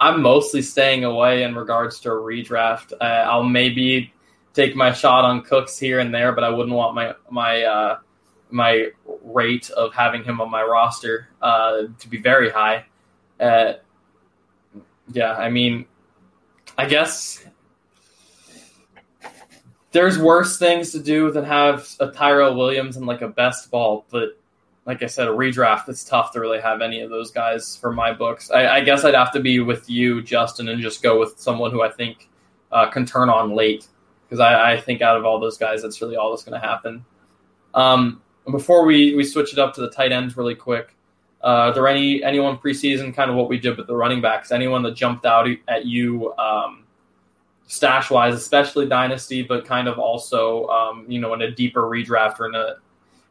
I'm mostly staying away in regards to a redraft, uh, I'll maybe take my shot on Cooks here and there, but I wouldn't want my my uh, my rate of having him on my roster uh, to be very high. Uh, yeah, I mean, I guess there's worse things to do than have a Tyrell Williams and like a best ball, but like I said, a redraft, it's tough to really have any of those guys for my books. I, I guess I'd have to be with you, Justin, and just go with someone who I think uh, can turn on late because I, I, think out of all those guys, that's really all that's going to happen. Um, before we, we switch it up to the tight ends really quick, uh, are there any anyone preseason kind of what we did with the running backs? Anyone that jumped out at you um, stash wise, especially dynasty, but kind of also um, you know in a deeper redraft or in a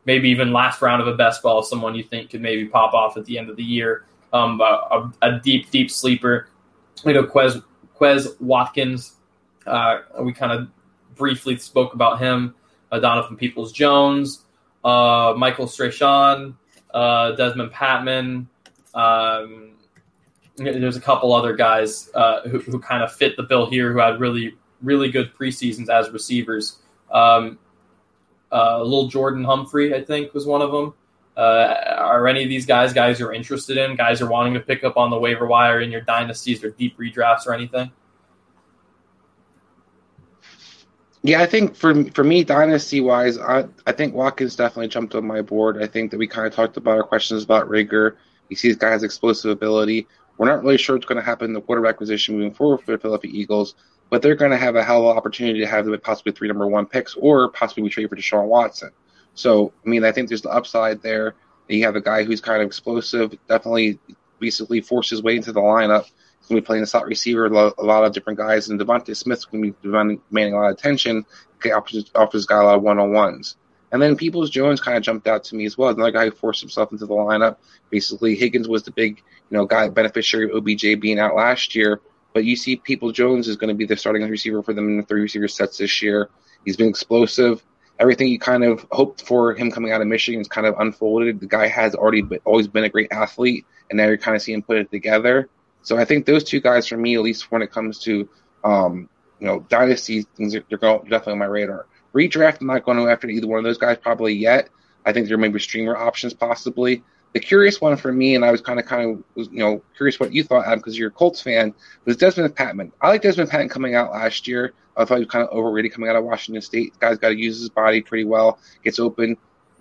maybe even last round of a best ball, someone you think could maybe pop off at the end of the year. Um, a, a, deep, deep sleeper. You know, Quez, Quez Watkins. Uh, we kind of briefly spoke about him. Uh, Donovan Peoples Jones, uh, Michael Strachan, uh, Dezmon Patmon. Um, there's a couple other guys uh, who, who kind of fit the bill here who had really really good preseasons as receivers. Um, uh, little Jordan Humphrey, I think, was one of them. Uh, are any of these guys guys you're interested in? Guys you're wanting to pick up on the waiver wire in your dynasties or deep redrafts or anything? Yeah, I think for for me, dynasty wise, I I think Watkins definitely jumped on my board. I think that we kind of talked about our questions about Reagor. You see this guy has explosive ability. We're not really sure what's going to happen in the quarterback position moving forward for the Philadelphia Eagles, but they're going to have a hell of an opportunity to have possibly three number one picks or possibly we trade for Deshaun Watson. So, I mean, I think there's the upside there. You have a guy who's kind of explosive, definitely basically forced his way into the lineup. He's going to be playing the slot receiver, a lot of different guys, and DeVonta Smith's going to be demanding a lot of attention, offers, offers guy a lot of one on ones. And then Peoples Jones kind of jumped out to me as well. Another guy who forced himself into the lineup. Basically, Higgins was the big, you know, guy beneficiary of OBJ being out last year. But you see, People Jones is going to be the starting receiver for them in the three receiver sets this year. He's been explosive. Everything you kind of hoped for him coming out of Michigan is kind of unfolded. The guy has already been, always been a great athlete, and now you're kind of seeing him put it together. So I think those two guys, for me, at least when it comes to, um, you know, dynasty things, they're definitely on my radar. Redraft, I'm not going to after either one of those guys probably yet. I think there may be streamer options possibly. The curious one for me, and I was kind of kind of was, you know curious what you thought, Adam, because you're a Colts fan, was Dezmon Patmon. I like Dezmon Patmon coming out last year. I thought he was kind of overrated coming out of Washington State. The guy's got to use his body pretty well, gets open,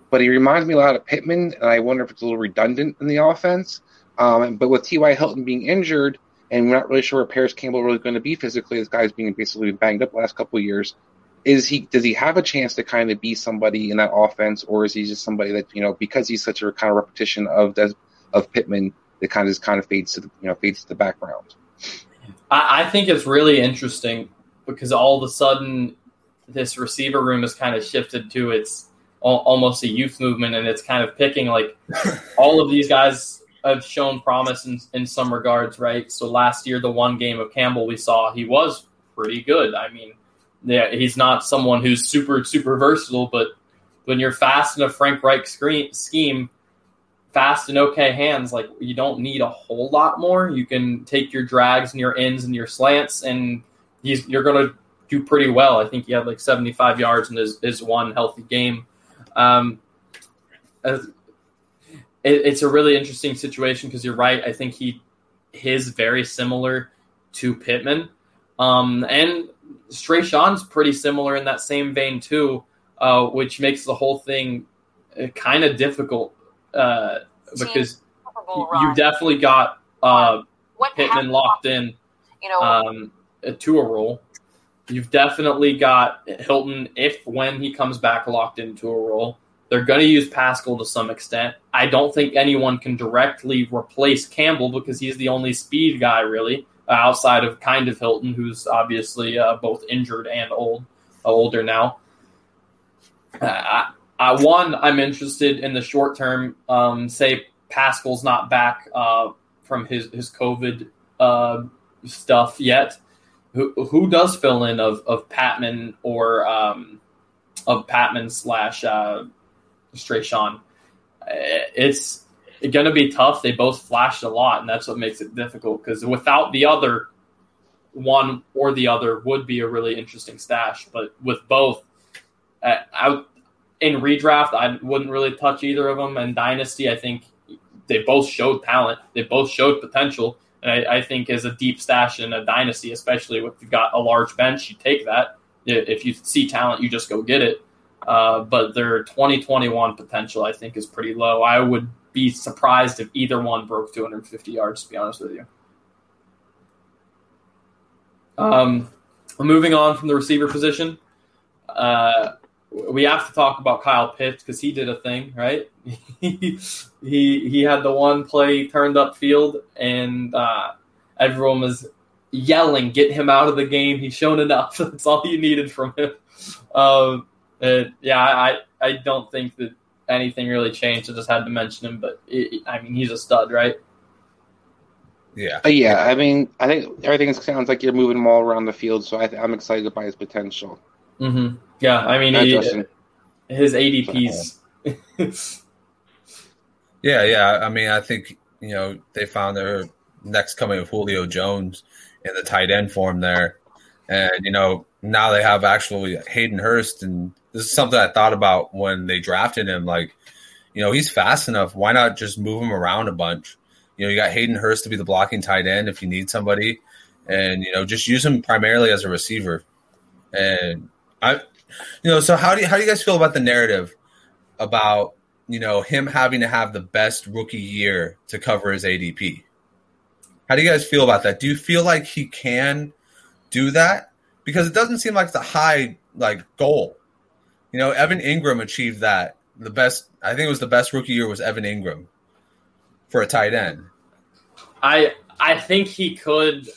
but he reminds me a lot of Pittman, and I wonder if it's a little redundant in the offense. Um, but with T.Y. Hilton being injured, and we're not really sure where Parris Campbell really going to be physically, this guy's being basically banged up the last couple of years is he does he have a chance to kind of be somebody in that offense, or is he just somebody that you know because he's such a kind of repetition of Des, of Pittman that kind of just kind of fades to the you know fades to the background? I, I think it's really interesting because all of a sudden this receiver room has kind of shifted to its almost a youth movement, and it's kind of picking like all of these guys have shown promise in, in some regards, right? So last year, the one game of Campbell we saw, he was pretty good. I mean, yeah, he's not someone who's super super versatile, but when you're fast in a Frank Reich screen, scheme, fast and okay hands, like you don't need a whole lot more. You can take your drags and your ins and your slants, and you're going to do pretty well. I think he had like 75 yards in his, his one healthy game. Um, it, it's a really interesting situation because you're right. I think he his very similar to Pittman. Um, and Strachan's pretty similar in that same vein too, uh, which makes the whole thing uh, kind of difficult uh, because you, you definitely got uh, Pittman locked in you know, um, to a role. You've definitely got Hilton if when he comes back locked into a role. They're going to use Pascal to some extent. I don't think anyone can directly replace Campbell because he's the only speed guy really uh, outside of kind of Hilton, who's obviously uh, both injured and old, uh, older now. Uh, I, one, I'm interested in the short term. Um, say Pascal's not back uh, from his his COVID uh, stuff yet. Who who does fill in of of Patmon or um, of Patmon slash uh, Strachan? It's going to be tough. They both flashed a lot, and that's what makes it difficult. Because without the other, one or the other would be a really interesting stash. But with both, uh, out in redraft, I wouldn't really touch either of them. And dynasty, I think they both showed talent. They both showed potential. And I, I think as a deep stash in a dynasty, especially if you've got a large bench, you take that. If you see talent, you just go get it. Uh, but their 2021 potential, I think, is pretty low. I would be surprised if either one broke 250 yards, to be honest with you. Um, moving on from the receiver position, uh, we have to talk about Kyle Pitts because he did a thing, right? he he had the one play turned up field, and uh, everyone was yelling, "Get him out of the game! He's shown enough. That's all you needed from him." Um, yeah, I I don't think that anything really changed. I just had to mention him, but it, I mean, he's a stud, right? Yeah. Uh, yeah, I mean, I think everything sounds like you're moving him all around the field, so I am excited by his potential. Mm-hmm. Yeah, I mean, he, his ADPs. yeah, yeah. I mean, I think you know they found their next coming of Julio Jones in the tight end form there, and you know now they have actually Hayden Hurst, and this is something I thought about when they drafted him. Like, you know, he's fast enough. Why not just move him around a bunch? You know, you got Hayden Hurst to be the blocking tight end if you need somebody, and you know, just use him primarily as a receiver. And I, you know, so how do you, how do you guys feel about the narrative about you know him having to have the best rookie year to cover his ADP? How do you guys feel about that? Do you feel like he can do that? Because it doesn't seem like it's a high like goal. You know, Evan Engram achieved that. The best, I think it was the best rookie year was Evan Engram for a tight end. I I think he could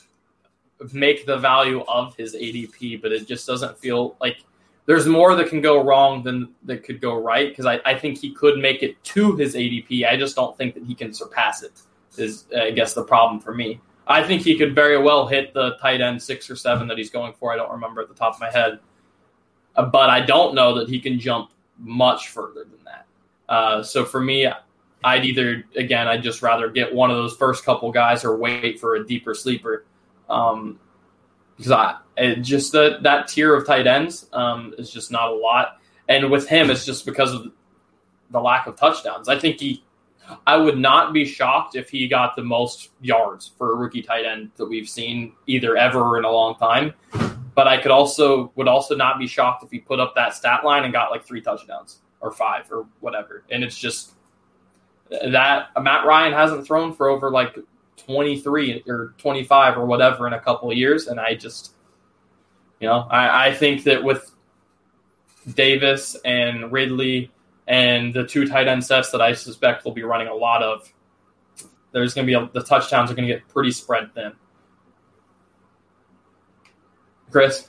make the value of his ADP, but it just doesn't feel like there's more that can go wrong than that could go right. Because I, I think he could make it to his ADP. I just don't think that he can surpass it. Is I guess the problem for me. I think he could very well hit the tight end six or seven that he's going for. I don't remember at the top of my head, uh, but I don't know that he can jump much further than that. Uh, so for me, I'd either again I'd just rather get one of those first couple guys or wait for a deeper sleeper. Um, because I it just that that tier of tight ends um, is just not a lot, and with him it's just because of the lack of touchdowns. I think he, I would not be shocked if he got the most yards for a rookie tight end that we've seen either ever in a long time. But I could also would also not be shocked if he put up that stat line and got like three touchdowns or five or whatever. And it's just that Matt Ryan hasn't thrown for over like 23 or 25 or whatever in a couple of years. And I just, you know, I, I think that with Davis and Ridley and the two tight end sets that I suspect will be running a lot of, there's going to be a, the touchdowns are going to get pretty spread thin. Chris?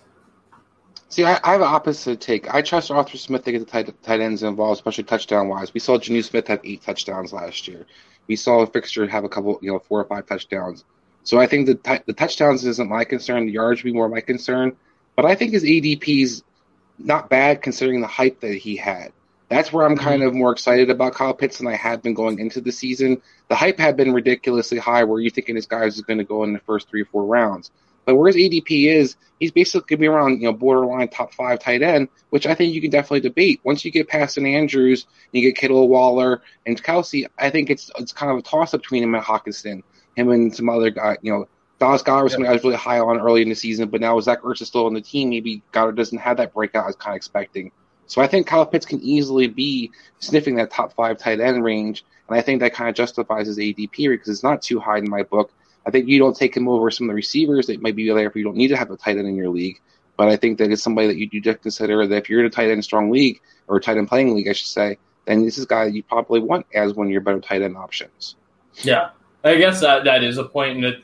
See, I, I, have an opposite take. I trust Arthur Smith to get the tight, tight ends involved, especially touchdown wise. We saw Jonnu Smith have eight touchdowns last year. We saw a Firkser have a couple, you know, four or five touchdowns. So I think the t- the touchdowns isn't my concern. The yards would be more my concern. But I think his ADP's not bad considering the hype that he had. That's where I'm mm-hmm. kind of more excited about Kyle Pitts than I had been going into the season. The hype had been ridiculously high, where you're thinking this guy is going to go in the first three or four rounds. But where his ADP is, he's basically going to be around, you know, borderline top five tight end, which I think you can definitely debate. Once you get past an Andrews, you get Kittle, Waller, and Kelce, I think it's it's kind of a toss up between him and Hockenson, him and some other guy, you know, Dallas Goedert was something I was really high on early in the season, but now with Zach Ertz is still on the team, maybe Goedert doesn't have that breakout I was kind of expecting. So I think Kyle Pitts can easily be sniffing that top five tight end range, and I think that kind of justifies his ADP because it's not too high in my book. I think you don't take him over some of the receivers that might be there if you don't need to have a tight end in your league. But I think that it's somebody that you do consider that if you're in a tight end strong league or a tight end playing league, I should say, then this is a guy you probably want as one of your better tight end options. Yeah, I guess that that is a point, and it,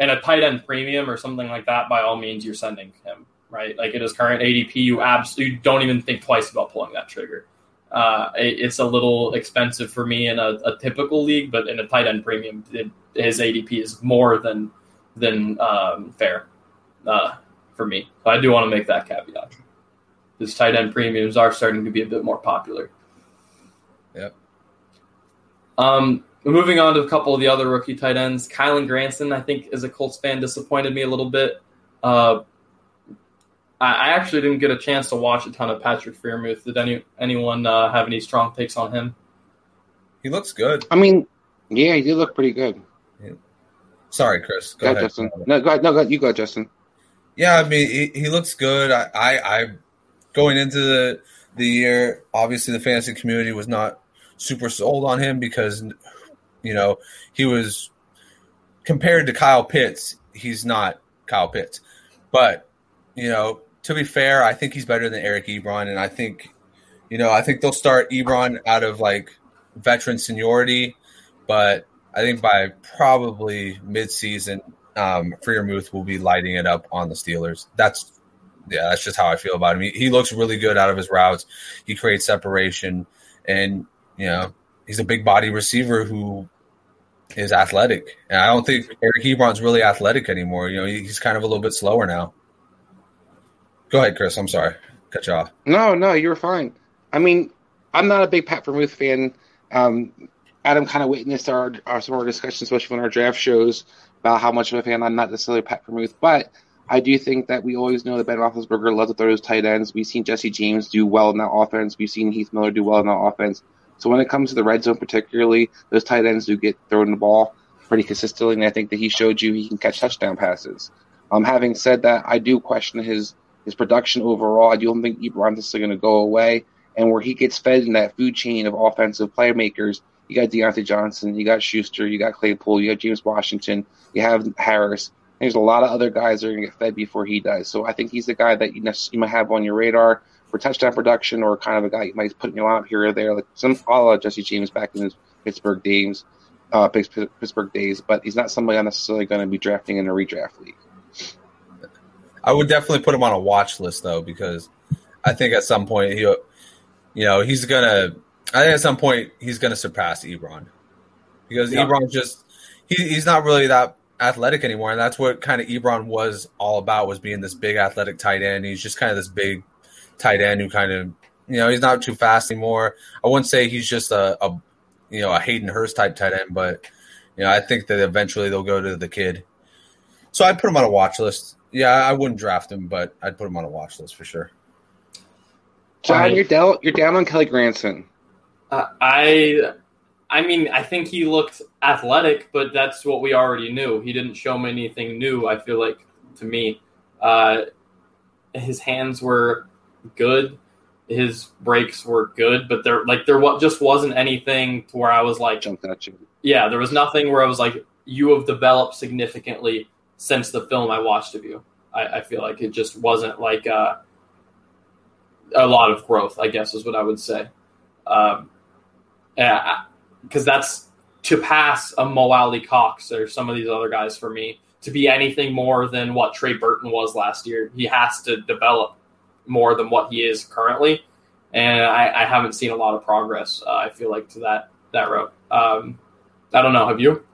And a tight end premium or something like that, by all means, you're sending him right. Like at his current ADP, you absolutely don't even think twice about pulling that trigger. Uh, it, it's a little expensive for me in a, a, typical league, but in a tight end premium, it, his ADP is more than than um, fair uh, for me. So I do want to make that caveat. His tight end premiums are starting to be a bit more popular. Yep. Um, moving on to a couple of the other rookie tight ends, Kylen Granson, I think, as a Colts fan, disappointed me a little bit. Uh, I actually didn't get a chance to watch a ton of Patrick Freiermuth. Did any anyone uh, have any strong takes on him? He looks good. I mean, yeah, he did look pretty good. Yeah. Sorry, Chris. Go, go ahead, Justin. No, go ahead. No, go ahead. you go, Justin. Yeah, I mean, he, he looks good. I, I, I, going into the the year, obviously the fantasy community was not super sold on him because, you know, he was compared to Kyle Pitts. He's not Kyle Pitts, but you know, to be fair, I think he's better than Eric Ebron, and I think, you know, I think they'll start Ebron out of like veteran seniority, but I think by probably midseason, um, Freiermuth will be lighting it up on the Steelers. That's yeah, that's just how I feel about him. He, he looks really good out of his routes. He creates separation, and you know, he's a big body receiver who is athletic. And I don't think Eric Ebron's really athletic anymore. You know, he's kind of a little bit slower now. Go ahead, Chris. I'm sorry. Cut you off. No, no, you're fine. I mean, I'm not a big Pat Freiermuth fan. Um, Adam kind of witnessed our, our some of our discussions, especially when our draft shows, about how much of a fan I'm not necessarily Pat Freiermuth, but I do think that we always know that Ben Roethlisberger loves to throw his tight ends. We've seen Jesse James do well in that offense. We've seen Heath Miller do well in that offense. So when it comes to the red zone, particularly, those tight ends do get thrown the ball pretty consistently, and I think that he showed you he can catch touchdown passes. Um, having said that, I do question his his production overall. I don't think Ebron's is going to go away. And where he gets fed in that food chain of offensive playmakers, you got Diontae Johnson, you got Schuster, you got Claypool, you got James Washington, you have Harris. There's a lot of other guys that are going to get fed before he does. So I think he's the guy that you, you might have on your radar for touchdown production or kind of a guy you might put in your lineup here or there, like some all of Jesse James back in his Pittsburgh days, uh, Pittsburgh days. But he's not somebody I'm necessarily going to be drafting in a redraft league. I would definitely put him on a watch list though, because I think at some point he, you know, he's gonna. I think at some point he's gonna surpass Ebron, because yeah. Ebron just he, he's not really that athletic anymore, and that's what kind of Ebron was all about was being this big athletic tight end. He's just kind of this big tight end who kind of you know he's not too fast anymore. I wouldn't say he's just a, a you know a Hayden Hurst type tight end, but you know I think that eventually they'll go to the kid. So I put him on a watch list. Yeah, I wouldn't draft him, but I'd put him on a watch list for sure. John, you're down. You're down on Kylen Granson. Uh, I, I mean, I think he looked athletic, but that's what we already knew. He didn't show me anything new. I feel like to me, uh, his hands were good, his breaks were good, but there like there just wasn't anything to where I was like jumped at you. Yeah, there was nothing where I was like, you have developed significantly since the film I watched of you. I, I feel like it just wasn't like uh, a lot of growth. I guess is what I would say. Um, because that's to pass a Mo Alie-Cox or some of these other guys for me to be anything more than what Trey Burton was last year. He has to develop more than what he is currently, and I, I haven't seen a lot of progress. Uh, I feel like to that that route. Um, I don't know. Have you?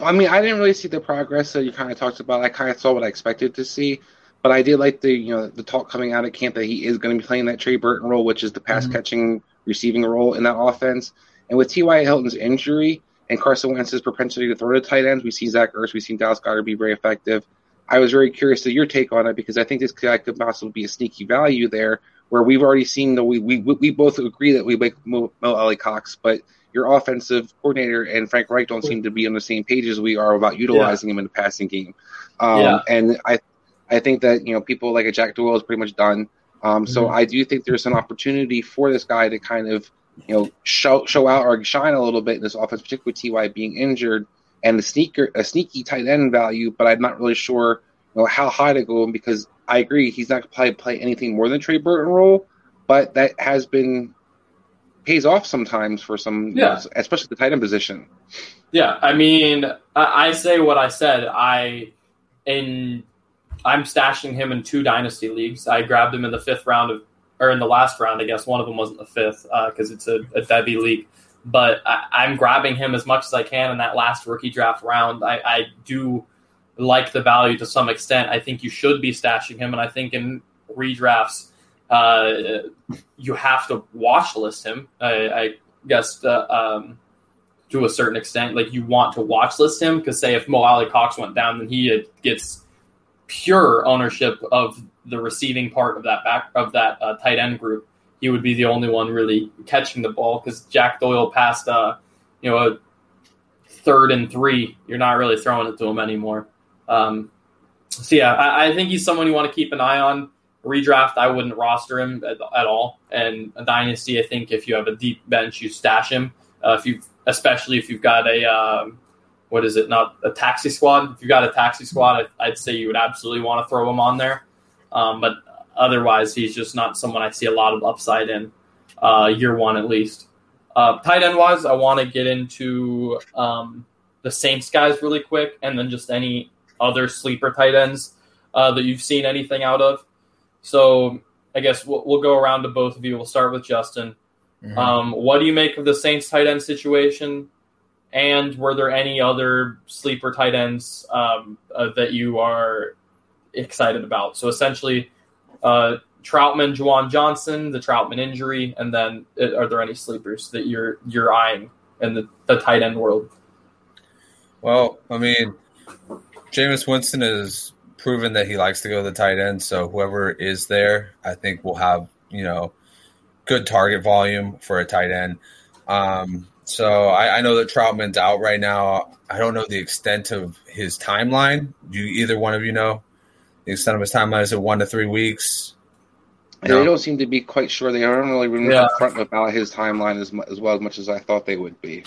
I mean, I didn't really see the progress that you kind of talked about. I kind of saw what I expected to see, but I did like the you know the talk coming out of camp that he is going to be playing that Trey Burton role, which is the pass mm-hmm. catching receiving role in that offense. And with T.Y. Hilton's injury and Carson Wentz's propensity to throw to tight ends, we see Zach Ertz, we've seen Dallas Goedert be very effective. I was very curious to your take on it because I think this guy could possibly be a sneaky value there, where we've already seen that we we we both agree that we like Mo, Mo Alie-Cox, but your offensive coordinator and Frank Reich don't seem to be on the same page as we are about utilizing yeah. him in the passing game. Um, yeah. And I I think that you know people like a Jack Doyle is pretty much done. Um, so mm-hmm. I do think there's an opportunity for this guy to kind of you know show show out or shine a little bit in this offense, particularly with Ty being injured and the sneaker a sneaky tight end value. But I'm not really sure you know how high to go because I agree he's not going probably play anything more than Trey Burton role, but that has been pays off sometimes for some, yeah. Know, especially the tight end position. Yeah, I mean, I say what I said. I in I'm stashing him in two dynasty leagues. I grabbed him in the fifth round of, or in the last round, I guess. One of them wasn't the fifth because uh, it's a, a Devy league. But I, am grabbing him as much as I can in that last rookie draft round. I, I do like the value to some extent. I think you should be stashing him, and I think in redrafts, uh, you have to watch list him. I, I guess uh, um, to a certain extent, like you want to watch list him because say if Mo Alie-Cox went down, then he gets pure ownership of the receiving part of that back of that uh, tight end group, he would be the only one really catching the ball because Jack Doyle passed, uh, you know, a third and three. You're not really throwing it to him anymore. Um, so yeah, I, I, think he's someone you want to keep an eye on. Redraft, I wouldn't roster him at, at, all. And a dynasty, I think if you have a deep bench, you stash him. Uh, if you, especially if you've got a um, what is it? Not a taxi squad. If you got a taxi squad, I'd say you would absolutely want to throw him on there. Um, but otherwise, he's just not someone I see a lot of upside in uh, year one at least. Uh, tight end wise, I want to get into um, the Saints guys really quick, and then just any other sleeper tight ends uh, that you've seen anything out of. So I guess we'll, we'll, go around to both of you. We'll start with Justin. Mm-hmm. Um, what do you make of the Saints tight end situation? And were there any other sleeper tight ends um, uh, that you are excited about? So essentially, uh, Trautman, Juwan Johnson, the Trautman injury, and then uh, are there any sleepers that you're you're eyeing in the, the tight end world? Well, I mean, Jameis Winston has proven that he likes to go to the tight end. So whoever is there, I think will have you know good target volume for a tight end. Um, so I, I, know that Trautman's out right now. I don't know the extent of his timeline. Do either one of you know the extent of his timeline? Is it one to three weeks? No. They don't seem to be quite sure. They aren't really really yeah. upfront about his timeline as, as well as much as I thought they would be.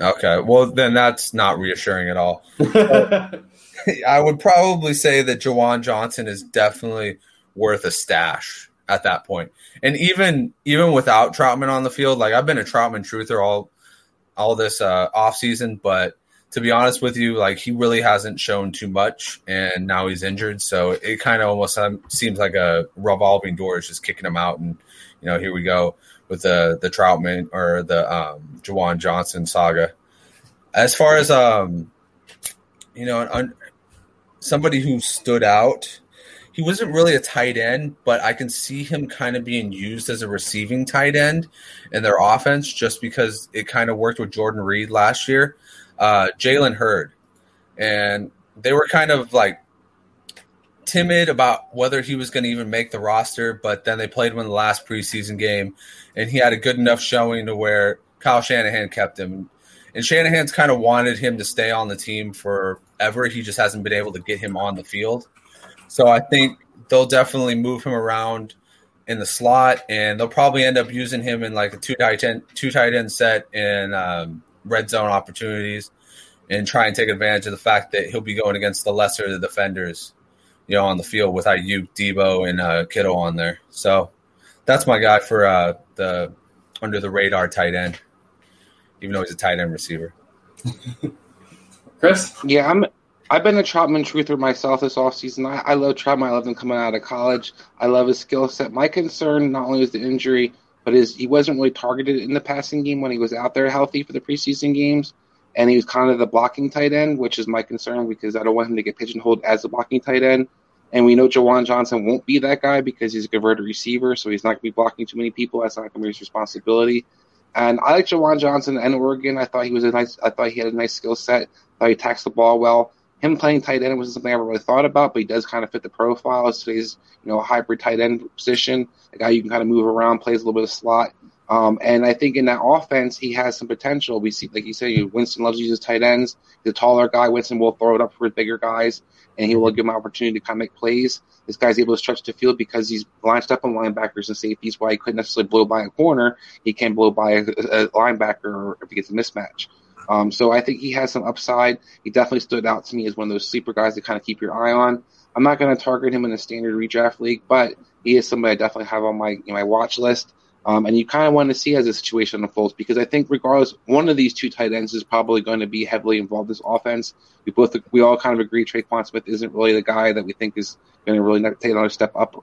Okay, well then that's not reassuring at all. I would probably say that Juwan Johnson is definitely worth a stash at that point. And even even without Trautman on the field, like I've been a Trautman truther all all this uh, off season, but to be honest with you, like he really hasn't shown too much, and now he's injured, so it kind of almost seems like a revolving door is just kicking him out, and you know here we go with the the Trautman or the um, Juwan Johnson saga. As far as um, you know, un- somebody who stood out he wasn't really a tight end, but I can see him kind of being used as a receiving tight end in their offense just because it kind of worked with Jordan Reed last year. Uh, Jalen Hurd. And they were kind of like timid about whether he was going to even make the roster, but then they played him in the last preseason game, and he had a good enough showing to where Kyle Shanahan kept him. And Shanahan's kind of wanted him to stay on the team forever. He just hasn't been able to get him on the field. So I think they'll definitely move him around in the slot, and they'll probably end up using him in like a two tight end two tight end set in um, red zone opportunities. and try and take advantage of the fact that he'll be going against the lesser of the defenders, you know, on the field with Aiyuk, Deebo, and uh, Kittle on there. So that's my guy for uh, the under the radar tight end, even though he's a tight end receiver. Chris? Yeah, I'm. I've been a Trautman truther myself this offseason. I, I love Trautman. I love him coming out of college. I love his skill set. My concern not only is the injury, but is he wasn't really targeted in the passing game when he was out there healthy for the preseason games, and he was kind of the blocking tight end, which is my concern because I don't want him to get pigeonholed as a blocking tight end. And we know Juwan Johnson won't be that guy because he's a converted receiver, so he's not going to be blocking too many people. That's not going to be his responsibility. And I like Juwan Johnson and Oregon. I thought he was a nice. I thought he had a nice skill set. I thought he taxed the ball well. Him playing tight end wasn't something I ever really thought about, but he does kind of fit the profile. So he's you know a hybrid tight end position, a guy you can kind of move around, plays a little bit of slot. Um, and I think in that offense, he has some potential. We see, like you said, Winston loves to use his tight ends. A taller guy. Winston will throw it up for bigger guys, and he will give him an opportunity to kind of make plays. This guy's able to stretch the field because he's lined up on linebackers and safeties. Why he couldn't necessarily blow by a corner, he can blow by a, a linebacker if he gets a mismatch. Um, so I think he has some upside. He definitely stood out to me as one of those sleeper guys to kind of keep your eye on. I'm not going to target him in a standard redraft league, but he is somebody I definitely have on my my watch list. Um, and you kind of want to see as the situation unfolds because I think regardless, one of these two tight ends is probably going to be heavily involved in this offense. We both we all kind of agree Tre'Quan Smith isn't really the guy that we think is going to really take another step up.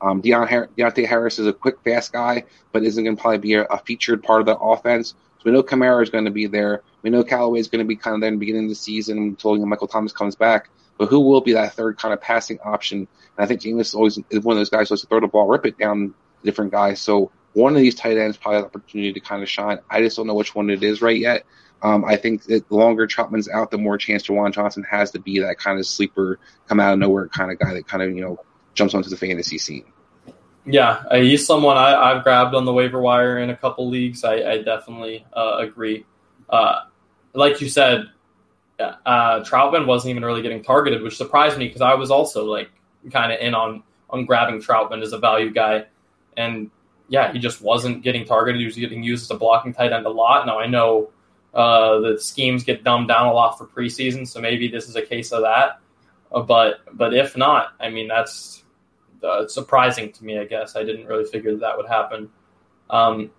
Um, Deon Deonte Harris is a quick, fast guy, but isn't going to probably be a, a, featured part of the offense. So we know Kamara is going to be there. We know Callaway is going to be kind of there in the beginning of the season until Michael Thomas comes back. But who will be that third kind of passing option? And I think Jameis is always is one of those guys who likes to throw the ball, rip it down different guys. So one of these tight ends probably has the opportunity to kind of shine. I just don't know which one it is right yet. Um, I think that the longer Trautman's out, the more chance Juwan Johnson has to be that kind of sleeper, come out of nowhere kind of guy that kind of you know jumps onto the fantasy scene. Yeah, uh, he's someone I, have grabbed on the waiver wire in a couple leagues. I, I definitely uh, agree. Uh, like you said, uh, Trautman wasn't even really getting targeted, which surprised me because I was also like kind of in on on grabbing Trautman as a value guy, and yeah, he just wasn't getting targeted. He was getting used as a blocking tight end a lot. Now I know uh, the schemes get dumbed down a lot for preseason, so maybe this is a case of that. Uh, but but if not, I mean that's uh, surprising to me. I guess I didn't really figure that, that would happen. Um,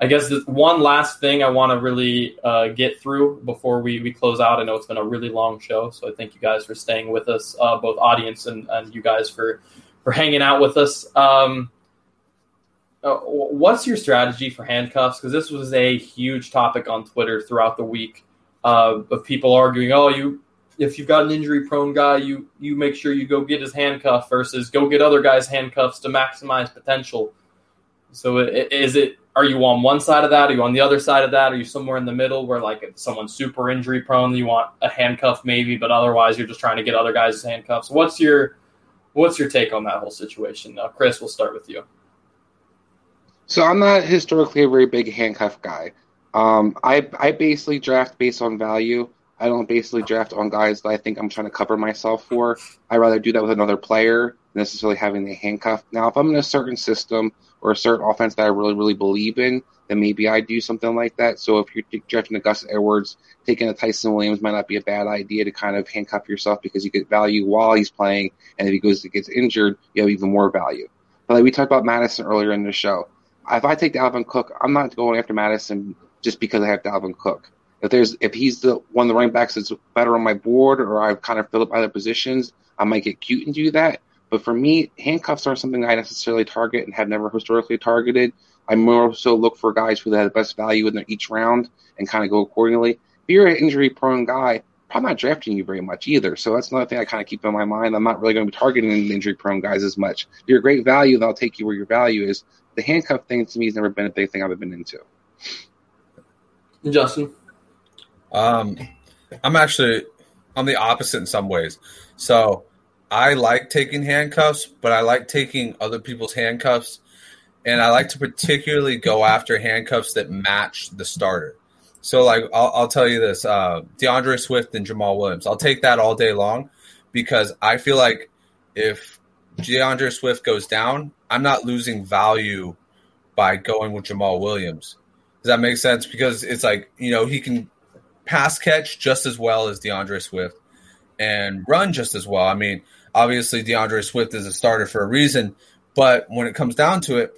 I guess the one last thing I want to really uh, get through before we, we close out. I know it's been a really long show, so I thank you guys for staying with us, uh, both audience and, and you guys for for hanging out with us. Um, uh, what's your strategy for handcuffs? Because this was a huge topic on Twitter throughout the week uh, of people arguing, "Oh, you if you've got an injury prone guy, you you make sure you go get his handcuff versus go get other guys' handcuffs to maximize potential." So is it? Are you on one side of that? Are you on the other side of that? Are you somewhere in the middle where like if someone's super injury prone, you want a handcuff maybe, but otherwise you're just trying to get other guys' handcuffs? What's your what's your take on that whole situation? Chris, we'll start with you. So I'm not historically a very big handcuff guy. Um, I I basically draft based on value. I don't basically draft on guys that I think I'm trying to cover myself for. I rather do that with another player than necessarily having the handcuff. Now, if I'm in a certain system or a certain offense that I really really believe in, then maybe I do something like that. So if you're drafting a Gus Edwards, taking a Ty'Son Williams might not be a bad idea to kind of handcuff yourself because you get value while he's playing, and if he goes gets injured, you have even more value. But like we talked about Mattison earlier in the show if I take Dalvin Cook, I'm not going after Mattison just because I have Dalvin Cook. If there's if he's the one of the running backs that's better on my board, or I've kind of filled up other positions, I might get cute and do that. But for me, handcuffs aren't something I necessarily target and have never historically targeted. I more so look for guys who have the best value in each round and kind of go accordingly. If you're an injury prone guy, probably not drafting you very much either. So that's another thing I kind of keep in my mind. I'm not really going to be targeting injury prone guys as much. If you're a great value, they'll take you where your value is the handcuff thing to me has never been a big thing I've been into. Justin, um, I'm actually I'm the opposite in some ways. So I like taking handcuffs, but I like taking other people's handcuffs, and I like to particularly go after handcuffs that match the starter. So, like, I'll, I'll tell you this: uh, D'Andre Swift and Jamaal Williams. I'll take that all day long because I feel like if D'Andre Swift goes down, I'm not losing value by going with Jamaal Williams. Does that make sense? Because it's like you know he can pass catch just as well as D'Andre Swift and run just as well. I mean, obviously D'Andre Swift is a starter for a reason, but when it comes down to it,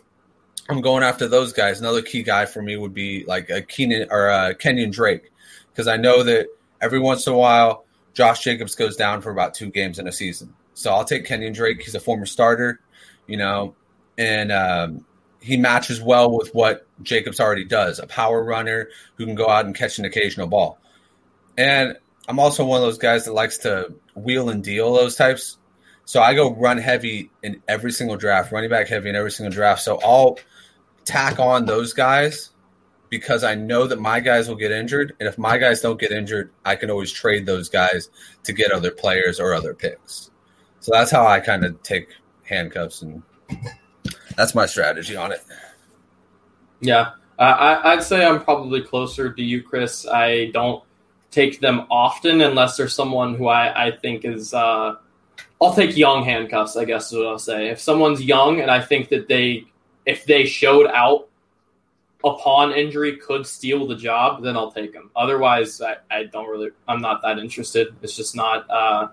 I'm going after those guys. Another key guy for me would be like a Keenan or a Kenyan Drake, because I know that every once in a while Josh Jacobs goes down for about two games in a season. So I'll take Kenyan Drake. He's a former starter, you know, and um, he matches well with what Jacobs already does a power runner who can go out and catch an occasional ball. And I'm also one of those guys that likes to wheel and deal those types. So I go run heavy in every single draft, running back heavy in every single draft. So I'll tack on those guys because I know that my guys will get injured. And if my guys don't get injured, I can always trade those guys to get other players or other picks. So that's how I kind of take handcuffs and that's my strategy on it. Yeah, uh, I, I'd say I'm probably closer to you, Chris. I don't take them often unless there's someone who I, I think is. Uh, I'll take young handcuffs. I guess is what I'll say. If someone's young and I think that they, if they showed out upon injury, could steal the job, then I'll take them. Otherwise, I, I don't really. I'm not that interested. It's just not uh,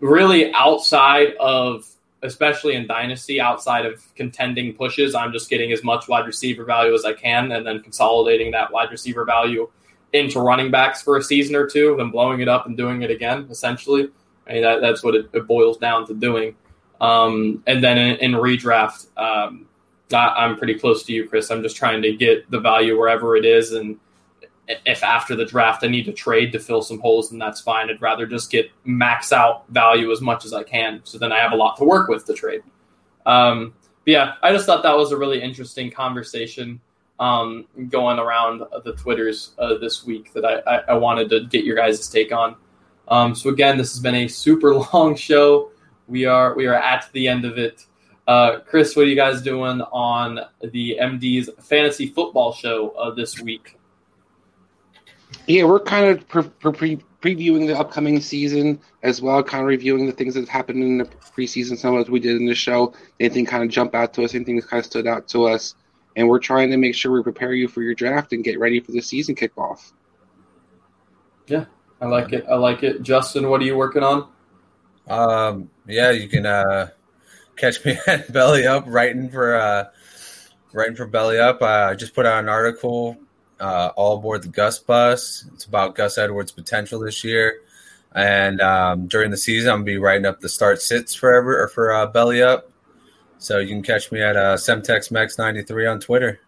really outside of especially in dynasty outside of contending pushes i'm just getting as much wide receiver value as i can and then consolidating that wide receiver value into running backs for a season or two then blowing it up and doing it again essentially I mean, that, that's what it, it, boils down to doing um, and then in, in redraft um, I, i'm pretty close to you chris i'm just trying to get the value wherever it is and if after the draft I need to trade to fill some holes, then that's fine. I'd rather just get max out value as much as I can, so then I have a lot to work with to trade. Um, but yeah, I just thought that was a really interesting conversation um, going around the twitters uh, this week that I, I, I, wanted to get your guys' take on. Um, so again, this has been a super long show. We are we are at the end of it. Uh, Chris, what are you guys doing on the MD's fantasy football show uh, this week? Yeah, we're kind of pre- pre- previewing the upcoming season as well, kind of reviewing the things that have happened in the preseason, some as we did in the show. Anything kind of jump out to us, anything that kind of stood out to us. And we're trying to make sure we prepare you for your draft and get ready for the season kickoff. Yeah, I like it. I like it. Justin, what are you working on? Um, yeah, you can uh, catch me at Belly Up writing for uh, writing for Belly Up. Uh, I just put out an article uh, all aboard the Gus bus. It's about Gus Edwards' potential this year. And um, during the season, I'm gonna be writing up the start sits forever or for uh, Belly Up. So you can catch me at uh, SemtexMex93 on Twitter.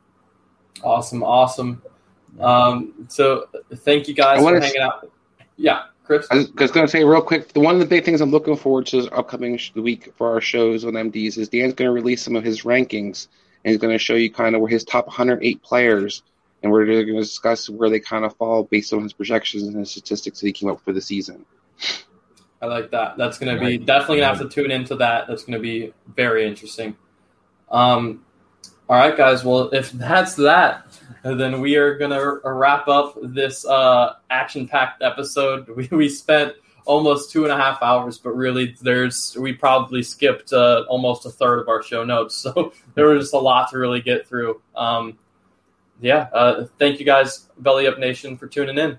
Awesome, awesome. Um, so thank you guys for hanging out. Yeah, Chris. I was, was going to say real quick. One of the big things I'm looking forward to this upcoming week for our shows on MDs is Dan's going to release some of his rankings and he's going to show you kind of where his top 108 players and we're going to discuss where they kind of fall based on his projections and his statistics that he came up for the season. I like that. That's going to be definitely going to have to tune into that. That's going to be very interesting. Um, all right, guys. Well, if that's that, then we are going to wrap up this uh, action-packed episode. We, we spent almost two and a half hours, but really, there's we probably skipped uh, almost a third of our show notes, so there was just a lot to really get through. Um, yeah, uh, thank you guys, Belly Up Nation, for tuning in.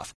off.